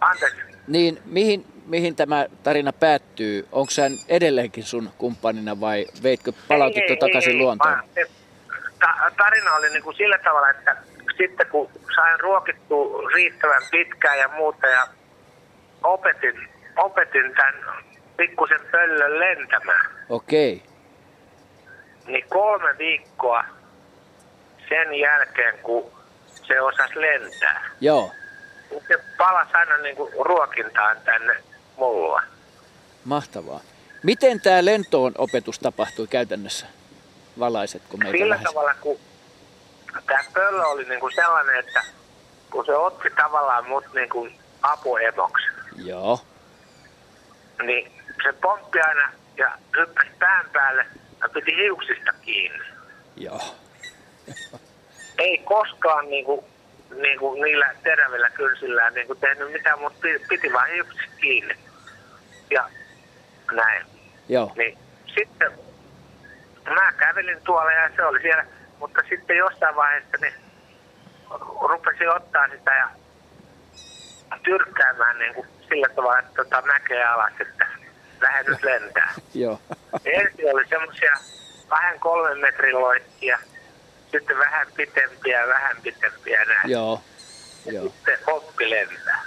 Anteeksi. Niin, mihin, mihin tämä tarina päättyy? Onko hän edelleenkin sun kumppanina vai veitkö, palautitko ei, takaisin ei, luontoon? Ei, ta- tarina oli niin kuin sillä tavalla, että sitten kun sain ruokittua riittävän pitkään ja muuta ja opetin, opetin tämän pikkusen pöllön lentämään, Okei. niin kolme viikkoa sen jälkeen, kun se osasi lentää, Joo, se palasi aina niin kuin ruokintaan tänne mulla. mahtavaa. Miten tämä lentoon opetus tapahtui käytännössä? Valaisetko meitä Sillä vähän? tavalla, kun tämä pöllö oli niin kuin sellainen, että kun se otti tavallaan mut niin kuin apuemoksi, Joo, niin se pomppi aina ja hyppäsi pään päälle ja piti hiuksista kiinni. joo. Ei koskaan niin kuin, niin kuin niillä terävillä kynsillään niin kuin tehnyt mitään, mutta pi- piti vaan hiuksista kiinni. Ja näin. Joo. Niin sitten mä kävelin tuolla ja se oli siellä, mutta sitten jossain vaiheessa niin rupesin ottaa sitä ja tyrkkäämään niin kuin sillä tavalla, että tota mäkeä alas, että lähden nyt lentää. Joo. Ensin oli semmoisia kahden kolmen metrin loikkia, sitten vähän pitempiä ja vähän pitempiä näin. Joo. Joo. Sitten oppi lentää.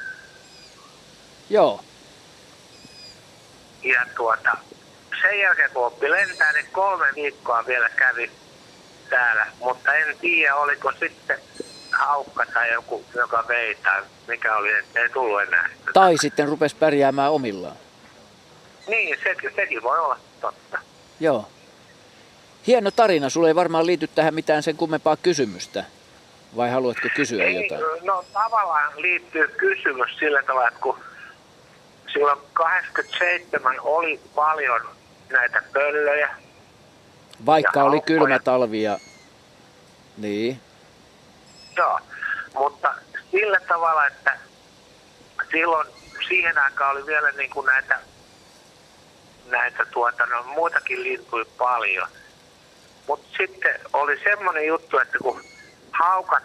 Joo. Ja tuota, sen jälkeen kun oppi lentää, niin kolme viikkoa vielä kävi täällä. Mutta en tiedä, oliko sitten haukka tai joku, joka vei tai mikä oli, ei tullut enää. Tai sitten rupes pärjäämään omillaan. Niin, sekin, sekin voi olla totta. Joo. Hieno tarina. Sulla ei varmaan liity tähän mitään sen kummempaa kysymystä. Vai haluatko kysyä Ei, jotain? no tavallaan liittyy kysymys sillä tavalla, että kun silloin 87 oli paljon näitä pöllöjä, Vaikka oli haukkoja. kylmä talvi ja... Niin. Joo, mutta sillä tavalla, että silloin siihen aikaan oli vielä niin kuin näitä, näitä tuota, no, muitakin lintuja paljon. Mutta sitten oli semmoinen juttu, että kun haukat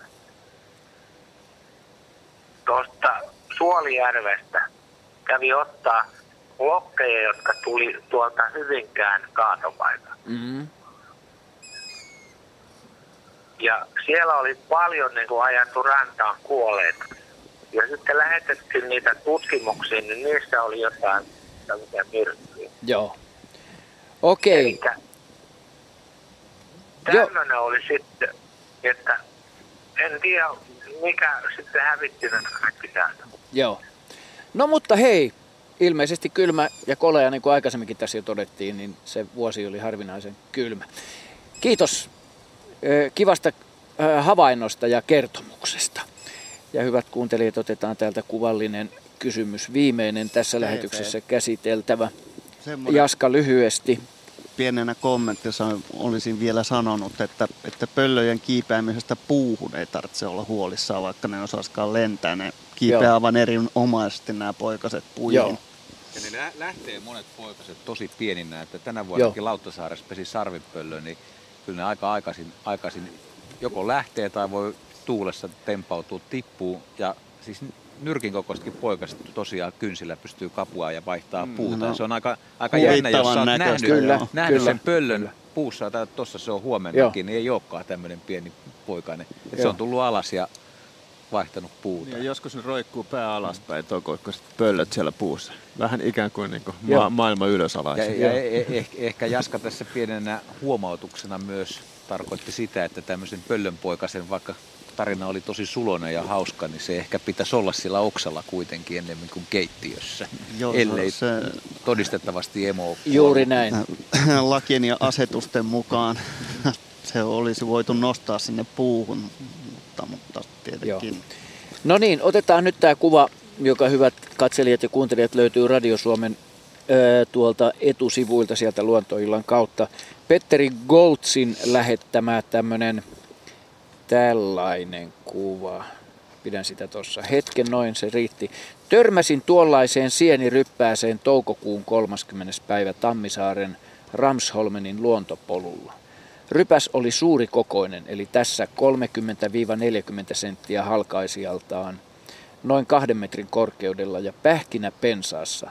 tuosta Suolijärvestä kävi ottaa lokkeja, jotka tuli tuolta Hyvinkään kaatopaikalta. Mm. Ja siellä oli paljon niin kuin ajettu rantaan kuolleita. Ja sitten lähetettiin niitä tutkimuksiin, niin niissä oli jotain tämmöisiä myrkkyjä. Joo. Okei. Elikkä tämmöinen oli sitten, että en tiedä mikä sitten hävitti nämä kaikki täältä. Joo. No mutta hei, ilmeisesti kylmä ja kolea, niin kuin aikaisemminkin tässä jo todettiin, niin se vuosi oli harvinaisen kylmä. Kiitos kivasta havainnosta ja kertomuksesta. Ja hyvät kuuntelijat, otetaan täältä kuvallinen kysymys viimeinen tässä lähetyksessä käsiteltävä. Semmoinen Jaska lyhyesti. pienenä kommenttina olisin vielä sanonut, että, että pöllöjen kiipeämisestä puuhun ei tarvitse olla huolissaan, vaikka ne osaiskaan lentää. Ne kiipeää Joo. aivan erinomaisesti nämä poikaset puihin. Ja ne lä- lähtee monet poikaset tosi pieninä, että tänä vuonnakin Lauttasaaressa pesi sarvipöllö, niin kyllä ne aika aikaisin, aikaisin joko lähtee tai voi tuulessa tempautua, tippuu. Ja siis nyrkin kokoisetkin poikaset tosiaan kynsillä pystyy kapua ja vaihtaa Mm, puuta. no. Ja se on aika, aika jännä, jos sä oot näköistä, nähnyt, joo. nähnyt Kyllä. sen pöllön puussa, tai tuossa se on huomennakin, niin ei olekaan tämmöinen pieni poikainen. Et se Joo. on tullut alas ja vaihtanut puuta. Ja joskus ne roikkuu pää alaspäin tokoikkoiset pöllöt siellä puussa. Vähän ikään kuin, niin kuin ma- maailma ylösalaisin. Ja, ja eh, eh, ehkä Jaska tässä pienenä huomautuksena myös tarkoitti sitä, että tämmöisen pöllönpoikasen, vaikka tarina oli tosi sulonen ja hauska, niin se ehkä pitäisi olla sillä oksalla kuitenkin ennemmin kuin keittiössä, Joo, ellei se- todistettavasti emo Juuri näin. Lakien ja asetusten mukaan se olisi voitu nostaa sinne puuhun, mutta, mutta tietenkin. No niin, otetaan nyt tämä kuva, joka hyvät katselijat ja kuuntelijat löytyy Radio Suomen tuolta etusivuilta sieltä luontoillan kautta. Petteri Goltsin lähettämä tämmöinen tällainen kuva. Pidän sitä tuossa hetken, noin se riitti. Törmäsin tuollaiseen sieniryppääseen toukokuun 30. päivä Tammisaaren Ramsholmenin luontopolulla. Rypäs oli suuri kokoinen, eli tässä 30-40 senttiä halkaisijaltaan, noin kahden metrin korkeudella ja pähkinä pensaassa,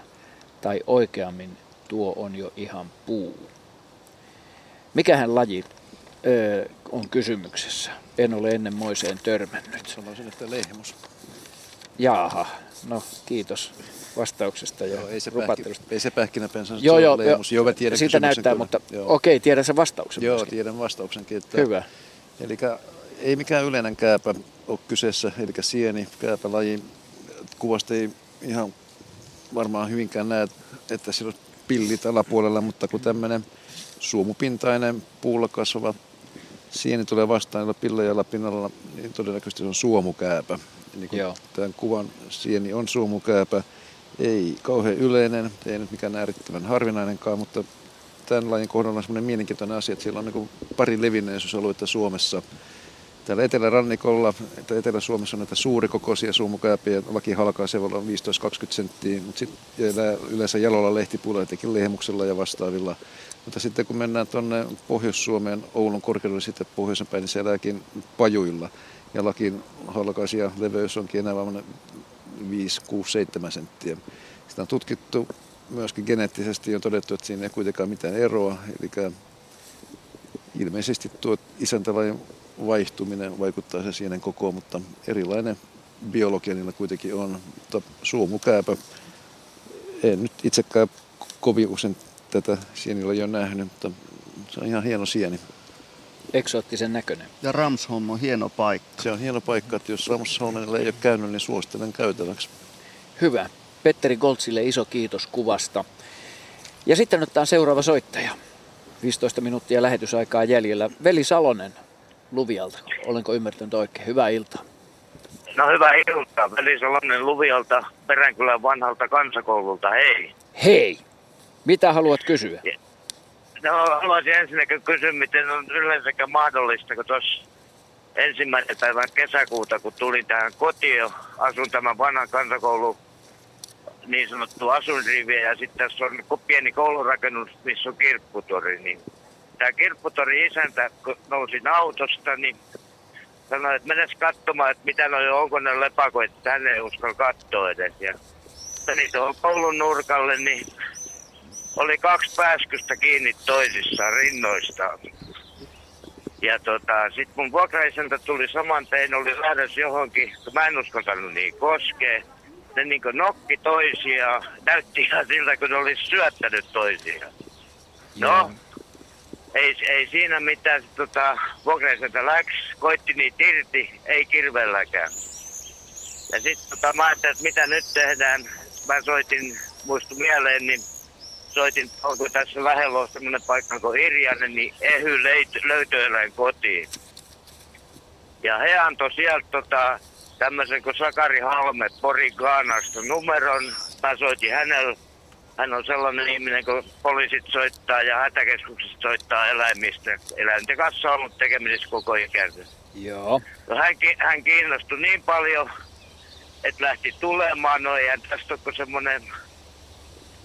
tai oikeammin tuo on jo ihan puu. Mikähän laji öö, on kysymyksessä? En ole ennen moiseen törmännyt. Sanoisin, että lehmus. Jaaha, no kiitos vastauksesta ja joo, ei, se pähki, ei se pähkinäpensä, joo, se joo, on lehmus. Joo, mä tiedän Siitä näyttää, kyllä. mutta joo. okei, tiedän sen vastauksen Joo, myöskin. tiedän vastauksenkin. Että, Hyvä. Eli ei mikään yleinen kääpä ole kyseessä, eli sieni, kääpälaji. Kuvasta ei ihan varmaan hyvinkään näe, että sillä on pillit alapuolella, mutta kun tämmöinen suomupintainen puulla kasvava sieni tulee vastaan, jolla pillejä alapinnalla, niin todennäköisesti se on suomukääpä. Eli kun tämän kuvan sieni on suomukääpä, ei kauhean yleinen, ei nyt mikään äärittävän harvinainenkaan, mutta tämän lajin kohdalla on semmoinen mielenkiintoinen asia, että siellä on niin pari levinneisysaluetta Suomessa. Täällä etelärannikolla, että Etelä-Suomessa on näitä suurikokoisia suumukääpiä, laki halkaa se on 15-20 senttiä, mutta sitten yleensä jalolla lehtipuulla, etenkin lehmuksella ja vastaavilla. Mutta sitten kun mennään tuonne Pohjois-Suomeen, Oulun korkeudelle sitten pohjoisen päin, niin sielläkin pajuilla. Ja lakin halkaisia leveys onkin enää vain 5, 6, 7 senttiä. Sitä on tutkittu myöskin geneettisesti on todettu, että siinä ei kuitenkaan mitään eroa. Eli ilmeisesti tuo isäntälajin vaihtuminen vaikuttaa se sienen kokoon, mutta erilainen biologia niillä kuitenkin on. Mutta suomukääpä, en nyt itsekään kovin usein tätä sienillä jo nähnyt, mutta se on ihan hieno sieni. Eksoottisen näköinen. Ja Ramsholm on hieno paikka. Se on hieno paikka, että jos Ramsholmilla ei ole käynyt, niin suosittelen käytäväksi. Hyvä. Petteri Goltsille iso kiitos kuvasta. Ja sitten otetaan seuraava soittaja. 15 minuuttia lähetysaikaa jäljellä. Veli Salonen Luvialta. Olenko ymmärtänyt oikein? Hyvää iltaa. No hyvää iltaa. Veli Salonen Luvialta, Peränkylän vanhalta kansakoululta. Hei. Hei. Mitä haluat kysyä? No haluaisin ensinnäkin kysyä, miten on yleensäkään mahdollista, kun tuossa ensimmäinen päivän kesäkuuta, kun tulin tähän kotiin, asun tämän vanhan kansakoulun niin sanottu asuinriviä ja sitten tässä on pieni koulurakennus, missä on kirpputori. Niin tämä kirpputori isäntä, kun nousin autosta, niin sanoi, että menes katsomaan, että mitä noi onko ne lepakoit, että hän ei uskalla katsoa edes. Ja meni tuohon koulun nurkalle, niin oli kaksi pääskystä kiinni toisissaan rinnoista. Ja tota, sitten mun vuokraisäntä tuli saman tein, oli lähdössä johonkin, kun mä en uskaltanut niin koskea ne niin nokki toisiaan. Näytti ihan siltä, kun ne olisi syöttänyt toisiaan. No, ei, ei siinä mitään. Tota, Vogreiselta läks, koitti niitä irti, ei kirvelläkään. Ja sitten tota, mä ajattelin, että mitä nyt tehdään. Mä soitin, muistu mieleen, niin soitin, onko tässä lähellä on semmoinen paikka kuin Irjanen, niin ehy löytöeläin kotiin. Ja he antoi sieltä tota, tämmöisen kuin Sakari Halme Porin Gaanasta numeron. Mä soitin hänelle. Hän on sellainen ihminen, kun poliisit soittaa ja hätäkeskukset soittaa eläimistä. Eläinten kanssa on ollut tekemisissä koko ikänsä. Joo. No hän, hän kiinnostui niin paljon, että lähti tulemaan. No eihän tästä ole semmoinen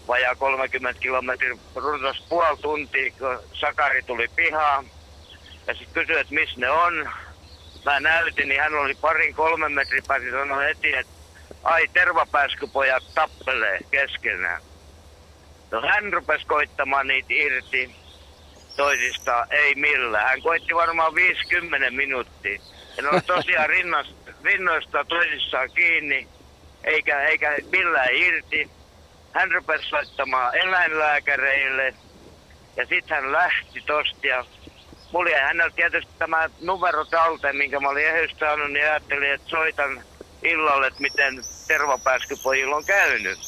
vajaa 30 kilometrin runsas puoli tuntia, kun Sakari tuli pihaan. Ja sitten kysyi, että missä ne on mä näytin, niin hän oli parin kolmen metrin päässä sanoi heti, että ai tervapääskypojat tappelee keskenään. No hän rupesi koittamaan niitä irti toisista, ei millään. Hän koitti varmaan 50 minuuttia. Ja ne oli tosiaan rinnasta, rinnoista toisissaan kiinni, eikä, eikä millään irti. Hän rupesi soittamaan eläinlääkäreille ja sitten hän lähti tosta ja mulla jäi hänellä tietysti tämä numero talteen, minkä mä olin ehystänyt, niin ajattelin, että soitan illalle, että miten tervapääskypojilla on käynyt.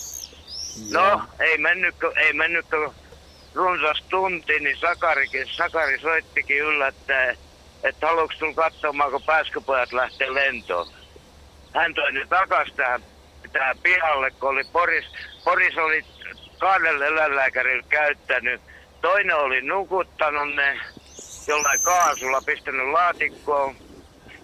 No, ei mennyt, ei mennyt runsas tunti, niin Sakarikin, Sakari soittikin yllättäen, että haluatko tulla katsomaan, kun pääskypojat lähtee lentoon. Hän toi nyt takas tähän, tähän pihalle, kun oli Poris, Poris oli kahdelle eläinlääkärille käyttänyt. Toinen oli nukuttanut ne jollain kaasulla pistänyt laatikkoon.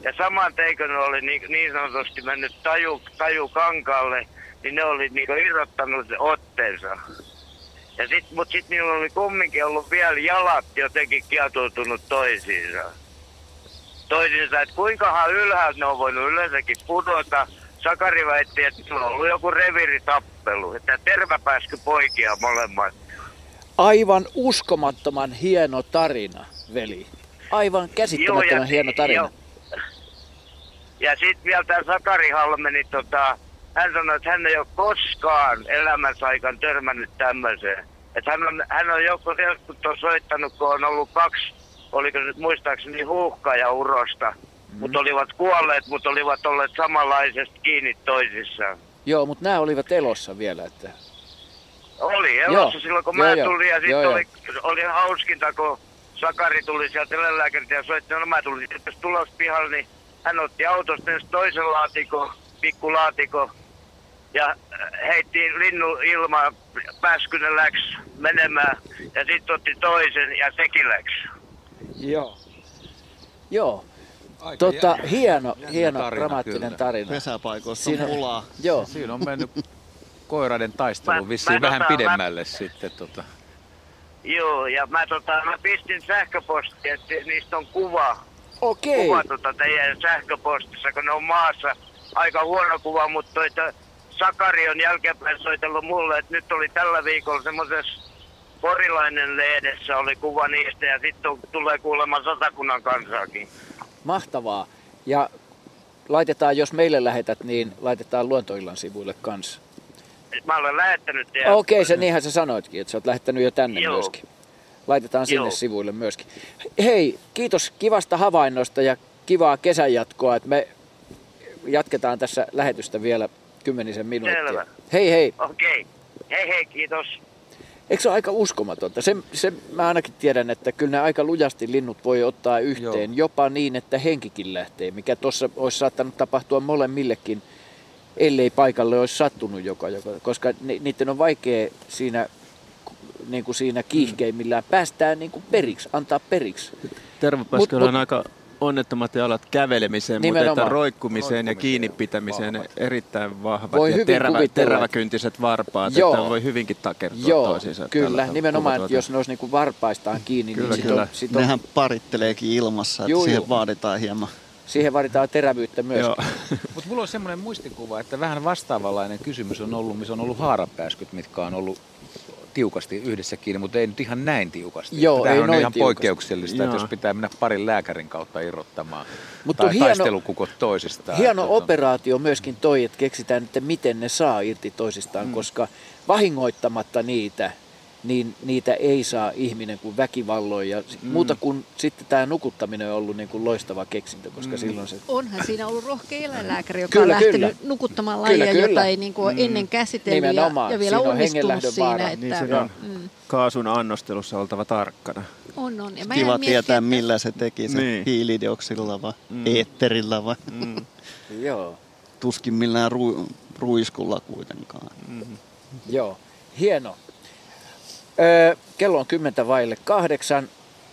Ja saman teikön oli niin, niin sanotusti mennyt taju, taju kankaalle, niin ne oli niin irrottanut otteensa. Ja sit, mut sit niillä oli kumminkin ollut vielä jalat jotenkin kietoutunut toisiinsa. Toisiinsa, että kuinkahan ylhäältä ne on voinut yleensäkin pudota. Sakari väitti, että niillä on ollut joku reviritappelu, että terväpääskö poikia molemmat. Aivan uskomattoman hieno tarina, veli. Aivan käsittämättömän ja- hieno tarina. joo. Ja sitten vielä tämä Sakari Halme, niin tota, hän sanoi, että hän ei ole koskaan elämänsä aikana törmännyt tämmöiseen. Että hän on, hän on joku, joskus tuossa soittanut, kun on ollut kaksi, oliko se nyt muistaakseni huuhka ja urosta. Mm. Mutta olivat kuolleet, mutta olivat olleet samanlaisesti kiinni toisissaan. Joo, mutta nämä olivat elossa vielä. Että... Oli elossa Joo, silloin, kun joo, mä tulin ja sitten oli, oli hauskinta, kun Sakari tuli sieltä eläinlääkäriltä ja soitti, no mä tulin sitten tulos pihalle, niin hän otti autosta ensin toisen laatikon, pikku laatikon, ja äh, heitti linnu ilmaan, pääskynen läks menemään, ja sitten otti toisen, ja sekin läks. Joo. Joo. Aika Tota, jännä- hieno, jännä hieno tarina dramaattinen kyllä. tarina. Pesäpaikoissa Siinä- on pulaa. Joo. Siinä on mennyt koiraiden taistelu Mä- vissiin mä vähän tota- mä- pidemmälle sitten. Tota. Joo, ja mä, tota, mä pistin sähköpostia, että niistä on kuva. Okei. Kuva tota teidän sähköpostissa, kun ne on maassa. Aika huono kuva, mutta toita, Sakari on jälkeenpäin soitellut mulle, että nyt oli tällä viikolla semmoisessa Porilainen lehdessä oli kuva niistä ja sitten tulee kuulemma satakunnan kansaakin. Mahtavaa. Ja laitetaan, jos meille lähetät, niin laitetaan luontoillan sivuille kanssa. Mä olen lähettänyt teille. Okei, okay, se niinhän sä sanoitkin, että sä oot lähettänyt jo tänne Joo. myöskin. Laitetaan sinne Joo. sivuille myöskin. Hei, kiitos kivasta havainnosta ja kivaa kesän jatkoa, että me jatketaan tässä lähetystä vielä kymmenisen minuuttia. Selvä. Hei hei, Okei. Hei hei, kiitos. Eikö se ole aika uskomatonta? Se, se mä ainakin tiedän, että kyllä ne aika lujasti linnut voi ottaa yhteen, Joo. jopa niin, että henkikin lähtee, mikä tuossa olisi saattanut tapahtua molemmillekin, ellei paikalle olisi sattunut joka, joka koska ni, niiden on vaikea siinä, niin kuin siinä kiihkeimmillään päästään niin kuin periksi, antaa periksi. Tervapääsköllä Mut- on aika onnettomat jalat kävelemiseen, mutta Nimenomaan. että roikkumiseen ja kiinni pitämiseen erittäin vahvat Voi ja terävä, teräväkyntiset varpaat, Joo. että voi hyvinkin takertua Joo, toisiinsa. kyllä, tällä nimenomaan, että jos ne olisi niin kuin varpaistaan kiinni, Kyllä, niin sit kyllä. on, sit on, Nehän paritteleekin ilmassa, että Juu, siihen juu. vaaditaan hieman. siihen vaaditaan terävyyttä myös. Mutta mulla on semmoinen muistikuva, että vähän vastaavanlainen kysymys on ollut, missä on ollut haarapääskyt, mitkä on ollut tiukasti yhdessä kiinni, mutta ei nyt ihan näin tiukasti. Joo, Tämähän ei on noin ihan tiukasti. poikkeuksellista, että Joo. jos pitää mennä parin lääkärin kautta irrottamaan Mut tai hieno- taistelukukot toisistaan. Hieno Tota, operaatio myöskin toi, että keksitään, että miten ne saa irti toisistaan, mm. koska vahingoittamatta niitä, niin niitä ei saa ihminen kuin väkivalloin. Ja mm. muuta kuin sitten tämä nukuttaminen on ollut niin kuin loistava keksintö, koska mm. silloin se... Onhan siinä ollut rohkea eläinlääkäri, joka Kyllä, on lähtenyt kyllä. nukuttamaan Kyllä, lajia, kyllä. jota ei niin kuin Mm. ennen käsitellyt ja, Nimenomaan. ja vielä Siinä on onnistunut hengenlähdön siinä. vaara. Että, Niin siinä on. mm, Kaasun annostelussa oltava tarkkana. on, on. Ja mä Kiva jäin tietää, miettimään, millä se teki se Niin. hiilidioksilla vai Mm. eetterillä vai Mm. Joo. tuskin millään ru- ruiskulla kuitenkaan. Mm. Joo, hieno. Öö, kello on kymmentä vaille kahdeksan.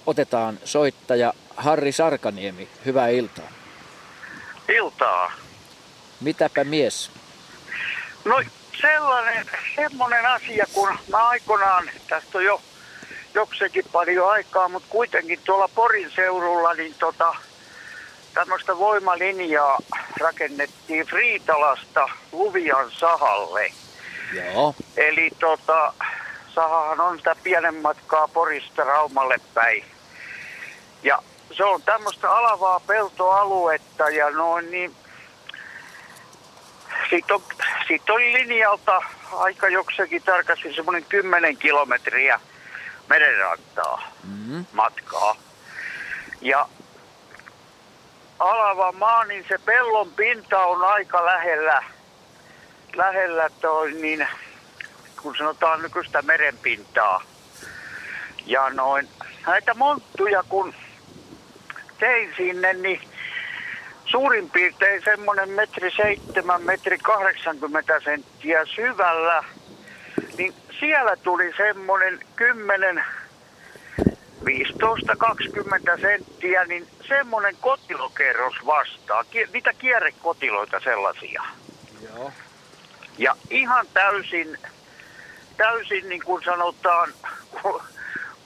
Otetaan soittaja Harri Sarkaniemi. Hyvää iltaa. Iltaa. Mitäpä mies? No sellainen, semmoinen asia, kun mä aikoinaan, tästä on jo jokseenkin paljon aikaa, mutta kuitenkin tuolla Porin seudulla, niin tota, tämmöistä voimalinjaa rakennettiin Friitalasta Luvian sahalle. Joo. Eli tota, sahahan on sitä pienen matkaa Porista Raumalle päin. Ja se on tämmöistä alavaa peltoaluetta ja noin niin siitä on, siitä on linjalta aika jokseenkin tarkasti semmoinen 10 kilometriä merenrantaa Mm. matkaa. Ja alava maa, niin se pellon pinta on aika lähellä, lähellä toi, niin, kun sanotaan nykyistä merenpintaa. Ja noin, näitä monttuja kun tein sinne, niin suurin piirtein semmoinen metri seitsemän, metri 80 senttiä syvällä, niin siellä tuli semmoinen 10, 15-20 senttiä, niin semmoinen kotilokerros vastaa. Niitä kierrekotiloita sellaisia. Joo. Ja ihan täysin täysin niin kuin sanotaan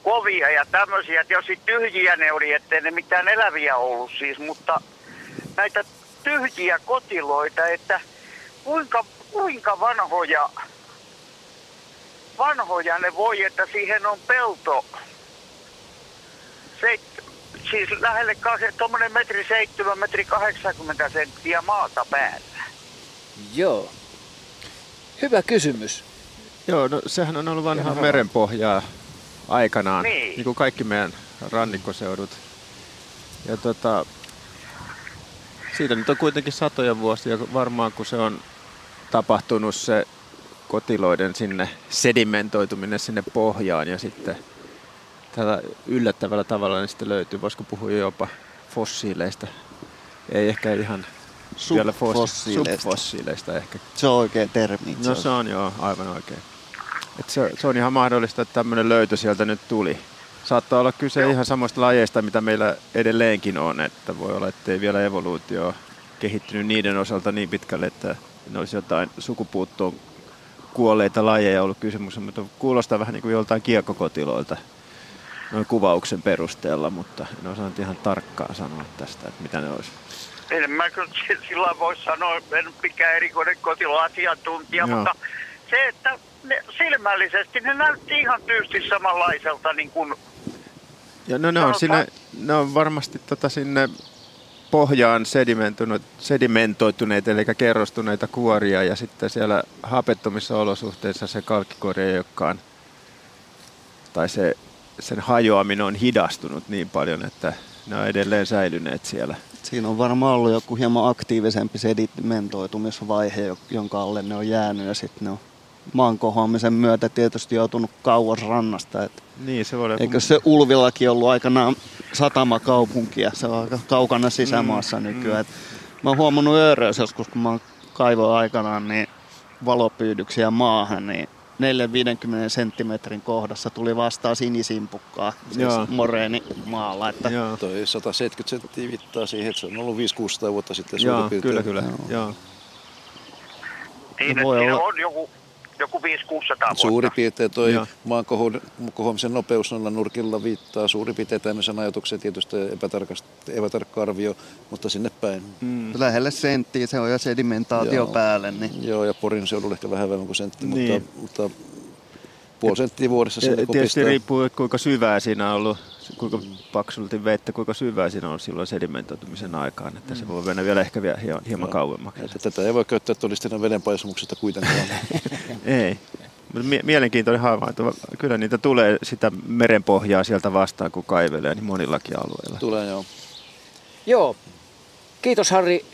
kovia ja tämmöisiä. Tietysti tyhjiä ne oli, ettei ne mitään eläviä ollut siis, mutta näitä tyhjiä kotiloita, että kuinka, kuinka vanhoja, vanhoja ne voi, että siihen on pelto. Seit, siis lähelle tuommoinen metri 7, metri 80 senttiä maata päällä. Joo. Hyvä kysymys. Joo, no sehän on ollut vanhaa merenpohjaa aikanaan, niin. niin kuin kaikki meidän rannikkoseudut. Ja tota, siitä nyt on kuitenkin satoja vuosia varmaan, kun se on tapahtunut se kotiloiden sinne sedimentoituminen sinne pohjaan ja sitten tällä yllättävällä tavalla niin sitten löytyy, voisiko puhua jopa fossiileista. Ei ehkä ihan vielä fossiileista. subfossiileista ehkä. Se on oikein termi. No se on joo, aivan oikein. Et se, se on ihan mahdollista, että tämmöinen löytö sieltä nyt tuli. Saattaa olla kyse Joo. ihan samoista lajeista, mitä meillä edelleenkin on, että voi olla, että ei vielä evoluutio kehittynyt niiden osalta niin pitkälle, että ne olisi jotain sukupuuttoon kuolleita lajeja ollut kysymys, mutta kuulostaa vähän niin kuin joltain kiekkokotiloilta noin kuvauksen perusteella, mutta en osaa ihan tarkkaan sanoa tästä, että mitä ne olisi. En mä kyllä sillä voi sanoa, en mikään erikoinen kotiloasiantuntija, mutta se, että ne, silmällisesti ne näytti ihan tyysti samanlaiselta niin kuin ja no ne on, sinne, ne on varmasti tota sinne pohjaan sedimentoituneita, eli kerrostuneita kuoria, ja sitten siellä hapettomissa olosuhteissa se kalkkikuori ei olekaan, tai se, sen hajoaminen on hidastunut niin paljon, että ne on edelleen säilyneet siellä. Siinä on varmaan ollut joku hieman aktiivisempi sedimentoitumisvaihe, jonka alle ne on jäänyt, ja sitten ne on maan kohoamisen myötä tietysti joutunut kauas rannasta. Et niin, se voi Eikö se Ulvillakin ollut aikanaan satamakaupunki ja se on aika kaukana sisämaassa mm, nykyään. Mm. mä oon huomannut Öörössä joskus, kun mä kaivoin aikanaan niin valopyydyksiä maahan, niin 4-50 senttimetrin kohdassa tuli vastaan sinisimpukkaa, siis moreeni maalla. Että... Joo. Toi 170 senttiä vittaa siihen, että se on ollut 500-600 vuotta sitten Joo, kyllä, kyllä. Joo. Joo. Niin, voi olla... on joku joku 5-600 vuotta. Suurin piirtein tuo maan kohoamisen nopeus noilla nurkilla viittaa suurin piirtein tämmöisen ajatuksen tietysti epätarkka arvio, mutta sinne päin. Mm. Lähelle senttiä, se on jo sedimentaatio joo. päälle. Niin. Joo, ja Porin seudulla ehkä vähän vähemmän kuin sentti, niin. mutta, mutta puoli senttiä vuodessa. Ja, tietysti pistää... riippuu, että kuinka syvää siinä on ollut, kuinka paksulti vettä, kuinka syvää siinä on silloin sedimentoitumisen aikaan, että mm. se voi mennä vielä ehkä vielä hieman, hieman kauemmaksi. Että tätä ei voi käyttää todistajana vedenpaisumuksesta kuitenkaan. ei. Mielenkiintoinen havainto. Kyllä niitä tulee sitä merenpohjaa sieltä vastaan, kun kaivelee, niin monillakin alueilla. Tulee, joo. Joo. Kiitos Harri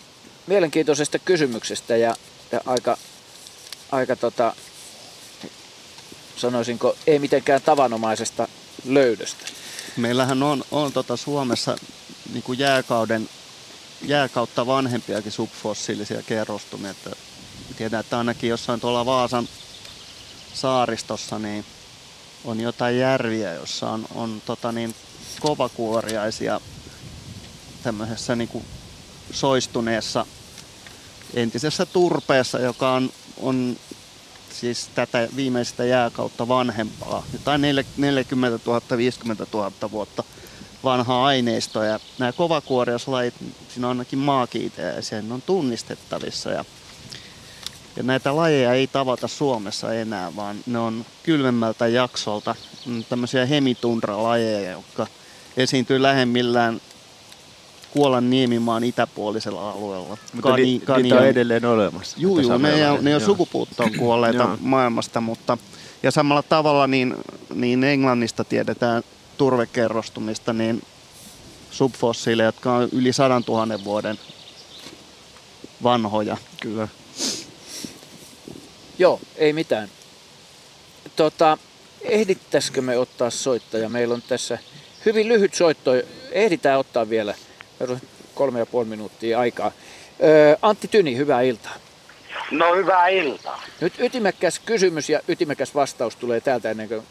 mielenkiintoisesta kysymyksestä ja, ja aika, aika tota, sanoisinko, ei mitenkään tavanomaisesta löydöstä. Meillähän on, on tota Suomessa niin kuin jääkauden, jääkautta vanhempiakin subfossiilisia kerrostumia. Että tiedän, että ainakin jossain tuolla Vaasan saaristossa niin on jotain järviä, jossa on, on tota niin, kovakuoriaisia tämmöisessä niin kuin soistuneessa entisessä turpeessa, joka on, on siis tätä viimeistä jääkautta vanhempaa, jotain 40 000, 50 000 vuotta vanhaa aineistoa. Ja nämä kovakuoriuslajit, siinä on ainakin maakiitejä ja sen on tunnistettavissa. Ja, ja näitä lajeja ei tavata Suomessa enää, vaan ne on kylmemmältä jaksolta tämmöisiä hemitundra-lajeja, jotka esiintyy lähemmillään Kuolan Niemimaan itäpuolisella alueella. Mutta Kani, ni, Kani niitä on edelleen olemassa. Juu, juu ne, ei, ne on sukupuuttoon kuolleita maailmasta, mutta ja samalla tavalla niin, niin Englannista tiedetään turvekerrostumista, niin subfossiileja, jotka on yli sadan tuhannen vuoden vanhoja. Kyllä. Joo, ei mitään. Tota, ehdittäisikö me ottaa soittaja? Meillä on tässä hyvin lyhyt soitto. Ehditään ottaa vielä kolme ja puoli minuuttia aikaa. Antti Tyni, hyvää iltaa. No hyvää iltaa. Nyt ytimekäs kysymys ja ytimekäs vastaus tulee täältä ennen kuin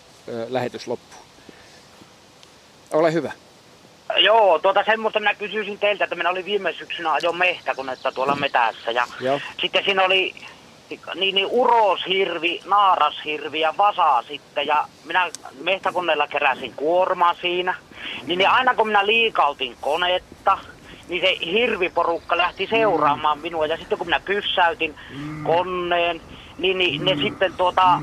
lähetys loppuu. Ole hyvä. Joo, tuota semmoista minä kysyisin teiltä, että minä olin viime syksynä ajo mehtä, kun että tuolla metässä. Ja Joo. sitten siinä oli kovasti, niin, niin uroshirvi, naarashirvi ja vasa sitten. Ja minä mehtäkoneella keräsin kuormaa siinä. Niin, niin aina kun minä liikautin konetta, niin se hirviporukka lähti seuraamaan minua. Ja sitten kun minä pyssäytin koneen, niin, niin ne sitten tuota,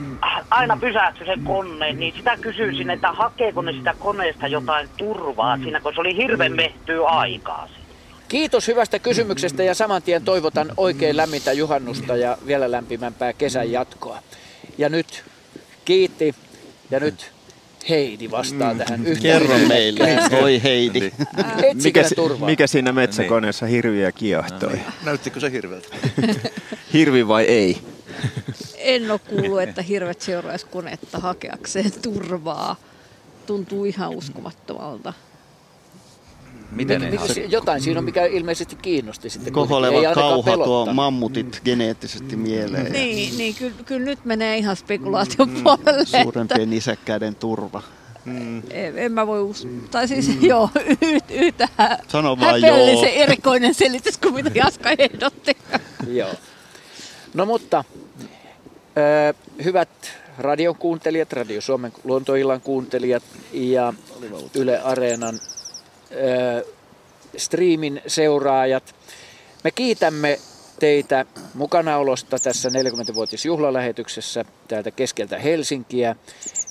aina pysähtyi sen koneen, niin sitä kysyisin, että hakeeko ne sitä koneesta jotain turvaa siinä, kun se oli hirveän mehtyä aikaa. Kiitos hyvästä kysymyksestä ja saman tien toivotan oikein lämmintä juhannusta ja vielä lämpimämpää kesän jatkoa. Ja nyt kiitti ja nyt Heidi vastaa mm. tähän yhteen. Kerro meille, oi Heidi. Mikä, mikä siinä metsäkoneessa hirviä kiehtoi? Näyttikö se hirveltä? Hirvi vai ei? En ole kuullut, että hirvet seuraisi konetta hakeakseen turvaa. Tuntuu ihan uskomattomalta. Miten Mik, miksi, jotain siinä on, mikä ilmeisesti kiinnosti sitten. Koholeva kauha tuo mammutit geneettisesti mieleen. Niin, niin kyllä, kyllä nyt menee ihan spekulaation mm, puolelle. Suurempien isäkkäiden turva. Mm. En, en mä voi uskoa. Tai siis mm. joo, y- yhtä Sano vaan joo. erikoinen selitys kuin mitä Jaska ehdotti. joo. No mutta, ö, hyvät radion kuuntelijat, Radio Suomen luontoillan kuuntelijat ja Yle Areenan striimin seuraajat. Me kiitämme teitä mukanaolosta tässä 40-vuotisjuhlalähetyksessä täältä keskeltä Helsinkiä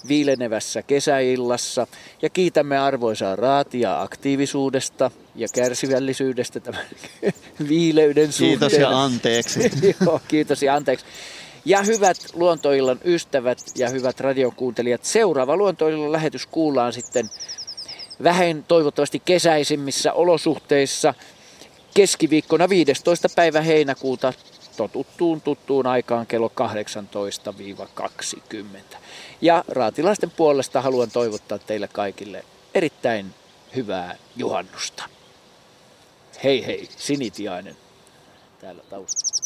viilenevässä kesäillassa. Ja kiitämme arvoisaa raatia aktiivisuudesta ja kärsivällisyydestä tämän viileyden suhteen. Kiitos ja anteeksi. Joo, kiitos ja anteeksi. Ja hyvät luontoillan ystävät ja hyvät radiokuuntelijat, seuraava luontoillan lähetys kuullaan sitten vähän toivottavasti kesäisimmissä olosuhteissa keskiviikkona 15. päivä heinäkuuta totuttuun tuttuun aikaan kello 18-20. Ja raatilaisten puolesta haluan toivottaa teille kaikille erittäin hyvää juhannusta. Hei hei, Sinitiainen täällä taustalla.